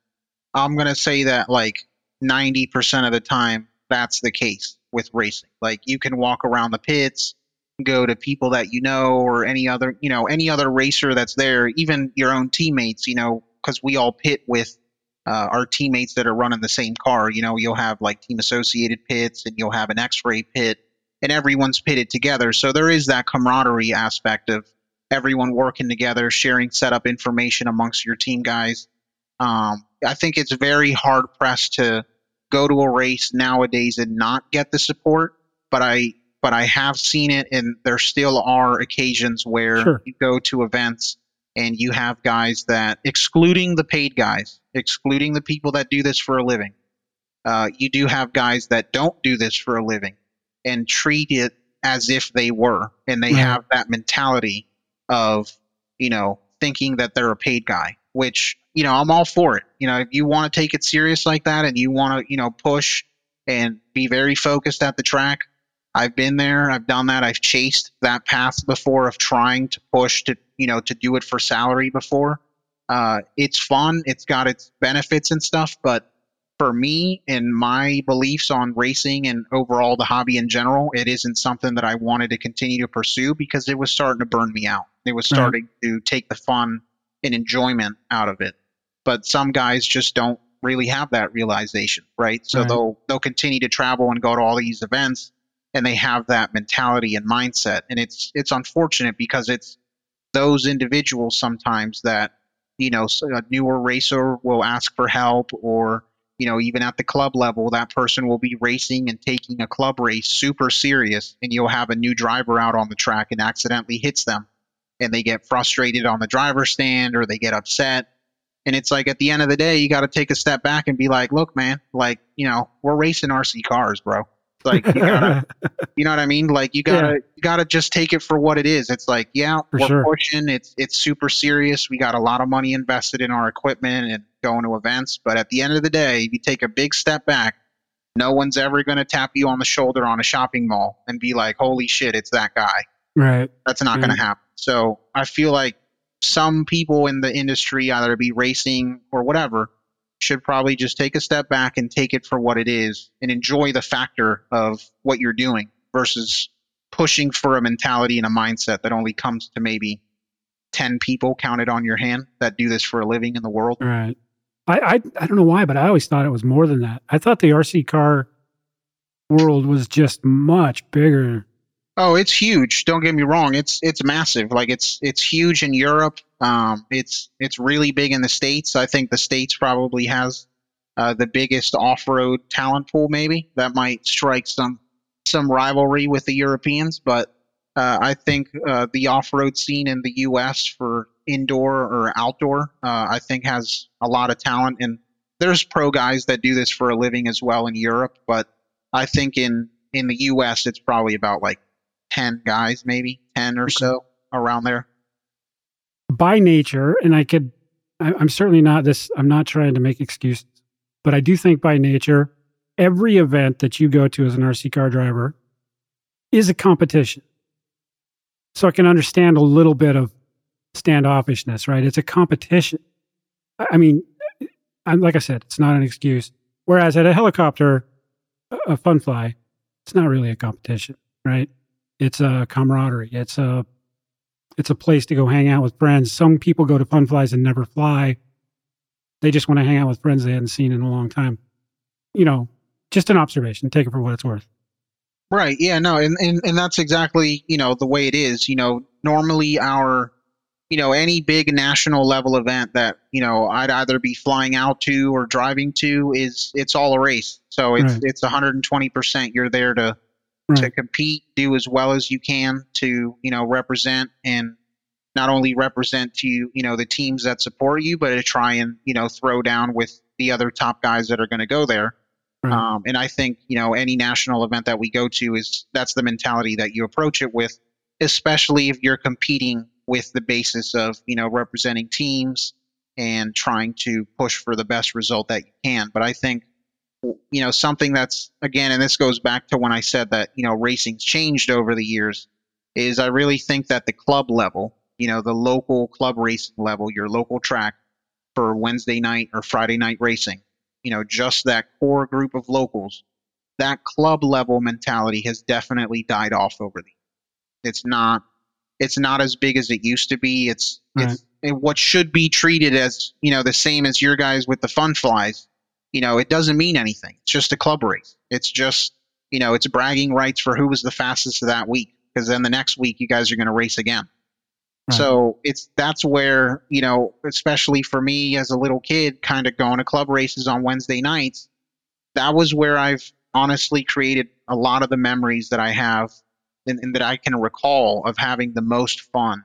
I'm gonna say that like 90% of the time that's the case with racing. Like you can walk around the pits, go to people that you know, or any other, you know, any other racer that's there, even your own teammates, you know, because we all pit with uh, our teammates that are running the same car. You know, you'll have like team associated pits and you'll have an X-ray pit, and everyone's pitted together. So there is that camaraderie aspect of everyone working together, sharing setup information amongst your team guys. Um, I think it's very hard pressed to go to a race nowadays and not get the support, but I but I have seen it, and there still are occasions where Sure. you go to events and you have guys that, excluding the paid guys, excluding the people that do this for a living, uh, you do have guys that don't do this for a living and treat it as if they were, and they have that mentality of, you know, thinking that they're a paid guy, which, you know, I'm all for it. You know, if you want to take it serious like that and you want to, you know, push and be very focused at the track, I've been there. I've done that. I've chased that path before of trying to push to, you know, to do it for salary before. Uh, it's fun. It's got its benefits and stuff, but for me and my beliefs on racing and overall the hobby in general, it isn't something that I wanted to continue to pursue because it was starting to burn me out. It was Right. starting to take the fun and enjoyment out of it. But some guys just don't really have that realization, right? So Right. they'll they'll continue to travel and go to all these events and they have that mentality and mindset. And it's it's unfortunate because it's those individuals sometimes that you know a newer racer will ask for help or you know even at the club level that person will be racing and taking a club race super serious and you'll have a new driver out on the track and accidentally hits them and they get frustrated on the driver's stand or they get upset and it's like at the end of the day you got to take a step back and be like look man like you know we're racing rc cars bro like you gotta you know what I mean? Like you gotta you gotta just take it for what it is. It's like, yeah, For we're sure. pushing. It's it's super serious. We got a lot of money invested in our equipment and going to events. But at the end of the day, if you take a big step back, no one's ever gonna tap you on the shoulder on a shopping mall and be like, Holy shit, it's that guy. right. That's not gonna Mm. happen. So I feel like some people in the industry, either be racing or whatever, should probably just take a step back and take it for what it is and enjoy the factor of what you're doing versus pushing for a mentality and a mindset that only comes to maybe 10 people counted on your hand that do this for a living in the world. Right. I, I I don't know why, but I always thought it was more than that. I thought the RC car world was just much bigger. Oh, it's huge. Don't get me wrong. It's it's massive. Like it's it's huge in Europe. Um, it's it's really big in the states. I think the states probably has uh, the biggest off-road talent pool. Maybe that might strike some some rivalry with the Europeans, but uh, I think uh, the off-road scene in the U.S. for indoor or outdoor, uh, I think has a lot of talent. And there's pro guys that do this for a living as well in Europe, but I think in in the U.S. it's probably about like 10 guys, maybe 10 or so around there. by nature, and I could, I, I'm certainly not this, I'm not trying to make excuses, but I do think by nature, every event that you go to as an RC car driver is a competition. So I can understand a little bit of standoffishness, right? It's a competition. I mean, i like I said, it's not an excuse. Whereas at a helicopter, a- a fun fly, it's not really a competition, right? It's a camaraderie. It's a it's a place to go hang out with friends. Some people go to fun flies and never fly. They just want to hang out with friends they hadn't seen in a long time. You know, just an observation. Take it for what it's worth. Right. Yeah. No. And, and and that's exactly you know the way it is. You know, normally our you know any big national level event that you know I'd either be flying out to or driving to is it's all a race. So it's Right. it's 120 percent. You're there to to compete, do as well as you can to you know represent and not only represent to you know the teams that support you, but to try and you know throw down with the other top guys that are going to go there. Right. Um, and I think you know any national event that we go to is that's the mentality that you approach it with, especially if you're competing with the basis of you know representing teams and trying to push for the best result that you can. But I think you know something that's again, and this goes back to when I said that you know racing's changed over the years, is I really think that the club level, you know, the local club racing level, your local track for Wednesday night or Friday night racing, you know, just that core group of locals, that club level mentality has definitely died off over the. It's not. It's not as big as it used to be. It's it's and what should be treated as you know the same as your guys with the fun flies. You know, it doesn't mean anything. It's just a club race. It's just you know, it's bragging rights for who was the fastest of that week. Because then the next week you guys are going to race again. Right. So it's that's where you know, especially for me as a little kid, kind of going to club races on Wednesday nights. That was where I've honestly created a lot of the memories that I have and, and that I can recall of having the most fun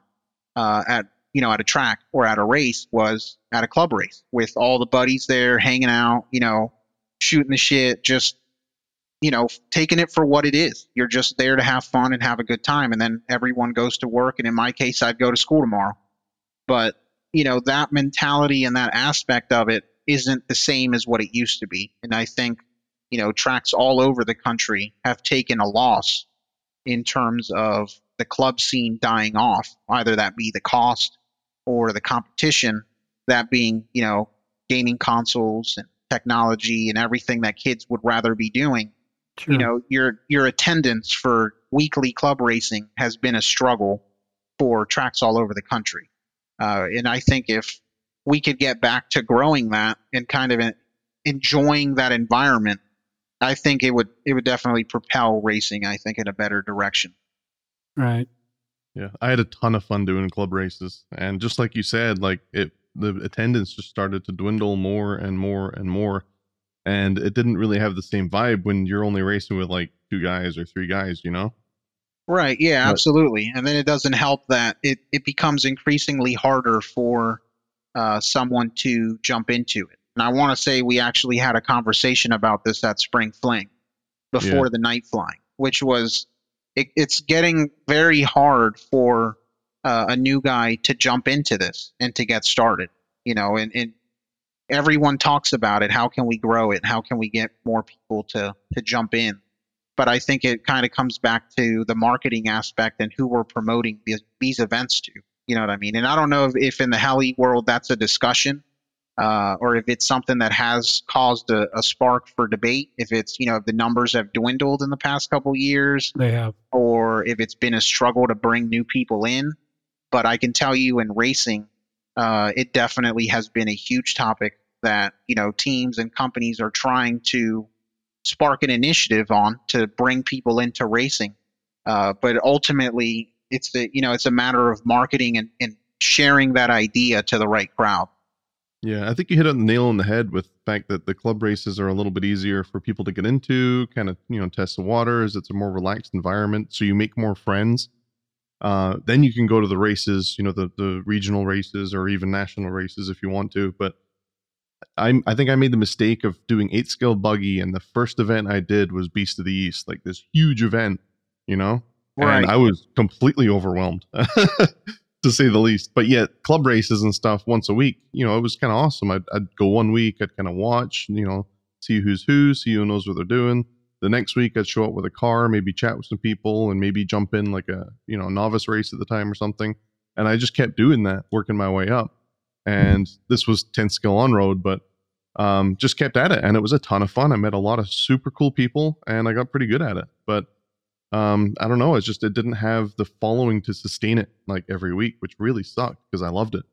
uh, at you know at a track or at a race was at a club race with all the buddies there hanging out, you know, shooting the shit, just you know, taking it for what it is. You're just there to have fun and have a good time, and then everyone goes to work. And in my case, I'd go to school tomorrow. But you know, that mentality and that aspect of it isn't the same as what it used to be. And I think you know, tracks all over the country have taken a loss in terms of the club scene dying off, either that be the cost or the competition, that being, you know, gaming consoles and technology and everything that kids would rather be doing. Sure. You know, your your attendance for weekly club racing has been a struggle for tracks all over the country. Uh, and I think if we could get back to growing that and kind of enjoying that environment, I think it would it would definitely propel racing. I think in a better direction. right. Yeah, I had a ton of fun doing club races, and just like you said, like it, the attendance just started to dwindle more and more and more, and it didn't really have the same vibe when you're only racing with like two guys or three guys, you know? Right. Yeah, But- absolutely. And then it doesn't help that it, it becomes increasingly harder for uh, someone to jump into it. And I want to say we actually had a conversation about this at Spring Fling before Yeah. the night flying, which was it, it's getting very hard for uh, a new guy to jump into this and to get started. You know, and, and everyone talks about it. How can we grow it? How can we get more people to to jump in? but I think it kind of comes back to the marketing aspect and who we're promoting these, these events to. You know what I mean? And I don't know if, if in the heli world that's a discussion, uh, or if it's something that has caused a, a spark for debate. If it's you know if the numbers have dwindled in the past couple years, They have. or if it's been a struggle to bring new people in. But I can tell you in racing, uh, it definitely has been a huge topic that you know teams and companies are trying to spark an initiative on to bring people into racing. Uh, but ultimately, it's the you know it's a matter of marketing and, and sharing that idea to the right crowd. Yeah, I think you hit on the nail on the head with the fact that the club races are a little bit easier for people to get into, kind of, you know, test the waters. It's a more relaxed environment, so you make more friends. Uh, then you can go to the races, you know, the the regional races or even national races if you want to. But I I think I made the mistake of doing eight scale buggy, and the first event I did was Beast of the East, like this huge event, you know, Right. and I was completely overwhelmed. to say the least. But yet, club races and stuff once a week, you know, it was kind of awesome. I'd, I'd go one week, I'd kind of watch, you know, see who's who, see who knows what they're doing. The next week, I'd show up with a car, maybe chat with some people, and maybe jump in like a you know novice race at the time or something. And I just kept doing that, working my way up. And this was 10 scale on road, but um, just kept at it, and it was a ton of fun. I met a lot of super cool people, and I got pretty good at it. But um, I don't know. It's just it didn't have the following to sustain it like every week, which really sucked because I loved it.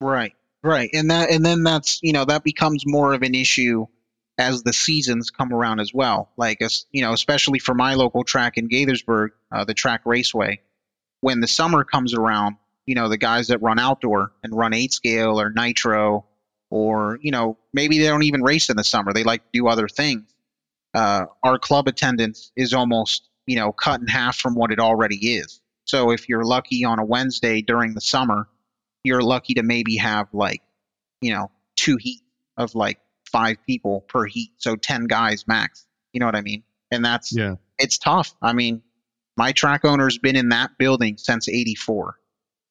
Right, right, and that and then that's you know that becomes more of an issue as the seasons come around as well. Like as you know, especially for my local track in Gaithersburg, uh, the track raceway, when the summer comes around, you know the guys that run outdoor and run eight scale or nitro, or you know maybe they don't even race in the summer. They like to do other things. Uh, our club attendance is almost you know cut in half from what it already is. So if you're lucky on a Wednesday during the summer, you're lucky to maybe have like, you know, two heat of like five people per heat. So 10 guys max. You know what I mean? And that's, Yeah. it's tough. I mean, my track owner's been in that building since 84.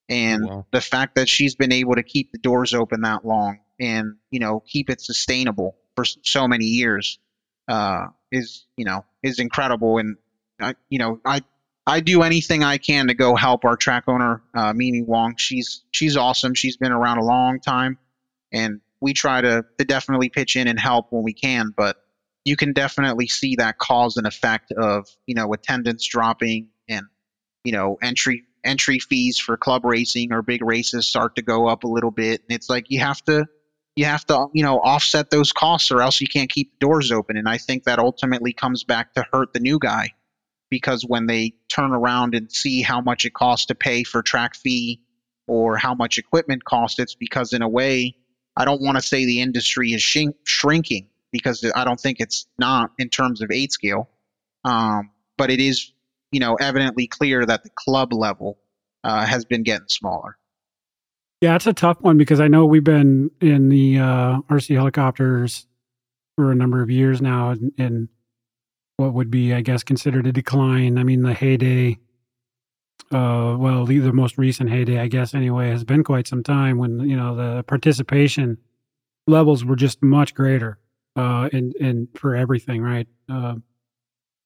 And Wow. the fact that she's been able to keep the doors open that long and, you know, keep it sustainable for so many years uh, is, you know, is incredible. And, I, you know, I, I do anything I can to go help our track owner, uh, Mimi Wong. She's she's awesome. She's been around a long time, and we try to, to definitely pitch in and help when we can. But you can definitely see that cause and effect of you know attendance dropping and you know entry entry fees for club racing or big races start to go up a little bit, and it's like you have to you have to you know offset those costs or else you can't keep the doors open. And I think that ultimately comes back to hurt the new guy because when they turn around and see how much it costs to pay for track fee or how much equipment costs, it's because in a way, I don't want to say the industry is shrink- shrinking because I don't think it's not in terms of eight scale, um, but it is, you know, evidently clear that the club level uh, has been getting smaller. Yeah, it's a tough one because I know we've been in the uh, RC helicopters for a number of years now, and, and what would be, I guess, considered a decline. I mean, the heyday, uh, well, the, most recent heyday, I guess, anyway, has been quite some time when you know the participation levels were just much greater, uh, and and for everything, right? Uh,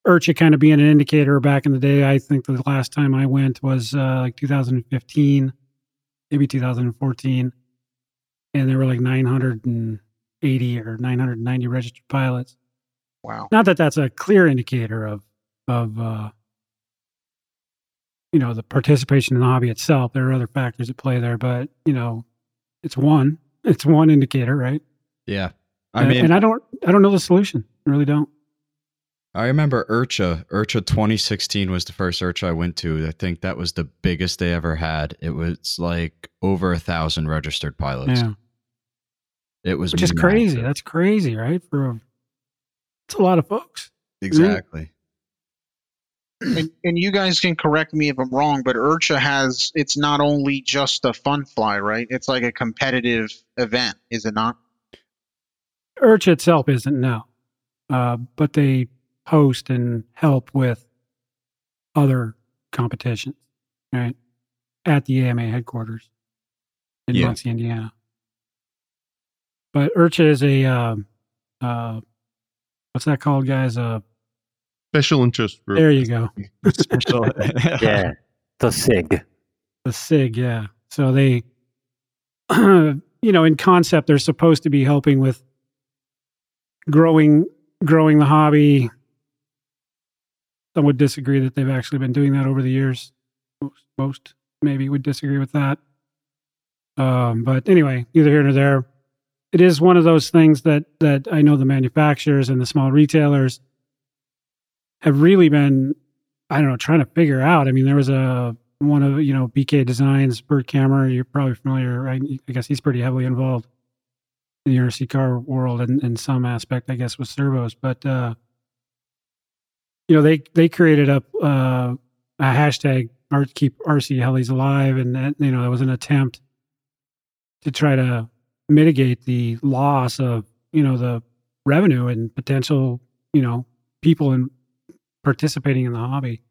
IRCHA kind of being an indicator back in the day. I think the last time I went was uh, like 2015 maybe 2014, and there were like 980 or 990 registered pilots. Wow. Not that that's a clear indicator of of uh, you know the participation in the hobby itself. There are other factors at play there, but you know, it's one. It's one indicator, right? Yeah. I and, mean, and I don't I don't know the solution. I really don't. I remember IRCHA. IRCHA 2016 was the first IRCHA I went to. I think that was the biggest they ever had. It was like over a thousand registered pilots. Yeah. It was Which is crazy. That's crazy, right? For a, it's a lot of folks. exactly. and, and you guys can correct me if I'm wrong, but IRCHA has it's not only just a fun fly, right? It's like a competitive event, is it not? IRCHA itself isn't no, uh, but they host and help with other competitions, right? At the AMA headquarters in Yeah. Muncie, Indiana. But IRCHA is a um, uh, what's that called, guys? Uh, Special interest group. there you go. Special- Yeah. The SIG. The SIG, yeah. So they, you know, in concept, they're supposed to be helping with growing growing the hobby. Some would disagree that they've actually been doing that over the years. Most, most maybe would disagree with that. Um, but anyway, neither here nor there. It is one of those things that that I know the manufacturers and the small retailers have really been, I don't know, trying to figure out. I mean, there was a one of you know BK Designs, Bert Kammerer. You're probably familiar, right? I guess he's pretty heavily involved in the RC car world and in some aspect, I guess, with servos. But uh, you know, they they created up uh, a hashtag keep RC helis alive, and that, you know that was an attempt to try to mitigate the loss of you know the revenue and potential you know people in participating in the hobby.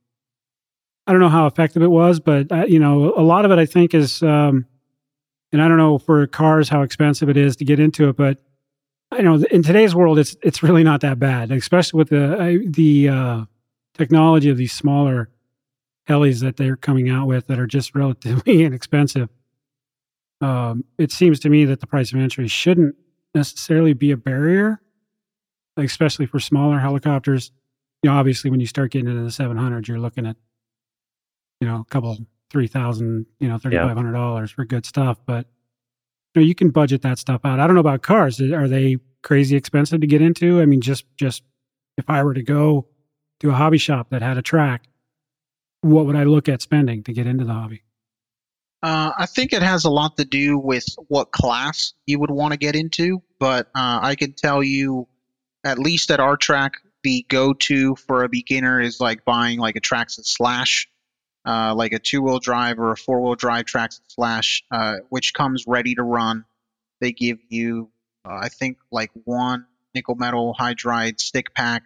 I don't know how effective it was, but uh, you know, a lot of it I think is, um, and I don't know for cars how expensive it is to get into it, but I know in today's world it's it's really not that bad, especially with the the uh, technology of these smaller helis that they're coming out with that are just relatively inexpensive. Um, it seems to me that the price of entry shouldn't necessarily be a barrier, especially for smaller helicopters you know, obviously when you start getting into the 700, you're looking at, you know, a couple, 3000 you know, $3,500 for good stuff. But, you know, you can budget that stuff out. I don't know about cars. Are they crazy expensive to get into? I mean, just, just if I were to go to a hobby shop that had a track, what would I look at spending to get into the hobby? Uh, I think it has a lot to do with what class you would want to get into, but uh, I can tell you, at least at our track, the go-to for a beginner is like buying like a Traxxas Slash, uh, like a two-wheel drive or a four-wheel drive Traxxas Slash, uh, which comes ready to run. They give you, uh, I think, like one nickel metal hydride stick pack.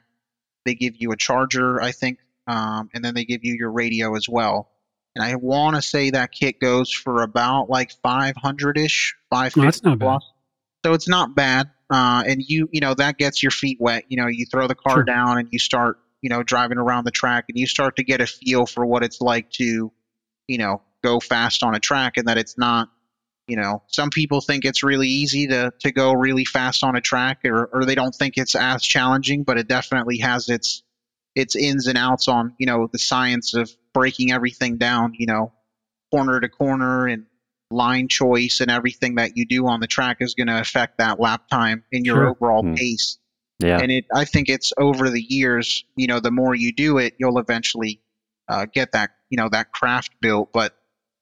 They give you a charger, I think, um, and then they give you your radio as well. And I want to say that kit goes for about like 500 ish, 550 Well, that's not bad. plus. So it's not bad. Uh, and you, you know, that gets your feet wet. You know, you throw the car Sure. down and you start, you know, driving around the track and you start to get a feel for what it's like to, you know, go fast on a track and that it's not, you know, some people think it's really easy to, to go really fast on a track or, or they don't think it's as challenging, but it definitely has its, its ins and outs on, you know, the science of breaking everything down, you know, corner to corner and line choice and everything that you do on the track is going to affect that lap time in your Sure. overall Hmm. pace. Yeah. And it, I think it's over the years, you know, the more you do it, you'll eventually uh, get that, you know, that craft built. But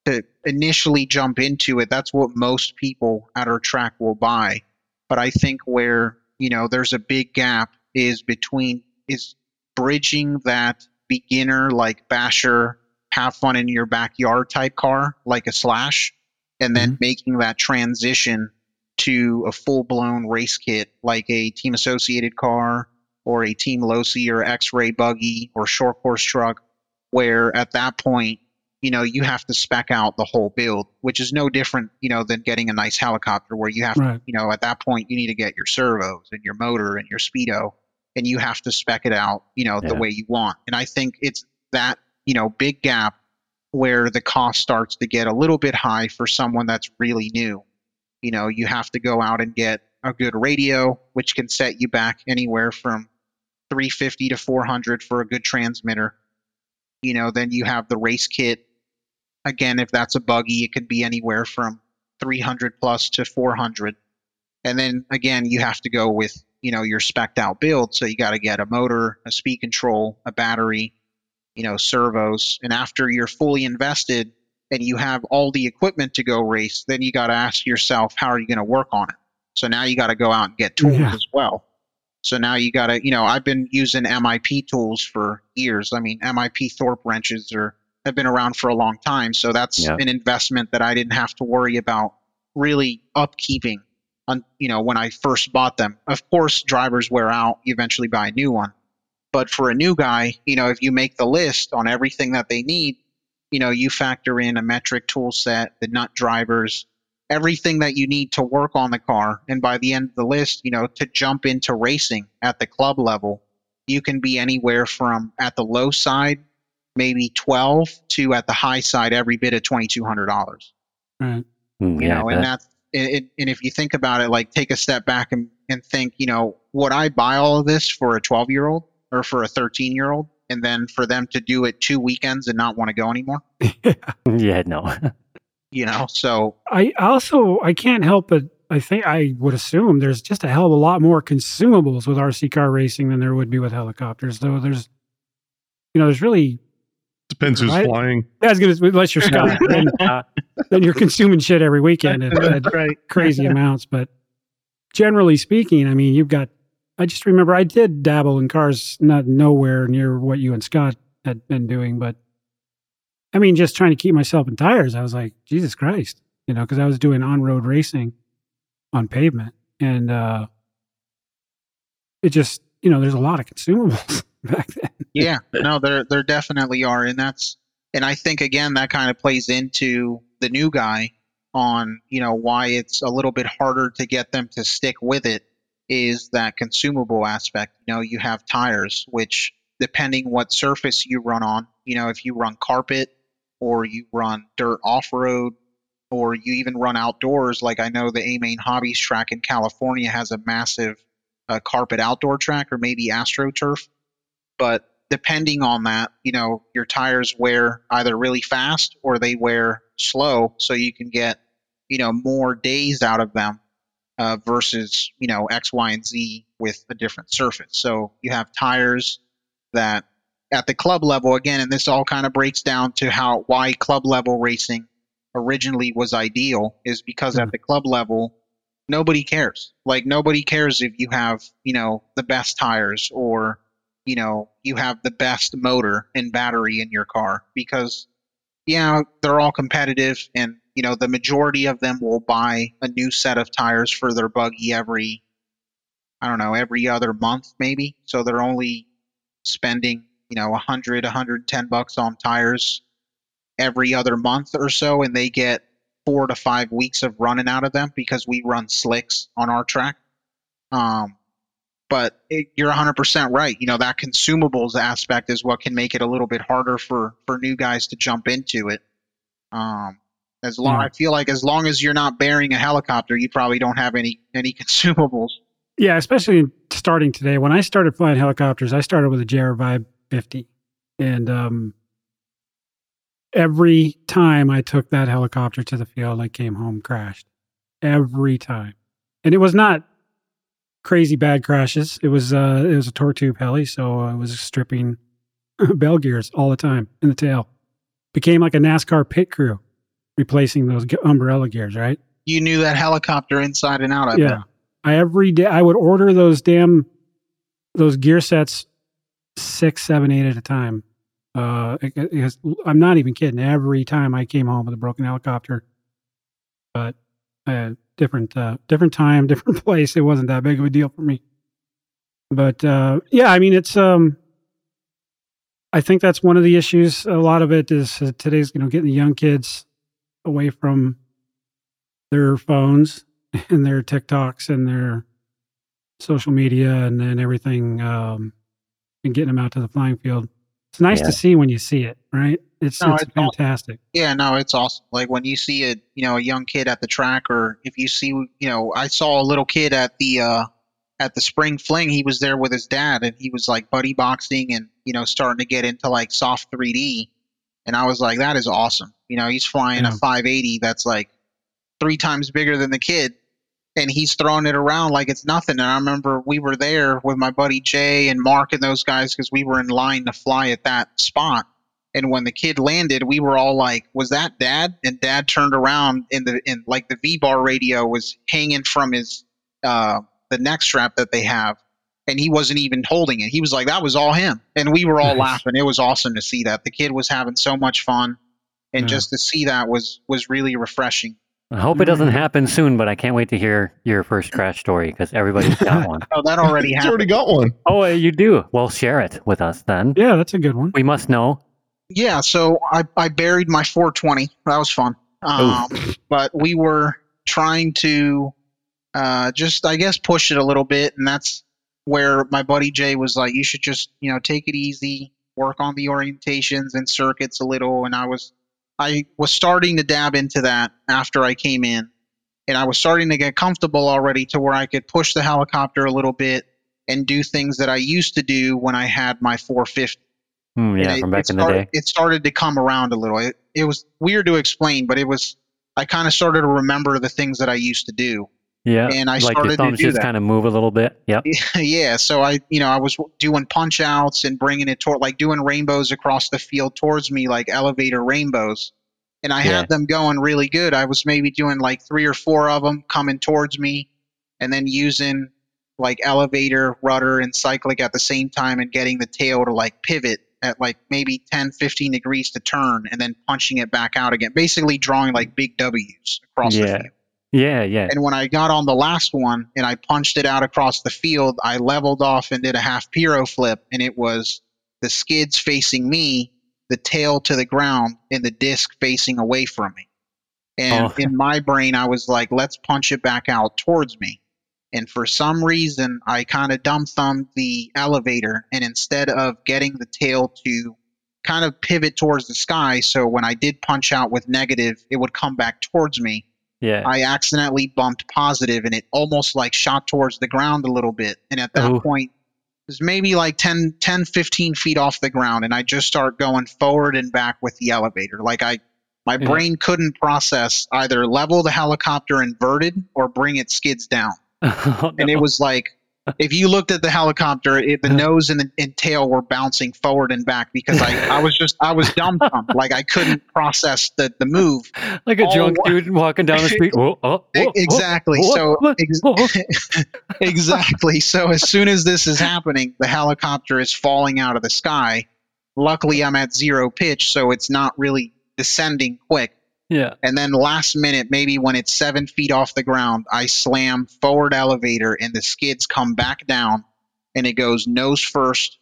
to initially jump into it, that's what most people at our track will buy. But I think where, you know, there's a big gap is between, is bridging that beginner, like basher, have fun in your backyard type car, like a slash, and then mm-hmm. making that transition to a full blown race kit like a team associated car or a team Losi or X ray buggy or short course truck, where at that point, you know, you have to spec out the whole build, which is no different, you know, than getting a nice helicopter where you have to, you know, at that point you need to get your servos and your motor and your speedo and you have to spec it out, you know, the way you want. And I think it's that, you know, big gap where the cost starts to get a little bit high for someone that's really new. You know, you have to go out and get a good radio, which can set you back anywhere from 350 to 400 for a good transmitter. You know, then you have the race kit. Again, if that's a buggy, it could be anywhere from 300 plus to 400. And then again, you have to go with you know your specked out build. So you got to get a motor, a speed control, a battery, you know, servos. And after you're fully invested and you have all the equipment to go race, then you got to ask yourself, how are you going to work on it? So now you got to go out and get tools Yeah. as well. So now you got to, you know, I've been using MIP tools for years. I mean, MIP Thorpe wrenches are have been around for a long time. So that's Yeah. an investment that I didn't have to worry about really upkeeping on, you know, when I first bought them. Of course, drivers wear out. You eventually buy a new one. But for a new guy, you know, if you make the list on everything that they need, you know, you factor in a metric tool set, the nut drivers, everything that you need to work on the car. And by the end of the list, you know, to jump into racing at the club level, you can be anywhere from at the low side, maybe 12 to at the high side, every bit of $2,200 Right. Mm, you yeah, know, and that's it, and if you think about it, like take a step back and, and think, you know, would I buy all of this for a 12 year old or for a 13 year old? And then for them to do it two weekends and not want to go anymore, yeah, no. you know? So I also I can't help but I think I would assume there's just a hell of a lot more consumables with RC car racing than there would be with helicopters. Though there's, you know, there's really Depends who's Right. flying. Was gonna unless you're Scott, then, uh, then you're consuming shit every weekend at, at right. crazy amounts. But generally speaking, I mean, you've got. I just remember I did dabble in cars, not nowhere near what you and Scott had been doing, but I mean, just trying to keep myself in tires. I was like, Jesus Christ, you know, because I was doing on road racing on pavement, and uh it just, you know, there's a lot of consumables back then. Yeah, no, there there definitely are, and that's and I think again that kind of plays into the new guy on you know why it's a little bit harder to get them to stick with it is that consumable aspect. You know, you have tires, which depending what surface you run on, you know, if you run carpet or you run dirt off road or you even run outdoors, like I know the A Main Hobbies track in California has a massive uh, carpet outdoor track or maybe AstroTurf. But depending on that, you know, your tires wear either really fast or they wear slow, so you can get, you know, more days out of them uh, versus, you know, X, Y, and Z with a different surface. So you have tires that at the club level again, and this all kind of breaks down to how why club level racing originally was ideal is because at the club level nobody cares. Like nobody cares if you have, you know, the best tires or, you know, you have the best motor and battery in your car because yeah, they're all competitive and, you know, the majority of them will buy a new set of tires for their buggy every I don't know, every other month maybe. So they're only spending, you know, 100, 110 bucks on tires every other month or so and they get four to five weeks of running out of them because we run slicks on our track. Um, but it, you're 100% right. You know, that consumables aspect is what can make it a little bit harder for, for new guys to jump into it. Um, as long, Yeah. I feel like as long as you're not bearing a helicopter, you probably don't have any, any consumables. Yeah, especially starting today. When I started flying helicopters, I started with a JR Vibe 50. And um, every time I took that helicopter to the field, I came home crashed. Every time. And it was not crazy bad crashes. It was uh, it was a torque tube heli, so I was stripping bell gears all the time in the tail. Became like a NASCAR pit crew, replacing those umbrella gears, right? You knew that helicopter inside and out. I yeah. I every day I would order those damn those gear sets six, seven, eight at a time. Uh, it- it- I'm not even kidding. Every time I came home with a broken helicopter, but uh, different, uh, different time, different place. It wasn't that big of a deal for me. But uh, yeah, I mean, it's um, I think that's one of the issues. A lot of it is uh, today's, you know, getting the young kids away from their phones and their TikToks and their social media and, and everything, um, and getting them out to the flying field. It's nice Yeah. to see when you see it, right? It's, No, it's it's awesome. fantastic. Yeah, no, it's awesome. Like when you see a you know a young kid at the track, or if you see you know I saw a little kid at the uh, at the spring fling. He was there with his dad, and he was like buddy boxing and you know starting to get into like soft 3D. And I was like, that is awesome. You know, he's flying Yeah. a 580 that's like three times bigger than the kid, and he's throwing it around like it's nothing. And I remember we were there with my buddy Jay and Mark and those guys because we were in line to fly at that spot. And when the kid landed, we were all like, "Was that Dad?" And Dad turned around, and the and like the VBar radio was hanging from his uh, the neck strap that they have, and he wasn't even holding it. He was like, "That was all him," and we were all Nice. laughing. It was awesome to see that the kid was having so much fun, and Yeah. just to see that was was really refreshing. I hope it doesn't Mhm. happen soon, but I can't wait to hear your first crash story because everybody's got one. Oh, that already He's happened. already got one. Oh, you do? Well, share it with us then. Yeah, that's a good one. We must know. Yeah, so I, I buried my 420. That was fun. Um, but we were trying to uh, just, I guess, push it a little bit. And that's where my buddy Jay was like, you should just, you know, take it easy, work on the orientations and circuits a little. And I was, I was starting to dab into that after I came in. And I was starting to get comfortable already to where I could push the helicopter a little bit and do things that I used to do when I had my 450 Hmm, yeah, it- from it back in the started, day. It started to come around a little. It, it was weird to explain, but it was. I kind of started to remember the things that I used to do. Yeah, and I like your started to thumbs do just that. kind of move a little bit. Yep. yeah, so I, you know, I was doing punch outs and bringing it toward, like doing rainbows across the field towards me, like elevator rainbows. And I Yeah. had them going really good. I was maybe doing like three or four of them coming towards me, and then using like elevator, rudder, and cyclic at the same time, and getting the tail to like pivot at like maybe 10, 15 degrees to turn, and then punching it back out again. Basically, drawing like big W's across the field. Yeah, yeah. And when I got on the last one and I punched it out across the field, I leveled off and did a half piro flip, and it was the skids facing me, the tail to the ground, and the disc facing away from me. And Oh. in my brain, I was like, let's punch it back out towards me. And for some reason, I kind of dumb thumbed the elevator, and instead of getting the tail to kind of pivot towards the sky, so when I did punch out with negative, it would come back towards me. Yeah. I accidentally bumped positive and it almost like shot towards the ground a little bit. And at that Ooh. point, it was maybe like 10, 10, 15 feet off the ground. And I just start going forward and back with the elevator. Like I, my Yeah. brain couldn't process either level the helicopter inverted or bring its skids down. Oh, And it was like, if you looked at the helicopter, it, the nose and the and tail were bouncing forward and back because I, I was just, I was dumbfounded. like I couldn't process the, the move. like a all drunk wa- dude walking down the street. Whoa, oh, whoa, exactly. whoa, so ex- exactly. So as soon as this is happening, the helicopter is falling out of the sky. Luckily, I'm at zero pitch, so it's not really descending quick. Yeah. And then last minute, maybe when it's seven feet off the ground, I slam forward elevator and the skids come back down and it goes nose first.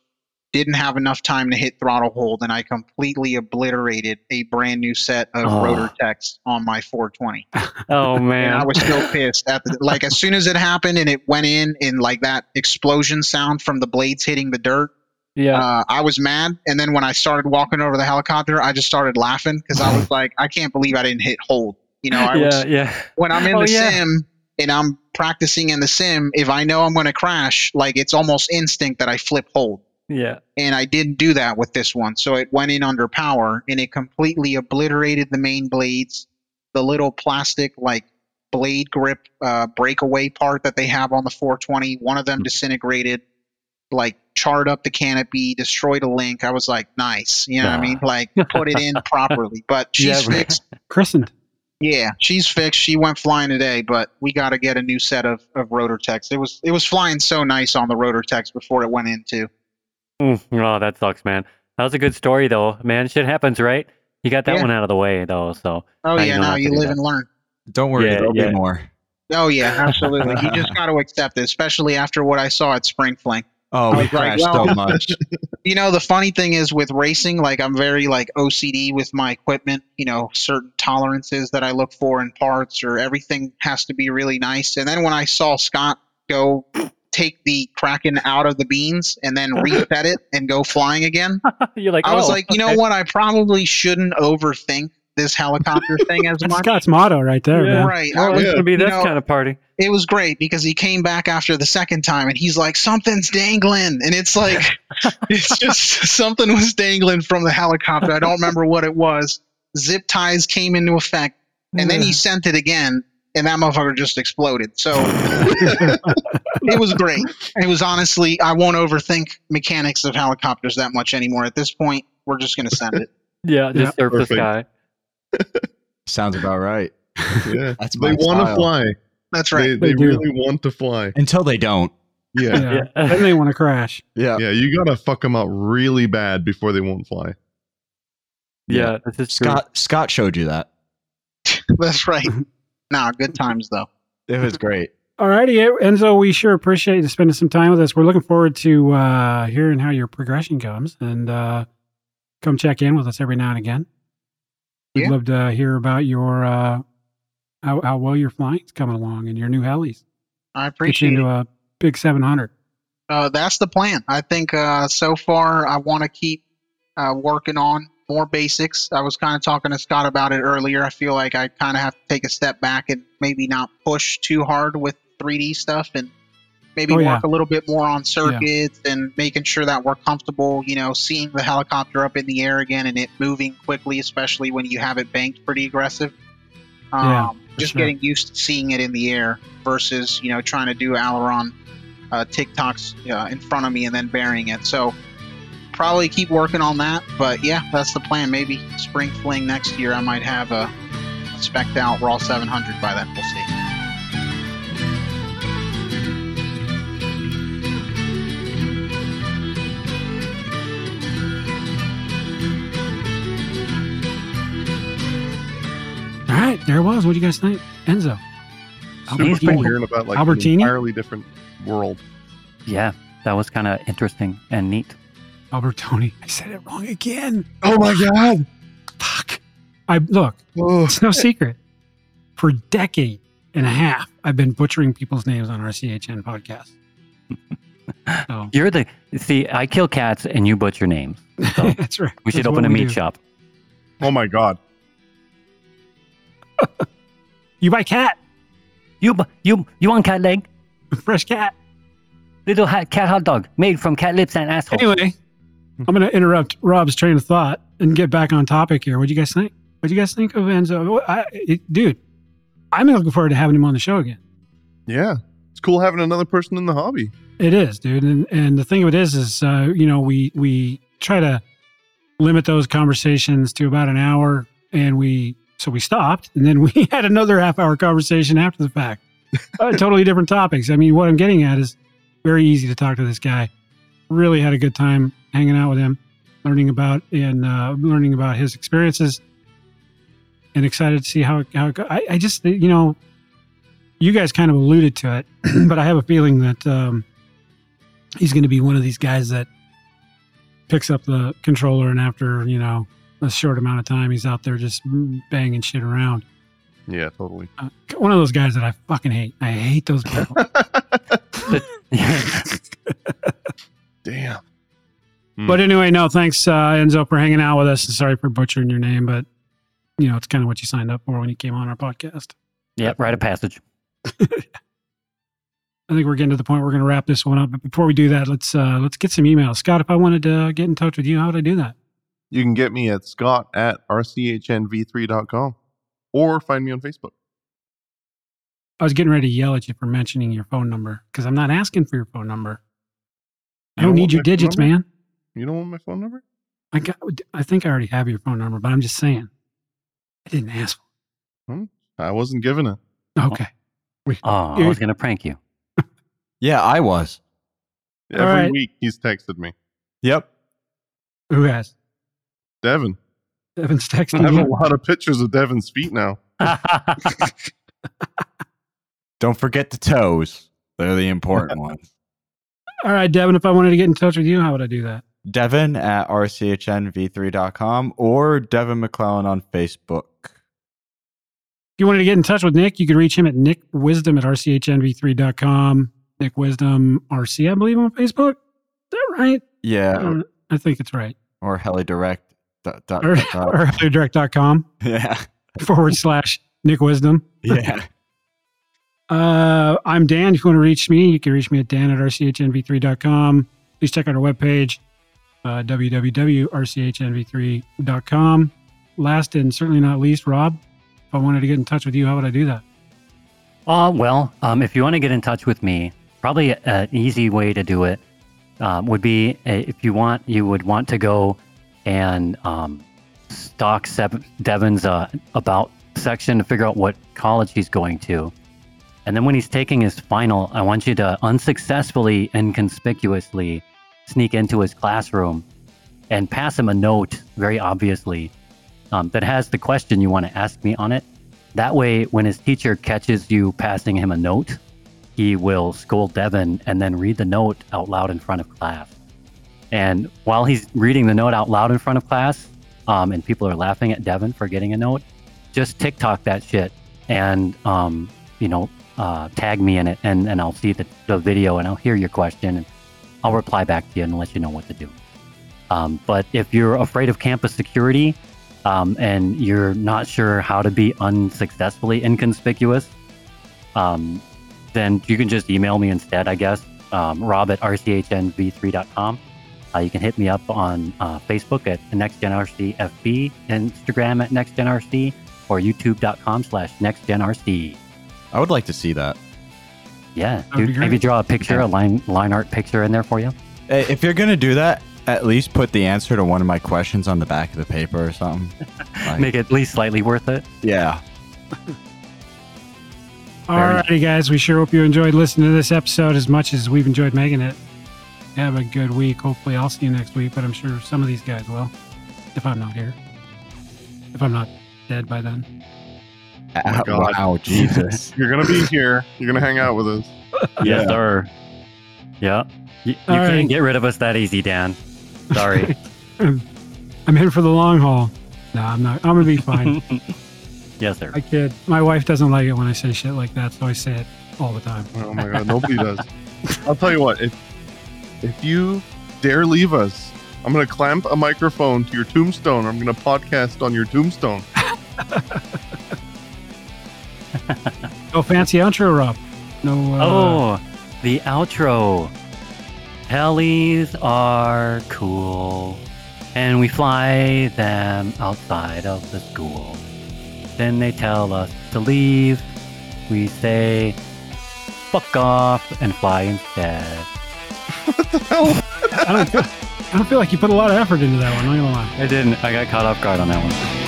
Didn't have enough time to hit throttle hold, and I completely obliterated a brand new set of Oh. Rotortechs on my 420 Oh man. I was still pissed at the like as soon as it happened and it went in and like that explosion sound from the blades hitting the dirt. Yeah. Uh, I was mad, and then when I started walking over the helicopter, I just started laughing because I was like, I can't believe I didn't hit hold. You know, I yeah. was Yeah. when I'm in Oh, the yeah. sim and I'm practicing in the sim. If I know I'm going to crash, like it's almost instinct that I flip hold Yeah. and I didn't do that with this one. So it went in under power and it completely obliterated the main blades, the little plastic like blade grip uh, breakaway part that they have on the 420. One of them Hmm. disintegrated, like charred up the canopy, destroyed a link. I was like, nice, you know what I mean? Like put it in properly. But she's Yeah, fixed. Christened. Yeah, she's fixed. She went flying today, but we got to get a new set of, of Rotortechs. It was it was flying so nice on the Rotortechs before it went into. Mm, oh, that sucks, man. That was a good story, though. Man, shit happens, right? You got that Yeah. one out of the way, though. So Oh yeah, don't now you live that. and learn. Don't worry, Yeah, there'll yeah. be more. Oh yeah, absolutely. you just got to accept it, especially after what I saw at Spring Fling. Oh, I we was like, crashed so much. You know, the funny thing is with racing, like I'm very like OCD with my equipment. You know, certain tolerances that I look for in parts, or everything has to be really nice. And then when I saw Scott go take the Kraken out of the beans and then reset it and go flying again, you're like, I was oh, like, you know what? I probably shouldn't overthink this helicopter thing as That's much. Scott's motto right there, Yeah. man. Right. I Well, was it's gonna be you this know, kind of party. it was great because he came back after the second time and he's like something's dangling and it's like it's just something was dangling from the helicopter i don't remember what it was zip ties came into effect and then he sent it again and that motherfucker just exploded. So it was great. It was honestly, I won't overthink mechanics of helicopters that much anymore. At this point, we're just going to send it. Yeah, just surf the perfect. Sky. Sounds about right. Yeah, That's they my want to fly. That's right. they, They do. really want to fly. Until they don't. Yeah. Yeah. Yeah. then they want to crash. Yeah. Yeah, you gotta fuck them up really bad before they won't fly. Yeah, this is true. Scott Scott showed you that. That's right. Nah, good times though. It was great. All righty, Enzo, we sure appreciate you spending some time with us. We're looking forward to uh, hearing how your progression comes and uh, come check in with us every now and again. We'd Yeah. love to hear about your uh, how, how well your flying's coming along and your new helis. I Get you into it. a big 700. Uh, that's the plan. I think uh, so far I want to keep uh, working on more basics. I was kind of talking to Scott about it earlier. I feel like I kind of have to take a step back and maybe not push too hard with 3D stuff and maybe Oh, work yeah. a little bit more on circuits and making sure that we're comfortable, you know, seeing the helicopter up in the air again and it moving quickly, especially when you have it banked pretty aggressive. Um, Yeah, just sure. getting used to seeing it in the air versus, you know, trying to do aileron uh, tic-tocs uh, in front of me and then burying it. So probably keep working on that. But yeah, that's the plan. Maybe spring fling next year, I might have a specked out Raw 700 by then. We'll see. All right, there it was. What do you guys think? Enzo. Super He's cool hearing about like Albertini? an entirely different world. Yeah, that was kind of interesting and neat. Albertoni. I said it wrong again. Oh my god! Fuck. I look, Oh, it's no secret. For a decade and a half, I've been butchering people's names on RCHN podcast. So You're the see. I kill cats and you butcher names. So that's right. we should That's open a meat do. shop. oh my god! You buy cat, You bu- you you want cat leg? fresh cat. Little hot cat hot dog made from cat lips and asshole. Anyway, I'm going to interrupt Rob's train of thought and get back on topic here. What do you guys think? What do you guys think of Enzo? I, it, dude, I'm looking forward to having him on the show again. Yeah, it's cool having another person in the hobby. It is, dude. And and the thing of it is, is uh, you know, we we try to limit those conversations to about an hour, and we so we stopped, and then we had another half hour conversation after the fact, uh, totally different topics. I mean, what I'm getting at is very easy to talk to this guy. Really had a good time hanging out with him, learning about and uh, learning about his experiences, and excited to see how how it go. I, I just you know, you guys kind of alluded to it, but I have a feeling that. Um, he's going to be one of these guys that picks up the controller and after you know a short amount of time he's out there just banging shit around. Yeah, totally. uh, one of those guys that i fucking hate. I hate those people. Damn. but anyway no thanks uh, enzo for hanging out with us and sorry for butchering your name but you know it's kind of what you signed up for when you came on our podcast. Yep, rite of passage. i think we're getting to the point where we're going to wrap this one up but before we do that let's uh let's get some emails. Scott if i wanted to get in touch with you how would i do that You can get me at scott at rchnv3.com or find me on Facebook. I was getting ready to yell at you for mentioning your phone number because I'm not asking for your phone number. I don't don't need your digits, man. You don't want my phone number? I got. I think I already have your phone number, but I'm just saying. I didn't ask. For. Hmm, I wasn't given it. For it. Okay. Oh, I was gonna prank you. Yeah, I was. Every All right. week he's texted me. Yep. Who has? Devin. Evan's I texting have a lot of pictures of Devin's feet now. Don't forget the toes. They're the important ones. All right, Devin. If I wanted to get in touch with you, how would I do that? Devin at rchnv3.com or Devin McClellan on Facebook. If you wanted to get in touch with Nick, you could reach him at nickwisdom at rchnv3.com. Nick Wisdom RC, I believe, on Facebook. Is that right? Yeah, Uh, I think it's right. or helidirect. Dot, dot, Or, dot, dot. or heliodirect.com Yeah, forward slash Nick Wisdom. yeah. Uh, I'm Dan. If you want to reach me, you can reach me at dan at rchnv3.com. Please check out our webpage, uh, www.rchnv3.com. Last and certainly not least, Rob, if I wanted to get in touch with you, how would I do that? Uh, well, um, if you want to get in touch with me, probably an easy way to do it um, would be uh, if you want, you would want to go and um, stalk Devin's uh, about section to figure out what college he's going to. And then when he's taking his final, I want you to unsuccessfully and conspicuously sneak into his classroom and pass him a note, very obviously, um, that has the question you want to ask me on it. That way, when his teacher catches you passing him a note, he will scold Devin and then read the note out loud in front of class. And while he's reading the note out loud in front of class, um, and people are laughing at Devin for getting a note, just TikTok that shit and, um, you know, uh, tag me in it, and, and I'll see the, the video and I'll hear your question and I'll reply back to you and let you know what to do. Um, but if you're afraid of campus security um, and you're not sure how to be unsuccessfully inconspicuous, um, then you can just email me instead, I guess. Um, rob at rchnv3.com. Uh, you can hit me up on uh, Facebook at NextGenRCFB, Instagram at NextGenRC, or YouTube.com slash NextGenRC. I would like to see that. Yeah, would dude, maybe draw a picture, a line line art picture in there for you. Hey, if you're gonna do that, at least put the answer to one of my questions on the back of the paper or something. Like, Make it at least slightly worth it. yeah. Alrighty, guys. We sure hope you enjoyed listening to this episode as much as we've enjoyed making it. Have a good week. Hopefully, I'll see you next week, but I'm sure some of these guys will. If I'm not here. If I'm not dead by then. Oh god. wow, Jesus. You're gonna be here. You're gonna hang out with us. Yes, sir. Yeah. You, you can't right. get rid of us that easy, Dan. Sorry. I'm in for the long haul. No, I'm not. I'm going to be fine. yes, sir. I kid. My wife doesn't like it when I say shit like that, so I say it all the time. Oh my god, nobody does. I'll tell you what, if if you dare leave us, I'm gonna clamp a microphone to your tombstone. I'm gonna podcast on your tombstone. Oh, fancy outro, Rob. No. Uh, Oh, the outro. Helis are cool, and we fly them outside of the school. Then they tell us to leave. We say, fuck off, and fly instead. I don't feel. I don't feel like you put a lot of effort into that one. I'm not gonna lie. I didn't. I got caught off guard on that one.